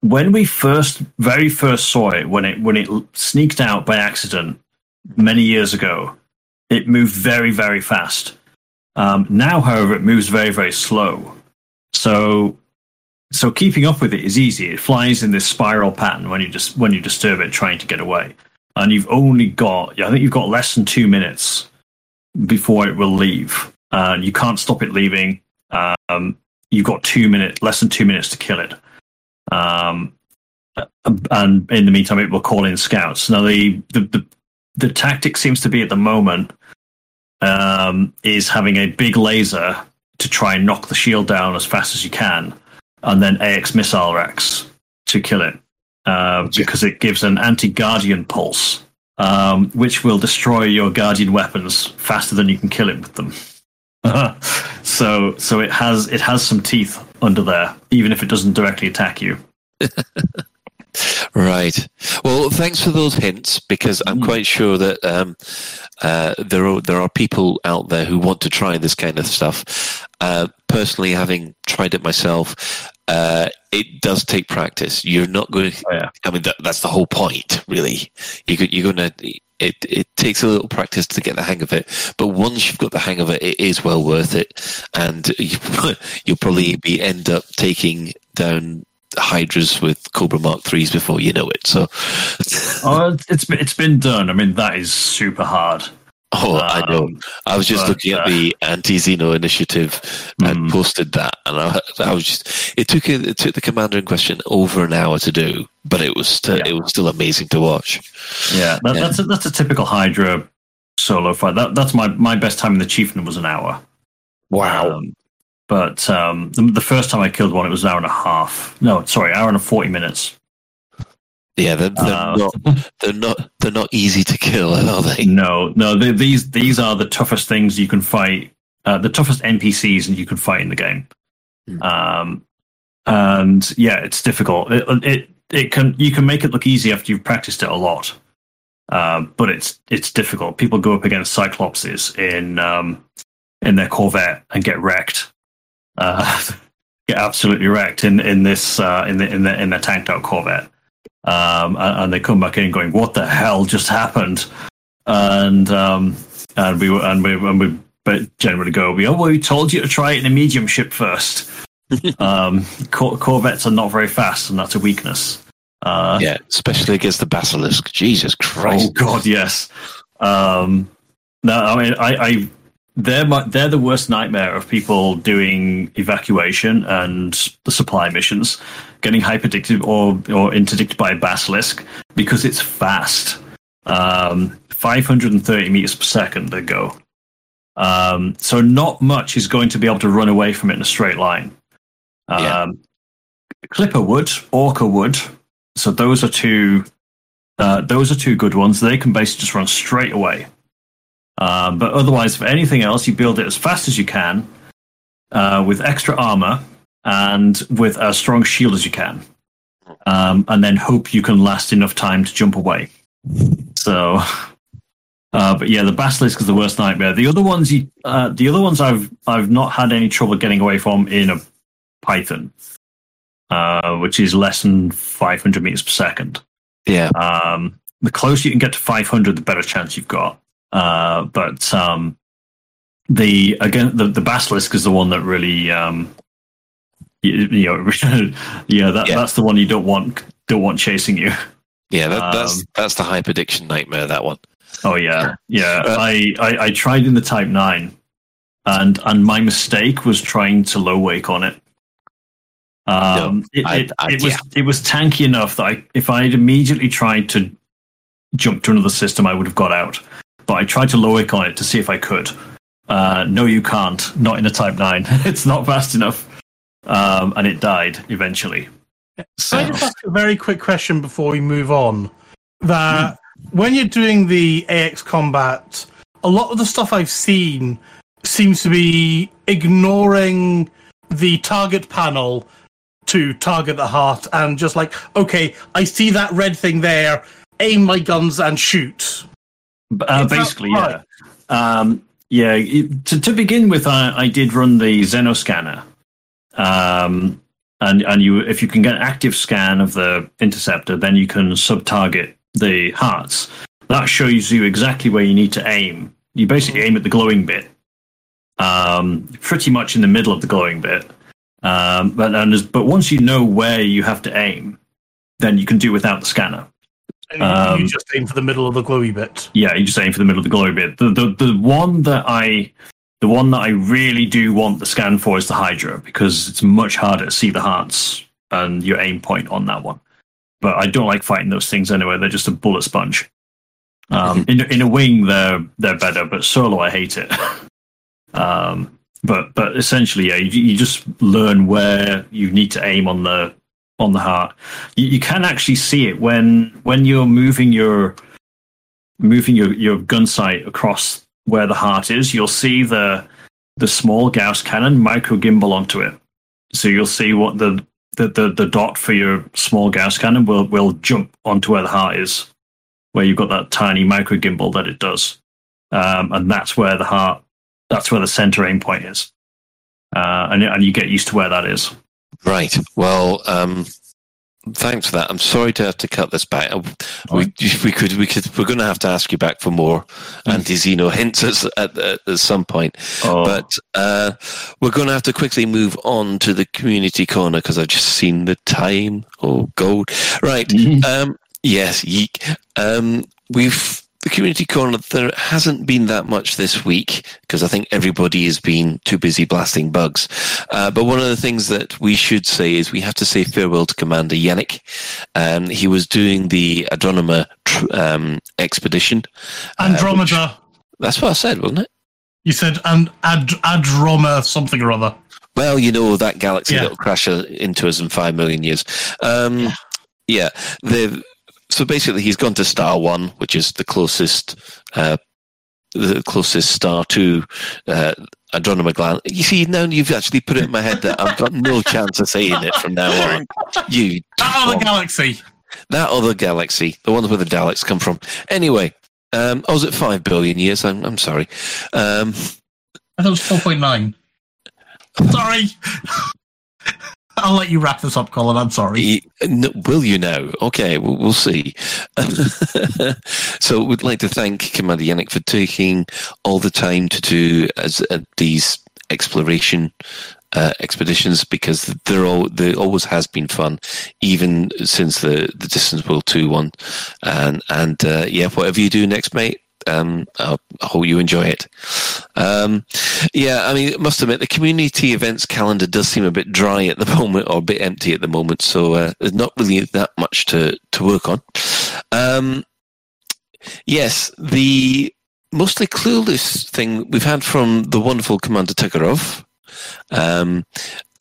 when we first, very first saw it, when it when it sneaked out by accident many years ago, it moved very very fast. Um, now, however, it moves very very slow. So so keeping up with it is easy. It flies in this spiral pattern when you just when you disturb it, trying to get away. And you've only got, I think you've got less than two minutes before it will leave. Uh, you can't stop it leaving. Um, you've got two minutes, less than two minutes to kill it. Um, and in the meantime, it will call in scouts. Now, the the the, the tactic seems to be at the moment um, is having a big laser to try and knock the shield down as fast as you can, and then AX missile racks to kill it uh, because it gives an anti guardian pulse, um, which will destroy your guardian weapons faster than you can kill it with them. so so it has it has some teeth under there, even if it doesn't directly attack you. Right. Well, thanks for those hints because I'm quite sure that um, uh, there are there are people out there who want to try this kind of stuff. Uh, personally, having tried it myself, uh, it does take practice. You're not going. To, I mean, that, that's the whole point, really. You, you're going to. It it takes a little practice to get the hang of it, but once you've got the hang of it, it is well worth it, and you, you'll probably be end up taking down hydras with Cobra Mark threes before you know it. So, oh, it's it's been done. I mean, that is super hard. Oh, I know. I was just but, looking at uh, the anti-Xeno initiative and posted that, and I, I was just. It took it, took the commander in question over an hour to do, but it was still, it was still amazing to watch. Yeah, that, that's a, that's a typical Hydra solo fight. That that's my my best time in the Chieftain was an hour. Wow. Um, but um, the, the first time I killed one, it was an hour and a half. No, sorry, hour and forty minutes. Yeah, they're, they're Uh, not they're not they're not easy to kill, are they? No, no, they, these these are the toughest things you can fight. Uh, the toughest NPCs you can fight in the game. Um, and yeah, it's difficult. It, it it can you can make it look easy after you've practiced it a lot, um, but it's it's difficult. People go up against Cyclopses in um, in their Corvette and get wrecked. Uh, get absolutely wrecked in in this uh, in the in the in their tanked out Corvette. Um, and, and they come back in going, "What the hell just happened?" And um, and we were and we and we but generally go, "We oh, well, we told you to try it in a medium ship first. um, Cor- Corvettes are not very fast, and that's a weakness. Uh, yeah, especially against the basilisk. Jesus Christ! Oh God, yes. Um, no, I mean, I, I they're my, they're the worst nightmare of people doing evacuation and the supply missions, getting hyperdicted or or interdicted by a basilisk because it's fast. Um, 530 meters per second they go. Um, so not much is going to be able to run away from it in a straight line. Um, Clipper would, Orca would. So those are two. Uh, those are two good ones. They can basically just run straight away. Um, but otherwise, for anything else, you build it as fast as you can, uh, with extra armor and with as strong shield as you can, um, and then hope you can last enough time to jump away. So, uh, but yeah, the basilisk is the worst nightmare. The other ones, you, uh, the other ones, I've I've not had any trouble getting away from in a Python, uh, which is less than 500 meters per second. Yeah. Um, the closer you can get to 500, the better chance you've got. Uh, but um, the again, the, the basilisk is the one that really, um, you, you know, yeah, that, that's the one you don't want don't want chasing you. Yeah, that, that's Um, that's the hyperdiction nightmare. That one. Oh yeah, yeah. Uh, I, I I tried in the Type Nine, and and my mistake was trying to low wake on it. Um, it, I- it, I- it was yeah. it was tanky enough that I, if I had immediately tried to jump to another system, I would have got out. But I tried to low wake on it to see if I could. Uh, no, you can't. Not in a Type Nine. it's not fast enough, um, and it died eventually. Can I just ask a very quick question before we move on? That when you're doing the AX combat, a lot of the stuff I've seen seems to be ignoring the target panel to target the heart and just like, okay, I see that red thing there, aim my guns and shoot. Uh, basically, yeah. Um, yeah. To, to begin with, I, I did run the Xenoscanner, um, and and you if you can get an active scan of the interceptor, then you can sub-target the hearts. That shows you exactly where you need to aim. You basically aim at the glowing bit, um, pretty much in the middle of the glowing bit. Um, but and but once you know where you have to aim, then you can do without the scanner. Um, you just aim for the middle of the glowy bit. Yeah, you just aim for the middle of the glowy bit. The, the the one that I the one that I really do want the scan for is the Hydra because it's much harder to see the hearts and your aim point on that one. But I don't like fighting those things anyway. They're just a bullet sponge. Um, in in a wing, they're they're better, but solo, I hate it. um, but but essentially, yeah, you, you just learn where you need to aim on the on the heart. You, you can actually see it when when you're moving your moving your, your gun sight across where the heart is, you'll see the the small Gauss cannon micro gimbal onto it. So you'll see what the the, the, the dot for your small Gauss cannon will will jump onto where the heart is, where you've got that tiny micro gimbal that it does, um, and that's where the heart, that's where the center aim point is, uh, and and you get used to where that is. Right. Well, um, thanks for that. I'm sorry to have to cut this back. Uh, We, we could, we could, we're going to have to ask you back for more anti-Xeno hints at, at, at, at some point. But uh, we're going to have to quickly move on to the community corner because I've just seen the time. Oh, gold. Right. Um, yes, yeek. Um, we've the community corner. There hasn't been that much this week because I think everybody has been too busy blasting bugs. Uh, but one of the things that we should say is we have to say farewell to Commander Yannick. Um, he was doing the Adronoma tr- um, expedition. uh, Andromeda. That's what I said, wasn't it? You said and ad, Adroma something or other. Well, you know that galaxy Yeah. that'll crash uh, into us in five million years. Um, yeah, they've so basically he's gone to Star One, which is the closest, uh, the closest star to uh, Andromeda Gland. You see, now you've actually put it in my head that I've got no chance of saying it from now on. You That other galaxy. that other galaxy, the one where the Daleks come from. Anyway, um, I was at five billion years. I'm, I'm sorry. Um, I thought it was four point nine. Sorry. I'll let you wrap this up, Colin. I'm sorry. Will you now? Okay, we'll, we'll see. so we'd like to thank Commander Yannick for taking all the time to do as uh, these exploration uh, expeditions because they're all there always has been fun, even since the the Distant Worlds Two one, and and uh, yeah, whatever you do next, mate. Um, I hope you enjoy it. Um, yeah, I mean, I must admit, the community events calendar does seem a bit dry at the moment, or a bit empty at the moment. So uh, there's not really that much to to work on. Um, yes, the mostly clueless thing we've had from the wonderful Commander Tukarov. Um,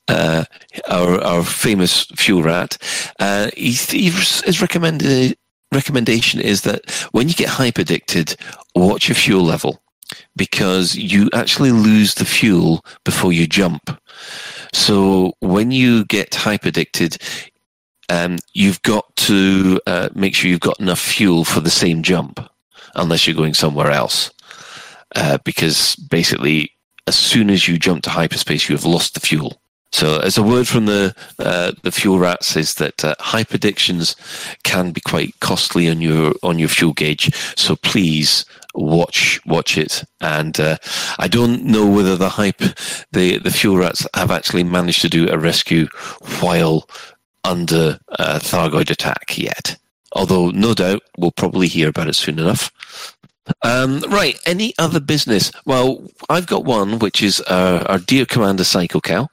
uh, our our famous fuel rat, uh, his recommended recommendation is that when you get hyperdicted, watch your fuel level because you actually lose the fuel before you jump. So when you get hyperdicted, um, you've got to uh, make sure you've got enough fuel for the same jump, unless you're going somewhere else. Uh, because basically, as soon as you jump to hyperspace, you have lost the fuel. So, as a word from the uh, the fuel rats is that uh, hyperdictions can be quite costly on your on your fuel gauge. So please watch watch it. And uh, I don't know whether the hype the the fuel rats have actually managed to do a rescue while under uh, Thargoid attack yet. Although no doubt we'll probably hear about it soon enough. Um, right. Any other business? Well, I've got one, which is uh, our dear Commander Psycho Cow.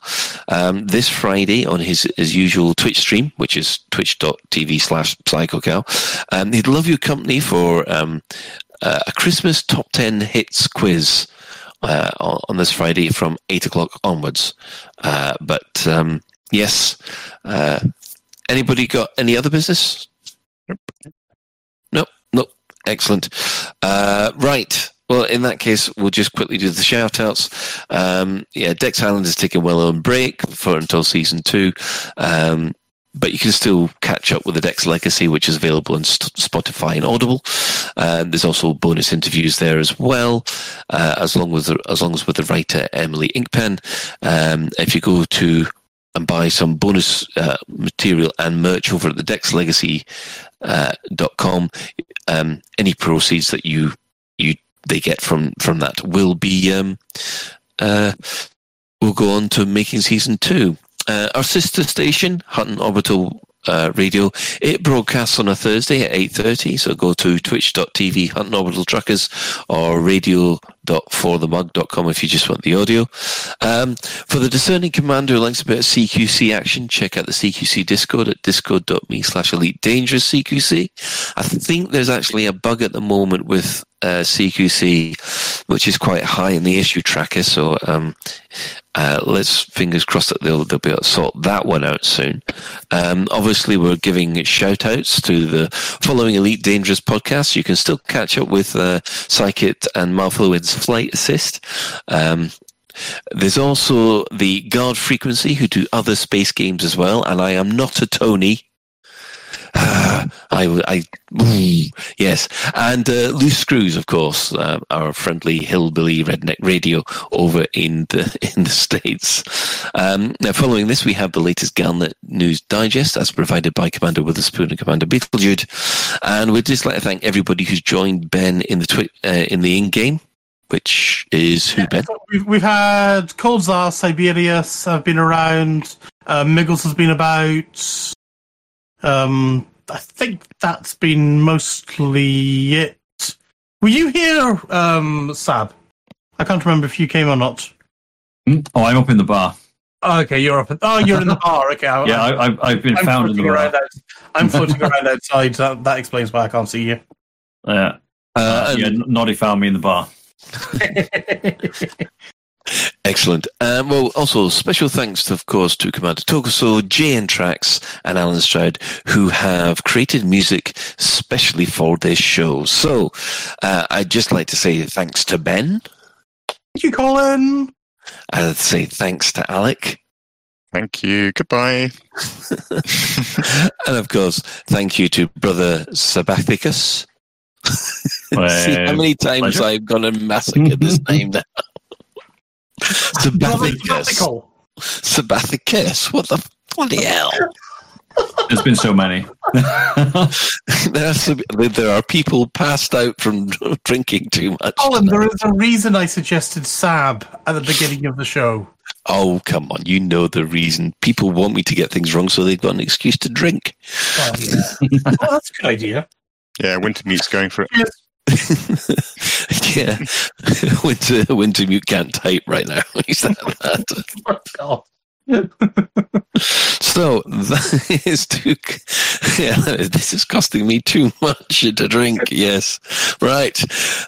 Um, this Friday on his, his usual Twitch stream, which is twitch.tv slash Psycho Cow, um, he'd love your company for um, uh, a Christmas top 10 hits quiz. Uh, on, this Friday from eight o'clock onwards, uh, but um, yes, uh, anybody got any other business? Excellent. Uh, right. Well, in that case, we'll just quickly do the shout outs. Um, yeah, Dex Island is taking well on break for until season two. Um, but you can still catch up with the Dex Legacy, which is available on Spotify and Audible. Um, there's also bonus interviews there as well, uh, as long as as long as with the writer Emily Inkpen. Um, if you go to and buy some bonus uh, material and merch over at the Dex Legacy uh, dot com, um, any proceeds that you you they get from from that will be um, uh, will go on to making season two. Uh, our sister station, Hutton Orbital uh, Radio, it broadcasts on a Thursday at 8.30, so go to twitch.tv, Hutton Orbital Truckers, or radio.forthemug.com if you just want the audio. Um, for the discerning commander who likes a bit of CQC action, check out the CQC Discord at discord.me slash elite dangerous CQC. I think there's actually a bug at the moment with uh, CQC, which is quite high in the issue tracker. So um, uh, let's fingers crossed that they'll, they'll be able to sort that one out soon. Um, obviously, we're giving shout outs to the following Elite Dangerous podcasts. You can still catch up with uh, and Malfluid's Flight Assist. Um, there's also the Guard Frequency, who do other space games as well. And I am not a Tony. I, I, yes, and uh, loose screws, of course, uh, our friendly hillbilly redneck radio over in the in the states. Um, now, following this, we have the latest Galnet news digest, as provided by Commander Witherspoon and Commander Beetlejude, and we'd just like to thank everybody who's joined Ben in the twi- uh, in the in game. Which is who, Ben? We've, we've had Coldzar, Siberius have been around, uh, Miggles has been about. Um, I think that's been mostly it. Were you here, um, Sab? I can't remember if you came or not. Oh, I'm up in the bar. Oh, okay, you're up. Oh, you're in the bar. Okay. I, Yeah, I, I've, I've been I'm found in the bar. out, I'm floating around outside. That, that explains why I can't see you. Yeah. Uh, yeah, Noddy found me in the bar. Excellent. Um, well, also special thanks, of course, to Commander Tokuso, JN Tracks, and Alan Stroud, who have created music specially for this show. So, uh, I'd just like to say thanks to Ben. Thank you, Colin. I'd say thanks to Alec. Thank you. Goodbye. and of course, thank you to brother Sabathicus. See how many times pleasure. I've gone and massacred this name now. Sabathicus. Sabathicus. What the bloody hell? There's been so many. there, has to be, there are people passed out from drinking too much. Colin, there is a reason I suggested Sab at the beginning of the show. Oh, come on. You know the reason. People want me to get things wrong so they've got an excuse to drink. Oh, yeah. well, that's a good idea. Yeah, Wintermute's going for it. Cheers, yeah, Winter Winter Mute can't type right now. He's that. Oh, So that is too. Yeah, this is costing me too much to drink. Yes, right.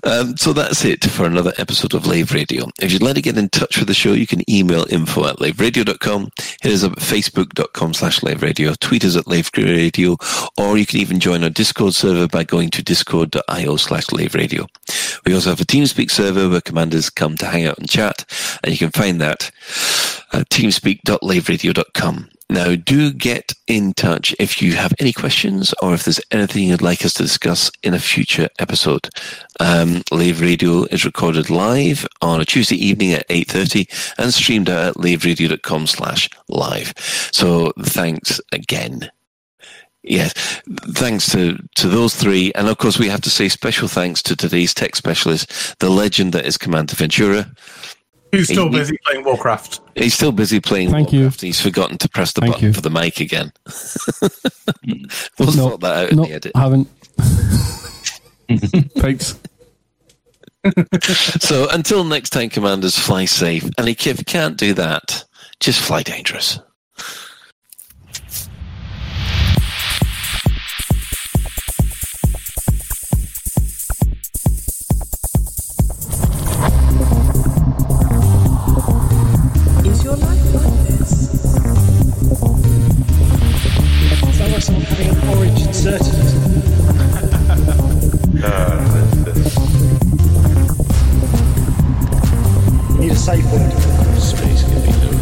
Um, so that's it for another episode of Lave Radio. If you'd like to get in touch with the show, you can email info at laveradio.com, hit us up at facebook.com slash lave radio, tweet us at lave radio, or you can even join our Discord server by going to discord.io slash lave radio. We also have a TeamSpeak server where commanders come to hang out and chat, and you can find that at teamspeak.laveradio.com. Now, do get in touch if you have any questions or if there's anything you'd like us to discuss in a future episode. Um, Lave Radio is recorded live on a Tuesday evening at 8.30 and streamed out at laveradio.com slash live. So thanks again. Yes, thanks to, to those three. And of course, we have to say special thanks to today's tech specialist, the legend that is Commander Ventura. Who's still He- busy playing Warcraft? He's still busy playing Thank you. He's forgotten to press the Thank button you. for the mic again. we'll no, sort that out in no, the edit. haven't. Thanks. so until next time, commanders, fly safe. And if you can't do that, just fly dangerous. Inserted. You need a safe word. Space can be loaded.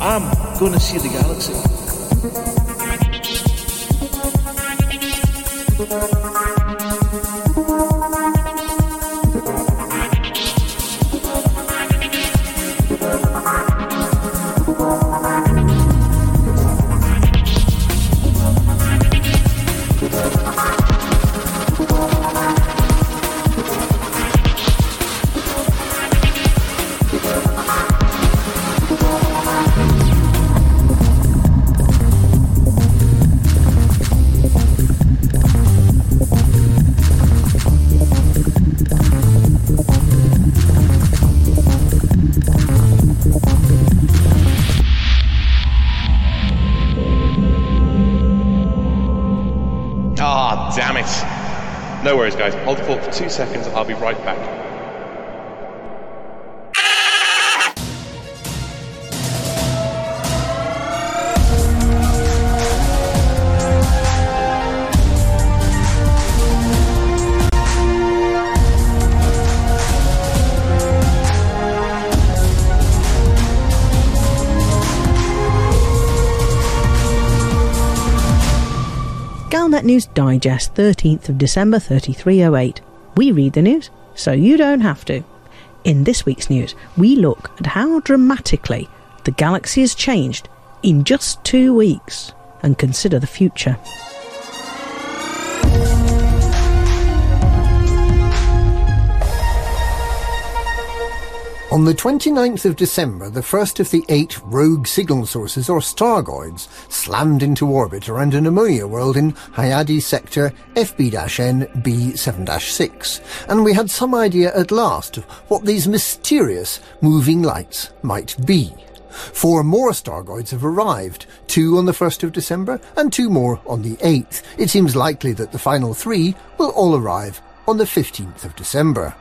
I'm gonna see the galaxy. I'll be right back. Galnet News Digest, 13th of December 3308. We read the news, so you don't have to. In this week's news, we look at how dramatically the galaxy has changed in just two weeks and consider the future. On the 29th of December, the first of the eight rogue signal sources, or Stargoids, slammed into orbit around an ammonia world in Hyades sector FB-N B7-6, and we had some idea at last of what these mysterious moving lights might be. Four more Stargoids have arrived, two on the 1st of December and two more on the 8th. It seems likely that the final three will all arrive on the 15th of December.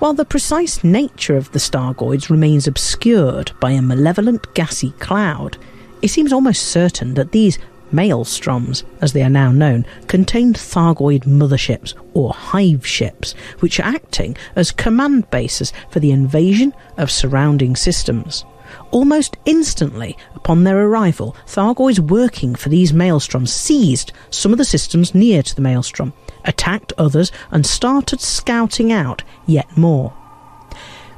While the precise nature of the Stargoids remains obscured by a malevolent gassy cloud, it seems almost certain that these maelstroms, as they are now known, contained Thargoid motherships or hive ships, which are acting as command bases for the invasion of surrounding systems. Almost instantly upon their arrival, Thargoids working for these maelstroms seized some of the systems near to the maelstrom, attacked others, and started scouting out yet more.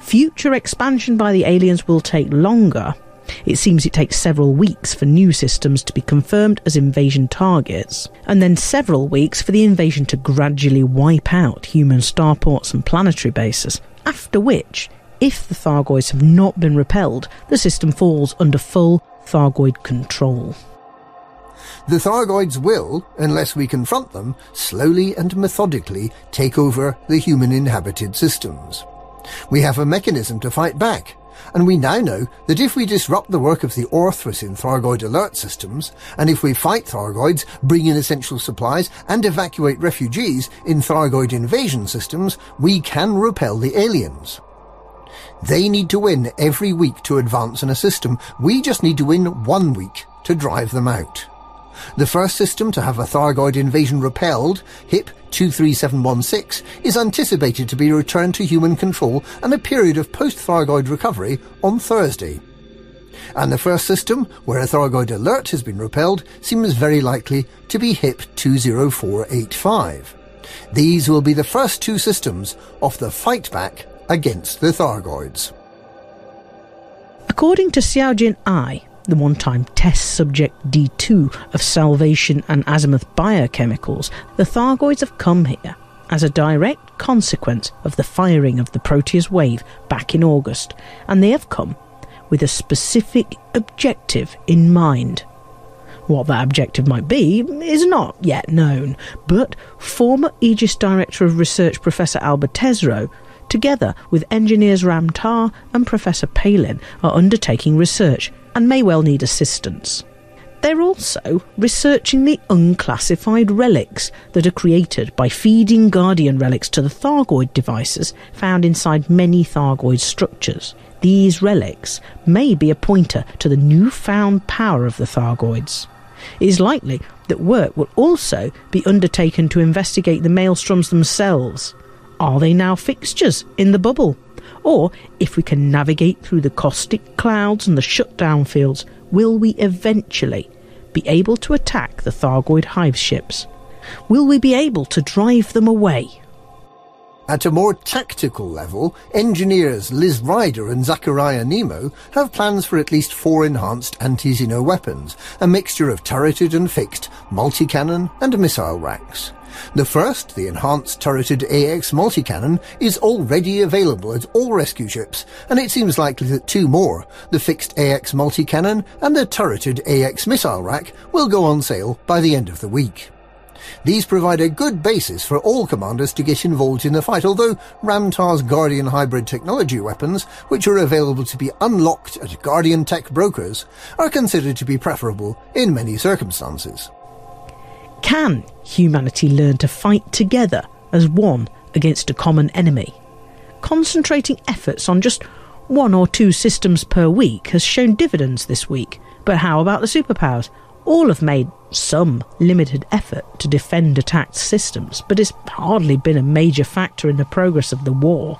Future expansion by the aliens will take longer, It seems it takes several weeks for new systems to be confirmed as invasion targets, and then several weeks for the invasion to gradually wipe out human starports and planetary bases, after which, if the Thargoids have not been repelled, the system falls under full Thargoid control. The Thargoids will, unless we confront them, slowly and methodically take over the human inhabited systems. We have a mechanism to fight back, and we now know that if we disrupt the work of the Orthrus in Thargoid alert systems, and if we fight Thargoids, bring in essential supplies, and evacuate refugees in Thargoid invasion systems, we can repel the aliens. They need to win every week to advance in a system. We just need to win one week to drive them out. The first system to have a Thargoid invasion repelled, HIP 23716, is anticipated to be returned to human control and a period of post-Thargoid recovery on Thursday. And the first system, where a Thargoid alert has been repelled, seems very likely to be HIP 20485. These will be the first two systems of the fight back against the Thargoids. According to Xiaojin I, the one time test subject D2 of Salvation and Azimuth Biochemicals, the Thargoids have come here as a direct consequence of the firing of the Proteus wave back in August, and they have come with a specific objective in mind. What that objective might be is not yet known, but former Aegis Director of Research Professor Alba Tesreau together with engineers Ram Tah and Professor Palin, are undertaking research and may well need assistance. They're also researching the unclassified relics that are created by feeding Guardian relics to the Thargoid devices found inside many Thargoid structures. These relics may be a pointer to the newfound power of the Thargoids. It is likely that work will also be undertaken to investigate the maelstroms themselves are they now fixtures in the bubble? Or, if we can navigate through the caustic clouds and the shutdown fields, will we eventually be able to attack the Thargoid hive ships? Will we be able to drive them away? At a more tactical level, engineers Liz Ryder and Zacariah Nemo have plans for at least four enhanced anti-Xeno weapons, a mixture of turreted and fixed, multi-cannon and missile racks. The first, the enhanced turreted AX multi-cannon, is already available at all rescue ships, and it seems likely that two more, the fixed AX multi-cannon and the turreted AX missile rack, will go on sale by the end of the week. These provide a good basis for all commanders to get involved in the fight, although Ram Tah's Guardian hybrid technology weapons, which are available to be unlocked at Guardian Tech brokers, are considered to be preferable in many circumstances. Can humanity learn to fight together as one against a common enemy? Concentrating efforts on just one or two systems per week has shown dividends this week, but how about the superpowers? All have made some limited effort to defend attacked systems, but it's hardly been a major factor in the progress of the war.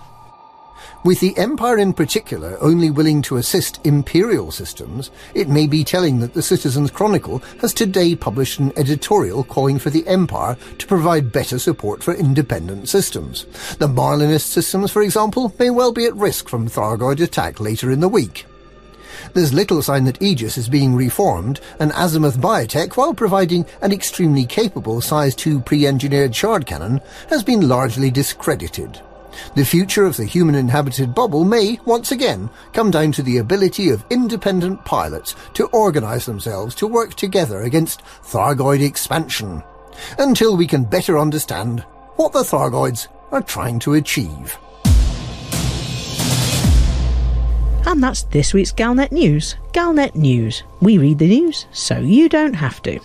With the Empire in particular only willing to assist imperial systems, it may be telling that the Citizens Chronicle has today published an editorial calling for the Empire to provide better support for independent systems. The Marlinist systems, for example, may well be at risk from Thargoid attack later in the week. There's little sign that Aegis is being reformed, and Azimuth Biotech, while providing an extremely capable Size 2 pre-engineered shard cannon, has been largely discredited. The future of the human inhabited bubble may, once again, come down to the ability of independent pilots to organize themselves to work together against Thargoid expansion, until we can better understand what the Thargoids are trying to achieve. And that's this week's Galnet News. Galnet News. We read the news so you don't have to.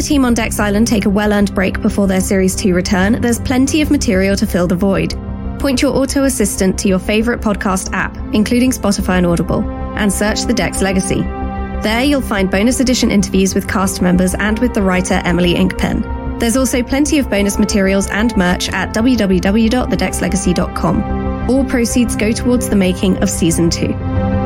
the team on Dex Island take a well earned break before their Series 2 return, there's plenty of material to fill the void. Point your auto assistant to your favorite podcast app, including Spotify and Audible, and search The Dex Legacy. There you'll find bonus edition interviews with cast members and with the writer Emily Inkpen. There's also plenty of bonus materials and merch at www.thedexlegacy.com. All proceeds go towards the making of Season 2.